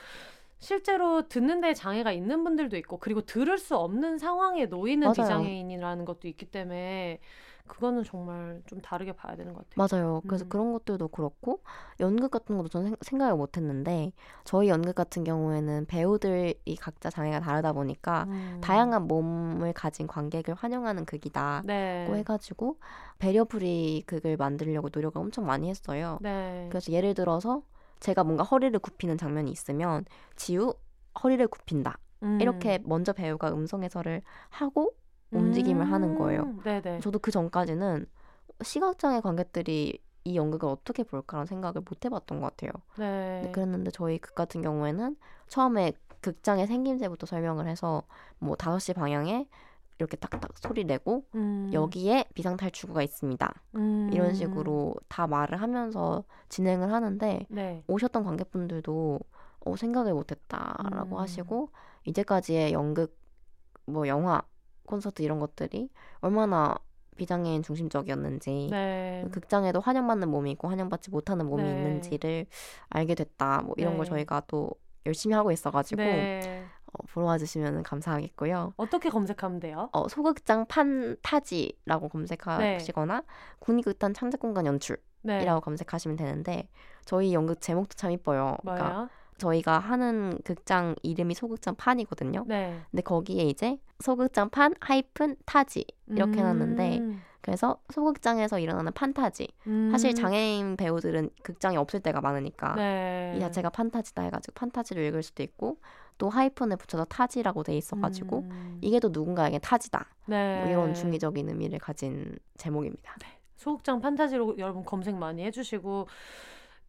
실제로 듣는 데 장애가 있는 분들도 있고 그리고 들을 수 없는 상황에 놓이는 맞아요. 비장애인이라는 것도 있기 때문에 그거는 정말 좀 다르게 봐야 되는 것 같아요. 맞아요. 그래서 음. 그런 것들도 그렇고 연극 같은 것도 저는 생- 생각을 못 했는데 저희 연극 같은 경우에는 배우들이 각자 장애가 다르다 보니까 음. 다양한 몸을 가진 관객을 환영하는 극이다고 네. 해가지고 배려프리 극을 만들려고 노력을 엄청 많이 했어요. 네. 그래서 예를 들어서 제가 뭔가 허리를 굽히는 장면이 있으면 지우 허리를 굽힌다 음. 이렇게 먼저 배우가 음성 해설을 하고 움직임을 하는 거예요. 음, 네네. 저도 그 전까지는 시각장애 관객들이 이 연극을 어떻게 볼까라는 생각을 못 해봤던 것 같아요. 네. 근데 그랬는데 저희 극 같은 경우에는 처음에 극장의 생김새부터 설명을 해서 뭐 5시 방향에 이렇게 딱딱 소리 내고 음, 여기에 비상탈출구가 있습니다. 음, 이런 식으로 다 말을 하면서 진행을 하는데 네. 오셨던 관객분들도 어, 생각을 못했다라고 음. 하시고 이제까지의 연극 뭐 영화 콘서트 이런 것들이 얼마나 비장애인 중심적이었는지 네. 극장에도 환영받는 몸이 있고 환영받지 못하는 몸이 네. 있는지를 알게 됐다 뭐 이런 걸 네. 저희가 또 열심히 하고 있어가지고 네. 어, 보러 와주시면 감사하겠고요. 어떻게 검색하면 돼요? 어, 소극장 판타지라고 검색하시거나 국립극단 창작공간 연출이라고 네. 검색하시면 되는데 저희 연극 제목도 참 이뻐요. 그러니까? 저희가 하는 극장 이름이 소극장 판이거든요. 네. 근데 거기에 이제 소극장 판 하이픈 타지 이렇게 해놨는데 음, 그래서 소극장에서 일어나는 판타지. 사실 음. 장애인 배우들은 극장에 없을 때가 많으니까 네. 이 자체가 판타지다 해가지고 판타지로 읽을 수도 있고 또 하이픈에 붙여서 타지라고 돼 있어가지고 음. 이게 또 누군가에게 타지다 네. 뭐 이런 중의적인 의미를 가진 제목입니다. 소극장 판타지로 여러분 검색 많이 해주시고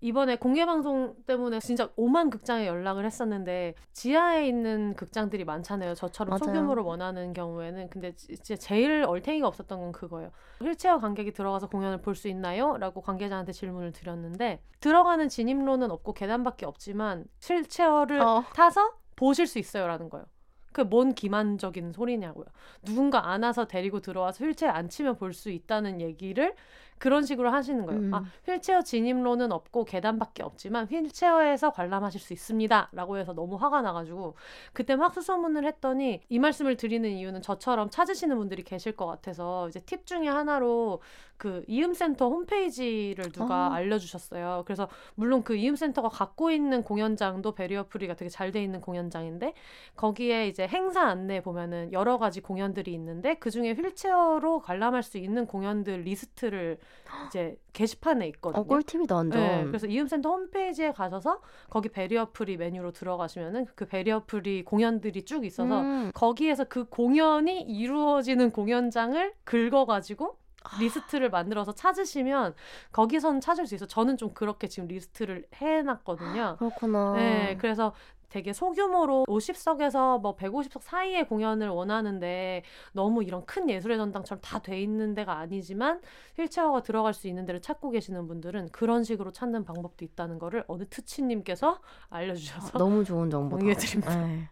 이번에 공개 방송 때문에 진짜 오만 극장에 연락을 했었는데 지하에 있는 극장들이 많잖아요. 저처럼 맞아요. 소규모를 원하는 경우에는 근데 지- 진짜 제일 얼탱이가 없었던 건 그거예요. 휠체어 관객이 들어가서 공연을 볼 수 있나요? 라고 관계자한테 질문을 드렸는데 들어가는 진입로는 없고 계단밖에 없지만 휠체어를 어. 타서 보실 수 있어요라는 거예요. 그뭔 기만적인 소리냐고요. 누군가 안아서 데리고 들어와서 휠체어 앉히면 볼 수 있다는 얘기를 그런 식으로 하시는 거예요. 음. 아, 휠체어 진입로는 없고 계단밖에 없지만 휠체어에서 관람하실 수 있습니다. 라고 해서 너무 화가 나가지고 그때 막 수소문을 했더니 이 말씀을 드리는 이유는 저처럼 찾으시는 분들이 계실 것 같아서 이제 팁 중에 하나로 그 이음센터 홈페이지를 누가 어. 알려주셨어요. 그래서 물론 그 이음센터가 갖고 있는 공연장도 베리어 프리가 되게 잘 돼 있는 공연장인데 거기에 이제 행사 안내 보면은 여러 가지 공연들이 있는데 그 중에 휠체어로 관람할 수 있는 공연들 리스트를 이제 게시판에 있거든요. 어 꿀팁이다 완전. 네, 그래서 이음센터 홈페이지에 가셔서 거기 베리어 프리 메뉴로 들어가시면은 그 베리어 프리 공연들이 쭉 있어서 음. 거기에서 그 공연이 이루어지는 공연장을 긁어가지고 아. 리스트를 만들어서 찾으시면 거기서는 찾을 수 있어. 저는 좀 그렇게 지금 리스트를 해놨거든요. 그렇구나. 네, 그래서 되게 소규모로 50석에서 뭐 150석 사이의 공연을 원하는데 너무 이런 큰 예술의 전당처럼 다 돼 있는 데가 아니지만 휠체어가 들어갈 수 있는 데를 찾고 계시는 분들은 그런 식으로 찾는 방법도 있다는 거를 어느 트치님께서 알려주셔서 너무 좋은 정보다. 공유해드립니다. 네.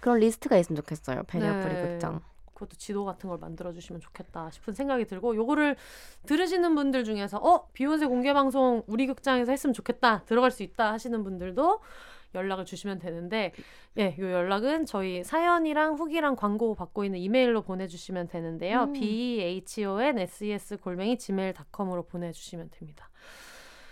그런 리스트가 있으면 좋겠어요. 베리어프리 네. 극장. 그것도 지도 같은 걸 만들어 주시면 좋겠다 싶은 생각이 들고 요거를 들으시는 분들 중에서 어 비욘세 공개 방송 우리 극장에서 했으면 좋겠다 들어갈 수 있다 하시는 분들도 연락을 주시면 되는데 예, 요 연락은 저희 사연이랑 후기랑 광고 받고 있는 이메일로 보내주시면 되는데요. 음. b h o n s e s 골뱅이 gmail.com으로 보내주시면 됩니다.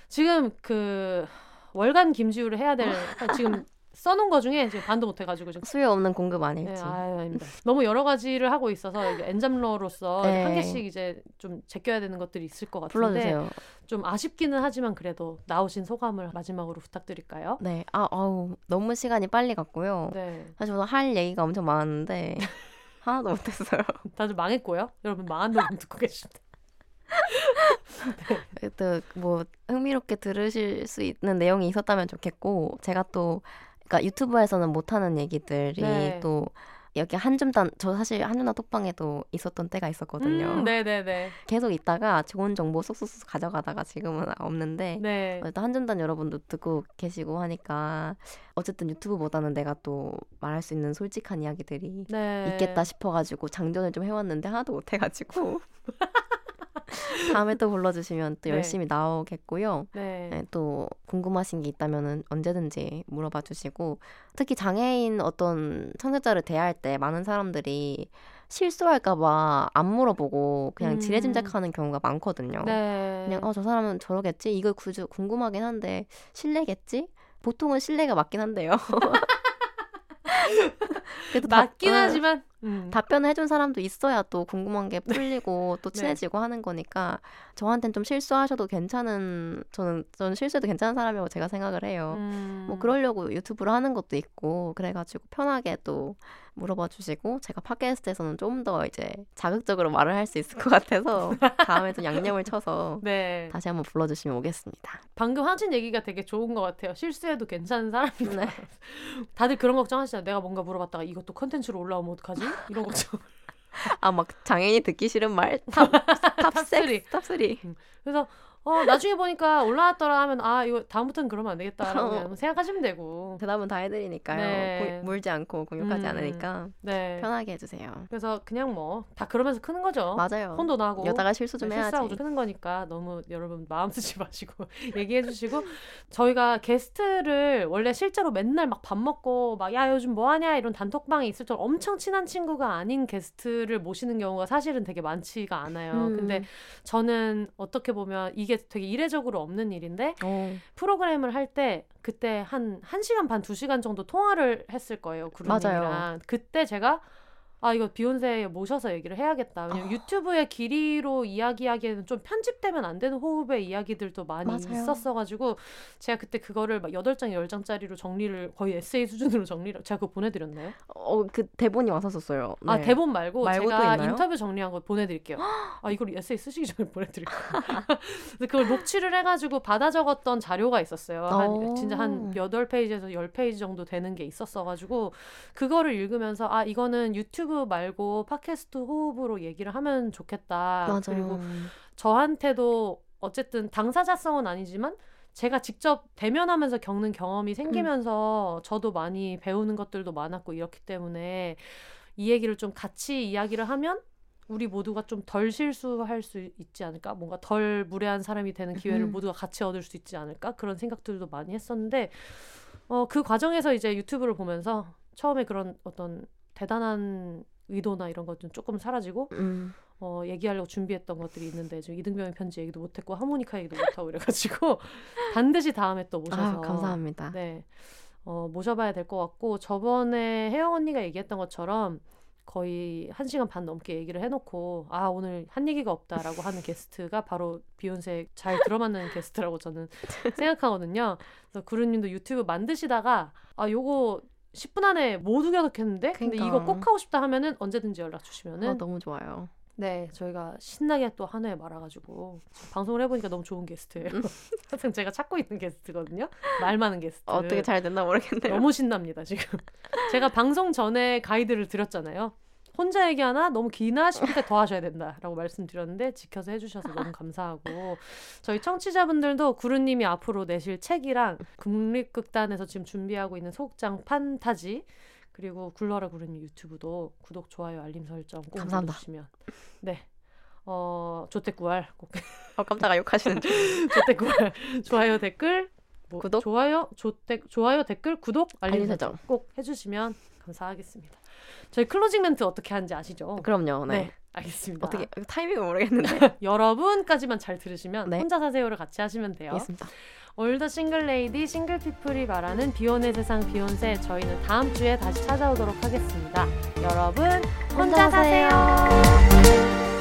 지금 그 월간 김지우를 해야 될 지금 써놓은 거 중에 지금 반도 못해가지고 지금 수요 없는 공급 네, 아닐지. 아유, 아닙니다. 너무 여러 가지를 하고 있어서 이제 엔잡러로서 네. 한 개씩 이제 좀 제껴야 되는 것들이 있을 것 같은데 불러주세요. 좀 아쉽기는 하지만 그래도 나오신 소감을 마지막으로 부탁드릴까요? 네. 아, 아우 너무 시간이 빨리 갔고요. 네, 사실 저도 할 얘기가 엄청 많았는데 하나도 못했어요. 다들 망했고요. 여러분 망한 녹음 듣고 계신데. 또뭐 흥미롭게 들으실 수 있는 내용이 있었다면 좋겠고 제가 또 그러니까 유튜브에서는 못하는 얘기들이 네. 또 여기 한줌단 저 사실 한줌단 톡방에도 있었던 때가 있었거든요. 음, 네네네. 계속 있다가 좋은 정보 쏙쏙쏙 가져가다가 지금은 없는데 네. 일단 한줌단 여러분도 듣고 계시고 하니까 어쨌든 유튜브보다는 내가 또 말할 수 있는 솔직한 이야기들이 네. 있겠다 싶어가지고 장전을 좀 해왔는데 하나도 못해가지고 다음에 또 불러주시면 또 네. 열심히 나오겠고요. 네. 네, 또 궁금하신 게 있다면은 언제든지 물어봐 주시고 특히 장애인 어떤 청취자를 대할 때 많은 사람들이 실수할까봐 안 물어보고 그냥 음. 지레짐작하는 경우가 많거든요. 네. 그냥 어 저 사람은 저러겠지 이거 굳이 궁금하긴 한데 실례겠지 보통은 실례가 맞긴 한데요. 그래도 답- 맞긴 어, 하지만 음. 답변을 해준 사람도 있어야 또 궁금한 게 풀리고 또 네. 친해지고 하는 거니까 저한텐 좀 실수하셔도 괜찮은 저는 저는 실수해도 괜찮은 사람이라고 제가 생각을 해요. 음. 뭐 그러려고 유튜브를 하는 것도 있고 그래가지고 편하게 또 물어봐 주시고 제가 팟캐스트에서는 좀 더 이제 자극적으로 말을 할 수 있을 것 같아서 다음에 좀 양념을 쳐서 네. 다시 한번 불러주시면 오겠습니다. 방금 하신 얘기가 되게 좋은 것 같아요. 실수해도 괜찮은 사람이다. 네. 다들 그런 걱정 하시잖아요. 내가 뭔가 물어봤다가 이것도 컨텐츠로 올라오면 어떡하지? 이런 걱정. 아 막 장애인이 듣기 싫은 말 top top three. Top 3 그래서 어 나중에 보니까 올라왔더라 하면 아 이거 다음부터는 그러면 안 되겠다라고 어. 생각하시면 되고. 대답은 다 해드리니까요. 네. 고- 물지 않고 공격하지 음. 않으니까 네. 편하게 해주세요. 그래서 그냥 뭐 다 그러면서 크는 거죠. 맞아요. 혼도 나고. 여다가 실수 좀 네, 해야지. 실수하고 좀 크는 거니까 너무 여러분 마음 쓰지 마시고 얘기해 주시고 저희가 게스트를 원래 실제로 맨날 막 밥 먹고 막 야 요즘 뭐 하냐 이런 단톡방에 있을 정도 엄청 친한 친구가 아닌 게스트를 모시는 경우가 사실은 되게 많지가 않아요. 음. 근데 저는 어떻게 보면 이게 되게 이례적으로 없는 일인데 어, 프로그램을 할 때 그때 한 1시간 반, 2시간 정도 통화를 했을 거예요. 맞아요. 그때 제가 아 이거 비욘세 모셔서 얘기를 해야겠다. 왜냐면 어. 유튜브의 길이로 이야기하기에는 좀 편집되면 안 되는 호흡의 이야기들도 많이 맞아요. 있었어가지고 제가 그때 그거를 막 여덟 장 열 장짜리로 정리를 거의 에세이 수준으로 정리를 제가 그거 보내드렸나요? 어, 그 대본이 왔었어요. 아 네. 대본 말고, 말고 또 제가? 인터뷰 정리한 거 보내드릴게요. 아 이걸 에세이 쓰시기 전에 보내드릴게요. 그걸 녹취를 해가지고 받아 적었던 자료가 있었어요. 한 오. 진짜 한 여덟 페이지에서 열 페이지 정도 되는 게 있었어가지고 그거를 읽으면서 아 이거는 유튜브 말고 팟캐스트 호흡으로 얘기를 하면 좋겠다. 맞아요. 그리고 저한테도 어쨌든 당사자성은 아니지만 제가 직접 대면하면서 겪는 경험이 생기면서 음. 저도 많이 배우는 것들도 많았고 이렇기 때문에 이 얘기를 좀 같이 이야기를 하면 우리 모두가 좀 덜 실수할 수 있지 않을까? 뭔가 덜 무례한 사람이 되는 기회를 음. 모두가 같이 얻을 수 있지 않을까? 그런 생각들도 많이 했었는데 어, 그 과정에서 이제 유튜브를 보면서 처음에 그런 어떤 대단한 의도나 이런 것 좀 조금 사라지고 음. 어, 얘기하려고 준비했던 것들이 있는데 지금 이등병의 편지 얘기도 못했고 하모니카 얘기도 못하고 이래가지고 반드시 다음에 또 모셔서 아, 감사합니다. 네 어, 모셔봐야 될 것 같고 저번에 혜영 언니가 얘기했던 것처럼 거의 한 시간 반 넘게 얘기를 해놓고 아 오늘 한 얘기가 없다라고 하는 게스트가 바로 비욘세 잘 들어맞는 게스트라고 저는 생각하거든요. 그래서 구루님도 유튜브 만드시다가 아 요거 10분 안에 못 우겨넣겠는데 근데 그러니까. 이거 꼭 하고 싶다 하면은 언제든지 연락 주시면은 아, 너무 좋아요. 네, 저희가 신나게 또한회 말아가지고 방송을 해보니까 너무 좋은 게스트예요. 항상 제가 찾고 있는 게스트거든요. 말 많은 게스트. 어떻게 잘 됐나 모르겠네요. 너무 신납니다 지금. 제가 방송 전에 가이드를 드렸잖아요. 혼자 얘기하나 너무 기나 싶을 때 더 하셔야 된다라고 말씀드렸는데 지켜서 해주셔서 너무 감사하고 저희 청취자분들도 구루님이 앞으로 내실 책이랑 국립극단에서 지금 준비하고 있는 소극장 판타지 그리고 굴러라 구르님 유튜브도 구독 좋아요 알림 설정 꼭 감사합니다. 눌러주시면 네. 어, 좋댓구알 꼭 어, 깜짝아 욕하시는 줄. 좋댓구알 좋아요 댓글 뭐, 구독? 좋아요 좋댓 좋아요 댓글 구독 알림 설정. 꼭 해주시면 감사하겠습니다. 저희 클로징 멘트 어떻게 하는지 아시죠? 그럼요. 네. 알겠습니다. 어떻게 타이밍을 모르겠는데. 여러분까지만 잘 들으시면 네. 혼자 사세요를 같이 하시면 돼요. 알겠습니다. All the single lady single people이 말하는 비혼의 세상 비혼세 저희는 다음 주에 다시 찾아오도록 하겠습니다. 여러분 혼자 혼자 사세요. 사세요.